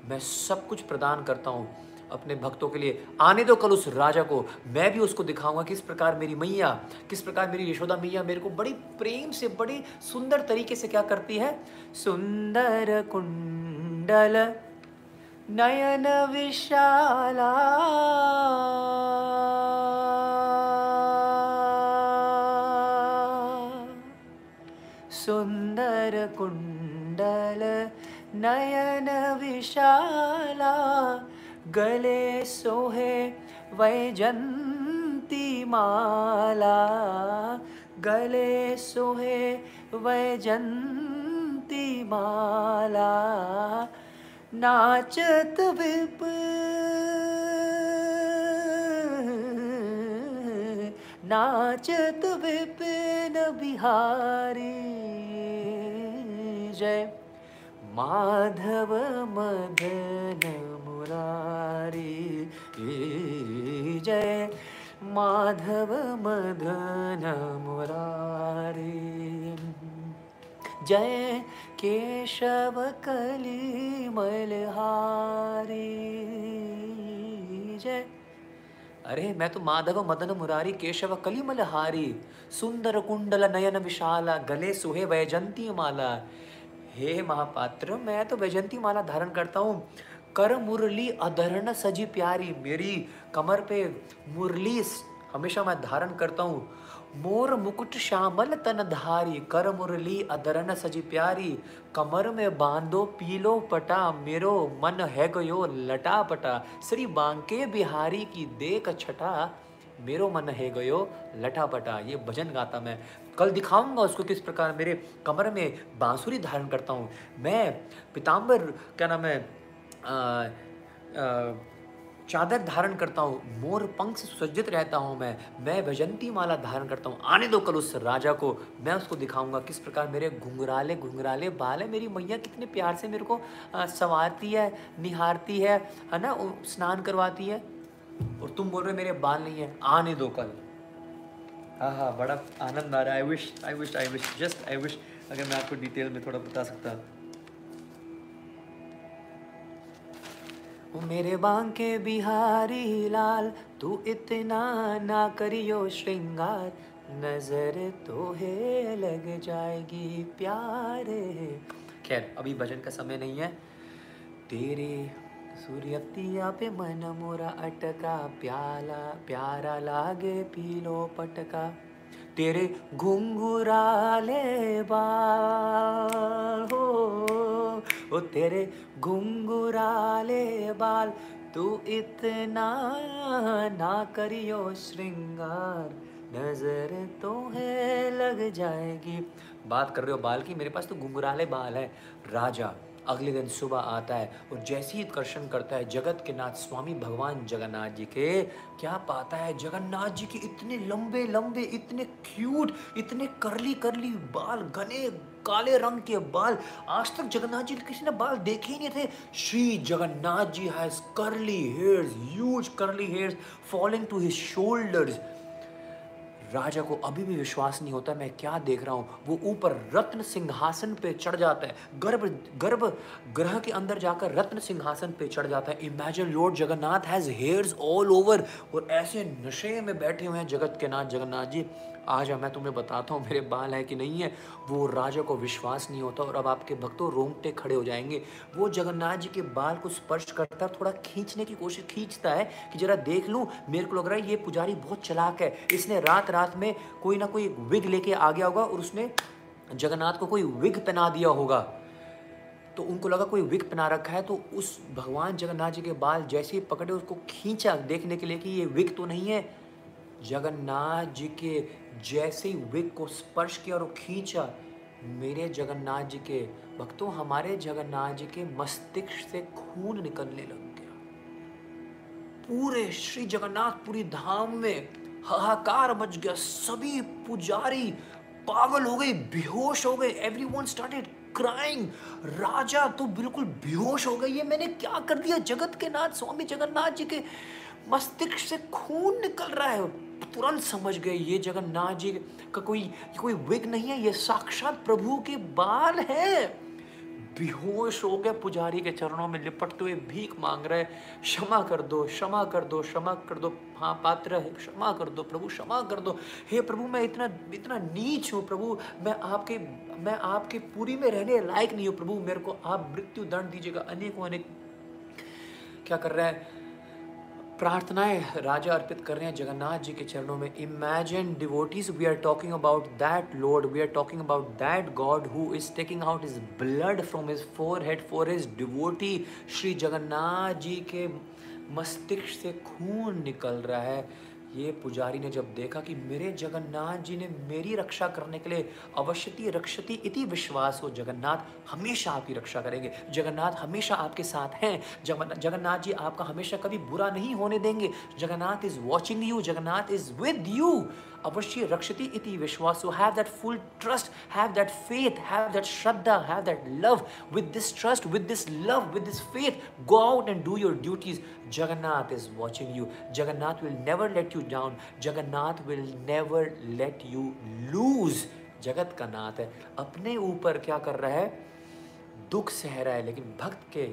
मैं सब कुछ प्रदान करता हूँ। अपने भक्तों के लिए। आने दो कल उस राजा को। मैं भी उसको दिखाऊँगा किस प्रकार मेरी मैया, किस प्रकार मेरी यशोदा मैया मेरे को बड़ी प्रेम से, बड़ी सुंदर तरीके से क्या करती है? सुंदर कुंडल, नयन विशाला। सुंदर कुंडल, नयन विशाला। गले सोहे वैजंती माला गले सोहे वैजंती माला नाचत विप। नाचत विपिन बिहारी। जय माधव मदन। मुरारी जय माधव मदन मुरारी। जय केशव कली मलहारी जय। अरे, मैं तो माधव मदन मुरारी, केशव कली मलहारी सुंदर कुंडल नयन विशाला, गले सुहे वैजंती माला। हे महापात्र, मैं तो वैजंती माला धारण करता हूँ। कर मुरली अधरण सजी प्यारी मेरी। कमर पे मुरली हमेशा मैं धारण करता हूँ। मोर मुकुट श्यामल तन धारी कर मुरली अधरण सजी प्यारी। कमर में बांधो पीलो पटा, मेरो मन है गयो लटा पटा। श्री बांके बिहारी की देख छटा, मेरो मन है गयो लटा पटा। ये भजन गाता मैं। कल दिखाऊँगा उसको किस प्रकार मेरे कमर में बांसुरी धारण करता हूँ। मैं पिताम्बर क्या नाम है चादर धारण करता हूँ, मोर पंख से सुसज्जित रहता हूँ मैं मैं वैजंती माला धारण करता हूँ। आने दो कल उस राजा को, मैं उसको दिखाऊँगा। किस प्रकार मेरे घुंघराले घुंघराले बाल है मेरी मैया, कितने प्यार से मेरे को संवारती है, निहारती है है ना? स्नान करवाती है। और तुम बोल रहे मेरे बाल नहीं है। आने दो कल। हाँ हाँ बड़ा आनंद आ रहा है। I wish I wish I wish just I wish अगर मैं आपको डिटेल में थोड़ा बता सकता। ओ मेरे बांके बिहारी लाल, तू इतना ना करियो श्रृंगार। नज़र तो है, लग जाएगी प्यारे। खैर, अभी भजन का समय नहीं है। तेरे सूर्यतिया पे मन मोरा अटका, प्याला, प्यारा लागे पीलो पटका। तेरे घुंघराले बाल, हो, ओ तेरे घुंघराले बाल, तू इतना ना करियो श्रृंगार, नज़र तो है लग जाएगी। बात कर रहे हो बाल की? मेरे पास तो घुंघराले बाल है। राजा अगले दिन सुबह आता है और जैसे ही दर्शन करता है, जगत के नाथ स्वामी भगवान जगन्नाथ जी के, क्या पाता है? जगन्नाथ जी के इतने लंबे लंबे, इतने क्यूट इतने करली करली बाल, घने काले रंग के बाल। आज तक जगन्नाथ जी किसी ने बाल देखे ही नहीं थे। Shri Jagannath ji has curly hairs huge curly hairs falling to his shoulders राजा को अभी भी विश्वास नहीं होता, मैं क्या देख रहा हूँ? वो ऊपर रत्न सिंहासन पे चढ़ जाता है। गर्भ गर्भ ग्रह के अंदर जाकर रत्न सिंहासन पे चढ़ जाता है। Imagine Lord Jagannath has hairs all over और ऐसे नशे में बैठे हुए हैं जगत के नाथ जगन्नाथ जी। आज मैं तुम्हें बताता हूँ, मेरे बाल है कि नहीं है, वो राजा को विश्वास नहीं होता और अब आपके भक्तों रोंगटे खड़े हो जाएँगे। वो जगन्नाथ जी के बाल को स्पर्श करता थोड़ा खींचने की कोशिश खींचता है कि जरा देख लूँ, मेरे को लग रहा है ये पुजारी बहुत चलाक है। इसने रात रात में कोई ना कोई विग लेके आ गया होगा और उसने जगन्नाथ को कोई विग पहना दिया होगा। तो उनको लगा कोई विग पहना रखा है तो उस भगवान जगन्नाथ जी के बाल जैसे ही पकड़े उसको खींचा देखने के लिए कि ये विग तो नहीं है। जगन्नाथ जी के जैसे ही विग को स्पर्श किया और खींचा, मेरे जगन्नाथ जी के भक्तों, हमारे जगन्नाथ जी के मस्तिष्क से खून निकलने लग गया। पूरे श्री जगन्नाथ, पूरी धाम में हाहाकार मच गया। सभी पुजारी पागल हो गए, बेहोश हो गए। एवरी वन स्टार्टेड क्राइंग राजा तो बिल्कुल बेहोश हो गई ये मैंने क्या कर दिया? जगत के नाथ, स्वामी जगन्नाथ जी के मस्तिष्क से खून निकल रहा है। तुरंत समझ गए, ये जगन्नाथ जी का कोई कोई विग नहीं है, ये साक्षात प्रभु के बाल है। बेहोश हो गए पुजारी के चरणों में, लिपटते हुए भीख मांग रहे, क्षमा कर दो, क्षमा कर दो, क्षमा कर दो हाँ पात्र है, क्षमा कर दो, प्रभु, क्षमा कर दो। हे प्रभु, मैं इतना इतना नीच हूँ, प्रभु, मैं आपके मैं आपके पूरी में रहने लायक नहीं हूँ, प्रभु, मेरे को आप मृत्यु दंड दीजिएगा। अनेकों, अनेक क्या कर रहे है? प्रार्थनाएँ राजा अर्पित कर रहे हैं जगन्नाथ जी के चरणों में। Imagine devotees we are talking about that Lord we are talking about that God who is taking out is blood from his forehead for his devotee Shri Jagannath ji के मस्तिष्क से खून निकल रहा है। ये पुजारी ने जब देखा कि मेरे जगन्नाथ जी ने मेरी रक्षा करने के लिए अवश्यति रक्षति इति विश्वास हो, जगन्नाथ हमेशा आपकी रक्षा करेंगे। जगन्नाथ हमेशा आपके साथ हैं। जगन्नाथ जी आपका हमेशा कभी बुरा नहीं होने देंगे। Jagannath is watching you Jagannath is with you अवश्य रक्षति इति विश्वास। Have that full trust have that faith have that Shraddha have that love with this trust with this love with this faith go out and do your duties Jagannath is watching you Jagannath will never let you down Jagannath will never let you lose जगत का नाथ है अपने ऊपर क्या कर रहा है दुख सह रहा है लेकिन भक्त के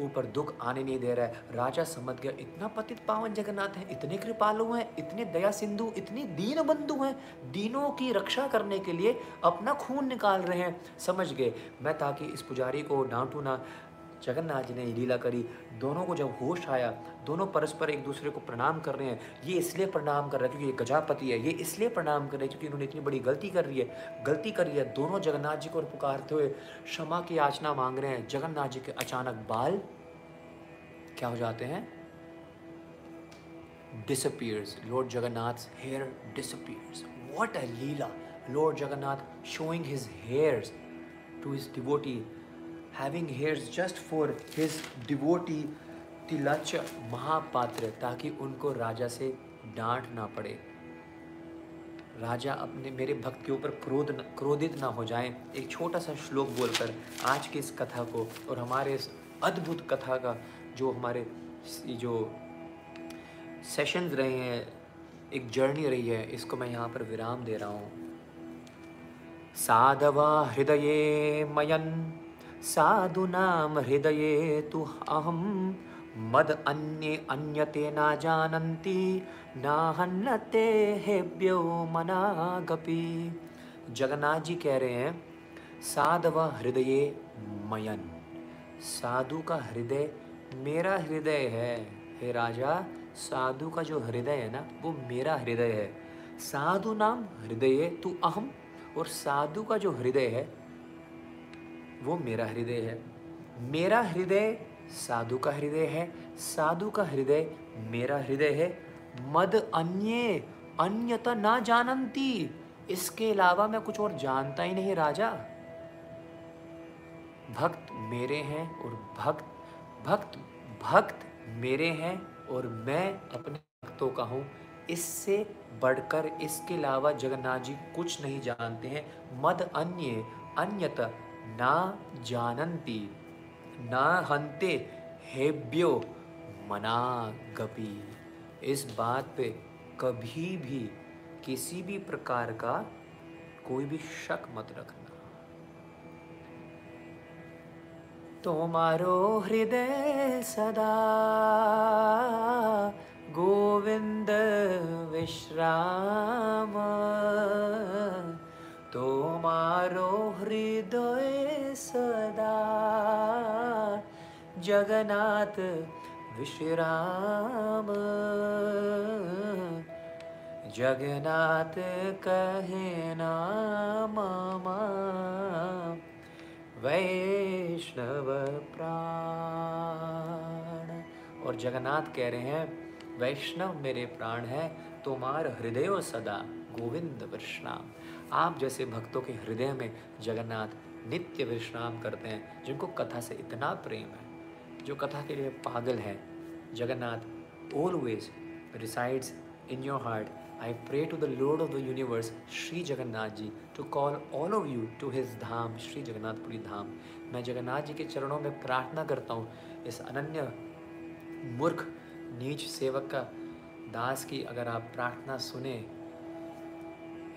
ऊपर दुख आने नहीं दे रहा है। राजा समझ गया, इतना पतित पावन जगन्नाथ है, इतने कृपालु हैं, इतने दया सिंधु, इतने दीन बंधु हैं, दीनों की रक्षा करने के लिए अपना खून निकाल रहे हैं। समझ गए। मैं ताकि इस पुजारी को डांटू ना जगन्नाथ जी ने लीला करी। दोनों को जब होश आया, दोनों परस्पर एक दूसरे को प्रणाम कर रहे हैं। ये इसलिए प्रणाम कर रहे हैं क्योंकि ये गजापति है। ये इसलिए प्रणाम कर रहे हैं क्योंकि इन्होंने इतनी बड़ी गलती कर रही है। गलती करी है। दोनों जगन्नाथ जी को पुकारते हुए क्षमा की याचना मांग रहे हैं। जगन्नाथ जी के अचानक बाल क्या हो जाते हैं? Disappears. Lord jagannath's hair disappears. What a leela! Lord jagannath showing his hairs to his devotee. Having hairs just for his devotee तिलच Mahapatra ताकि उनको राजा से डांट ना पड़े। राजा अपने मेरे भक्त के ऊपर क्रोध न, क्रोधित ना हो जाएँ। एक छोटा सा श्लोक बोलकर आज की इस कथा को और हमारे इस अद्भुत कथा का जो हमारे जो सेशंस रहे हैं एक जर्नी रही है इसको मैं यहाँ पर विराम दे रहा हूँ। साधवा हृदय मयन साधुनाम हृदये तु अहम मद अन्य अन्यते ना जानन्ति। ना हन्नते हेभ्यो मनागपि। जगन्नाथ जी कह रहे हैं, साधव हृदय मयन। साधु का हृदय मेरा हृदय है। हे राजा, साधु का जो हृदय है ना, वो मेरा हृदय है। साधु नाम हृदय तू अहम और साधु का जो हृदय है वो मेरा हृदय है। मेरा हृदय साधु का हृदय है, साधु का हृदय मेरा हृदय है। मद अन्य अन्यता ना जानती इसके अलावा मैं कुछ और जानता ही नहीं राजा। भक्त मेरे हैं और भक्त भक्त भक्त मेरे हैं और मैं अपने भक्तों का हूँ। इससे बढ़कर इसके अलावा जगन्नाथ जी कुछ नहीं जानते हैं। मद अन्य अन्यत ना जानती ना हंते हेब्यो मना गपी इस बात पे कभी भी किसी भी प्रकार का कोई भी शक मत रखना। तुम्हारो हृदय सदा गोविंद विश्राम। तुम्हारो हृदय सदा जगन्नाथ विश्राम। जगन्नाथ कहे नाम वैष्णव प्राण। और जगन्नाथ कह रहे हैं, वैष्णव मेरे प्राण है, तुम्हार हृदय सदा गोविंद विश्राम। आप जैसे भक्तों के हृदय में जगन्नाथ नित्य विश्राम करते हैं जिनको कथा से इतना प्रेम है जो कथा के लिए पागल है Jagannath always resides in your heart I pray to the Lord of the universe, Sri Jagannath ji, to call all of you to his dham Shri Jagannathpuri Dham मैं जगन्नाथ जी के चरणों में प्रार्थना करता हूँ इस अनन्य मूर्ख नीच सेवक का दास की अगर आप प्रार्थना सुने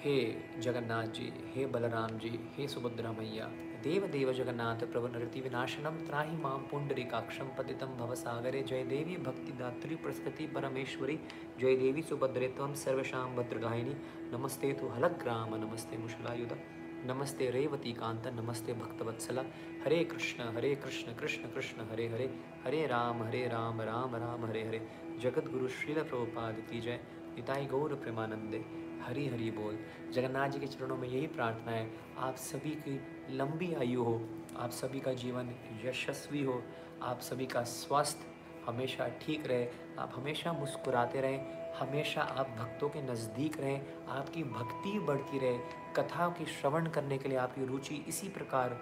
हे जगन्नाथ जी, हे बलराम जी, हे सुभद्रा मैया देव देव जगन्नाथ, प्रभु नृति विनाशनम, त्राही माम पुंडरीकाक्षम पतितम भवसागरे जय देवी भक्ति दात्री प्रस्कृति परमेश्वरी, जय देवी सुभद्रे तम सर्वशाम भद्रगाहिनी नमस्ते तु हलग्राम, नमस्ते मुशलायुध, नमस्ते रेवती कांत नमस्ते भक्तवत्सला, हरे कृष्ण हरे कृष्ण कृष्ण कृष्ण, हरे हरे हरे राम हरे राम राम राम, हरे हरे जगत गुरु श्रील प्रभुपाद की जय निताई गौर प्रेमानंदे हरी हरी बोल। जगन्नाथ जी के चरणों में यही प्रार्थना है, आप सभी की लंबी आयु हो, आप सभी का जीवन यशस्वी हो, आप सभी का स्वास्थ्य हमेशा ठीक रहे, आप हमेशा मुस्कुराते रहें, हमेशा आप भक्तों के नज़दीक रहें, आपकी भक्ति बढ़ती रहे कथा की श्रवण करने के लिए आपकी रुचि इसी प्रकार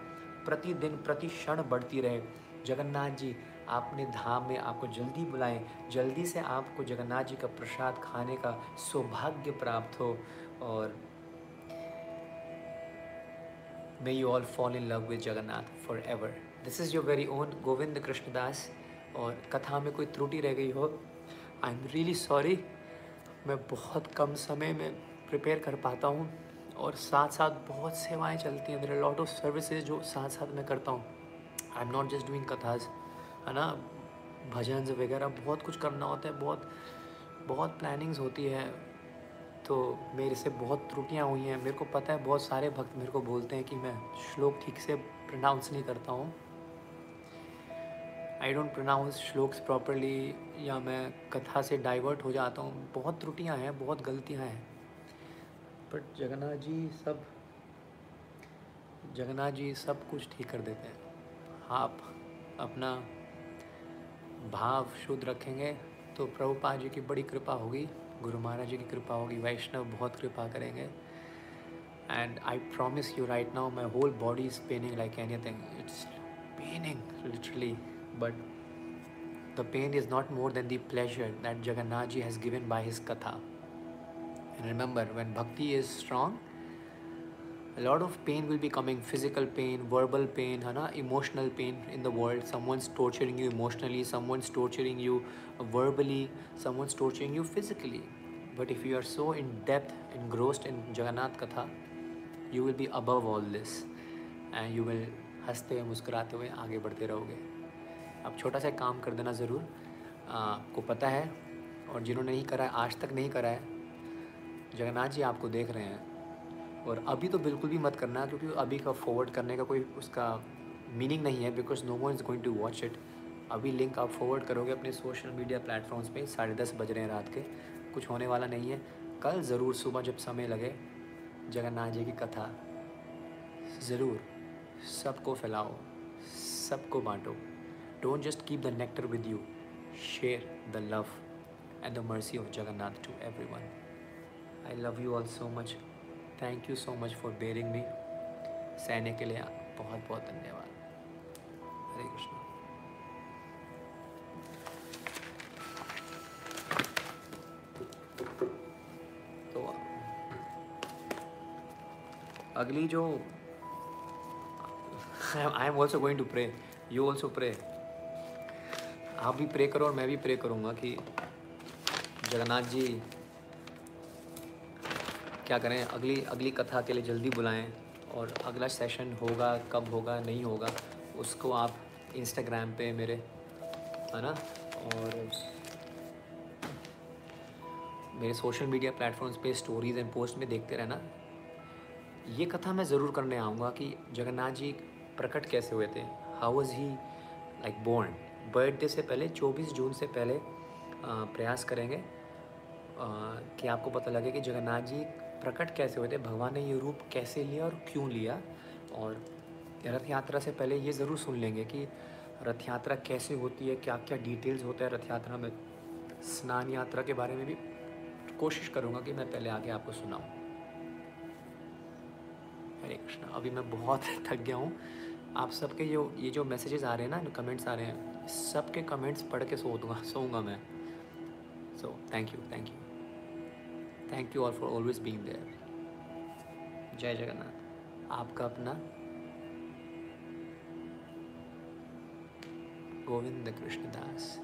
प्रतिदिन प्रति क्षण बढ़ती रहे। जगन्नाथ जी आपने धाम में आपको जल्दी बुलाएँ। जल्दी से आपको जगन्नाथ जी का प्रसाद खाने का सौभाग्य प्राप्त हो और may you all fall in love with Jagannath forever this is your very own Govind Krishnadas और कथा में कोई त्रुटि रह गई हो आई एम रियली सॉरी मैं बहुत कम समय में प्रिपेयर कर पाता हूँ और साथ साथ बहुत सेवाएँ चलती हैं। मेरे लॉट ऑफ़ सर्विसेज़ जो साथ साथ मैं करता हूँ। I am not just doing kathas है ना? भजन वगैरह बहुत कुछ करना होता है, बहुत बहुत प्लानिंग्स होती है। तो मेरे से बहुत त्रुटियाँ हुई हैं। मेरे को पता है बहुत सारे भक्त मेरे को बोलते हैं कि मैं श्लोक ठीक से प्रनाउंस नहीं करता हूँ। I don't pronounce shlokas properly या मैं कथा से डाइवर्ट हो जाता हूँ। बहुत त्रुटियाँ हैं, बहुत गलतियाँ हैं। बट जगन्नाथ जी सब, जगन्नाथ जी सब कुछ ठीक कर देते हैं। आप अपना भाव शुद्ध रखेंगे तो प्रभुपाद जी की बड़ी कृपा होगी गुरु महाराज जी की कृपा होगी वैष्णव बहुत कृपा करेंगे। And I promise you right now my whole body is paining like anything it's paining literally but the pain is not more than the pleasure that Jagannath ji has given by his कथा remember, when bhakti is strong, lot of pain will be coming physical pain verbal pain है ना emotional pain in the world someone's torturing you emotionally someone's torturing you verbally someone's torturing you physically but if you are so in depth engrossed in Jagannath Katha you will be above all this and you will हँसते मुस्कुराते हुए आगे बढ़ते रहोगे अब छोटा सा काम कर देना ज़रूर आपको पता है और जिन्होंने नहीं करा है आज तक नहीं करा है जगन्नाथ जी आपको देख रहे हैं और अभी तो बिल्कुल भी मत करना, क्योंकि अभी का फॉरवर्ड करने का कोई उसका मीनिंग नहीं है because no one is going to watch it अभी लिंक आप फॉरवर्ड करोगे अपने सोशल मीडिया प्लेटफॉर्म्स पे, साढ़े दस बज रहे हैं रात के, कुछ होने वाला नहीं है। कल ज़रूर सुबह जब समय लगे, जगन्नाथ जी की कथा, ज़रूर सबको फैलाओ, सबको बांटो। Don't just keep the nectar with you share the love and the mercy of Jagannath to everyone I love you all so much thank you so much for bearing me सहने के लिए बहुत बहुत धन्यवाद। हरे कृष्ण। तो अगली जो I am also going to pray you also pray आप भी प्रे करो और मैं भी प्रे करूँगा कि जगन्नाथ जी क्या करें? अगली अगली कथा के लिए जल्दी बुलाएँ और अगला सेशन होगा, कब होगा, नहीं होगा, उसको आप इंस्टाग्राम पे मेरे, है ना? और मेरे सोशल मीडिया प्लेटफॉर्म्स पे स्टोरीज एंड पोस्ट में देखते रहना। ये कथा मैं ज़रूर करने आऊँगा कि जगन्नाथ जी प्रकट कैसे हुए थे? How was he like born birthday से पहले 24 जून से पहले प्रयास करेंगे। कि आपको पता लगे कि जगन्नाथ जी प्रकट कैसे हुए थे? भगवान ने ये रूप कैसे लिया और क्यों लिया? और रथ यात्रा से पहले ये ज़रूर सुन लेंगे कि रथ यात्रा कैसे होती है क्या क्या डिटेल्स होता है रथ यात्रा में। स्नान यात्रा के बारे में भी कोशिश करूँगा कि मैं पहले आके आपको सुनाऊँ। हरे कृष्णा, अभी मैं बहुत थक गया हूँ। आप सबके जो, ये जो मैसेजेस आ रहे हैं ना कमेंट्स आ रहे हैं, सबके कमेंट्स पढ़ के सो दूँगा, सोऊँगा मैं। So thank you thank you thank you all for always being there जय जगन्नाथ आपका अपना गोविंद कृष्णदास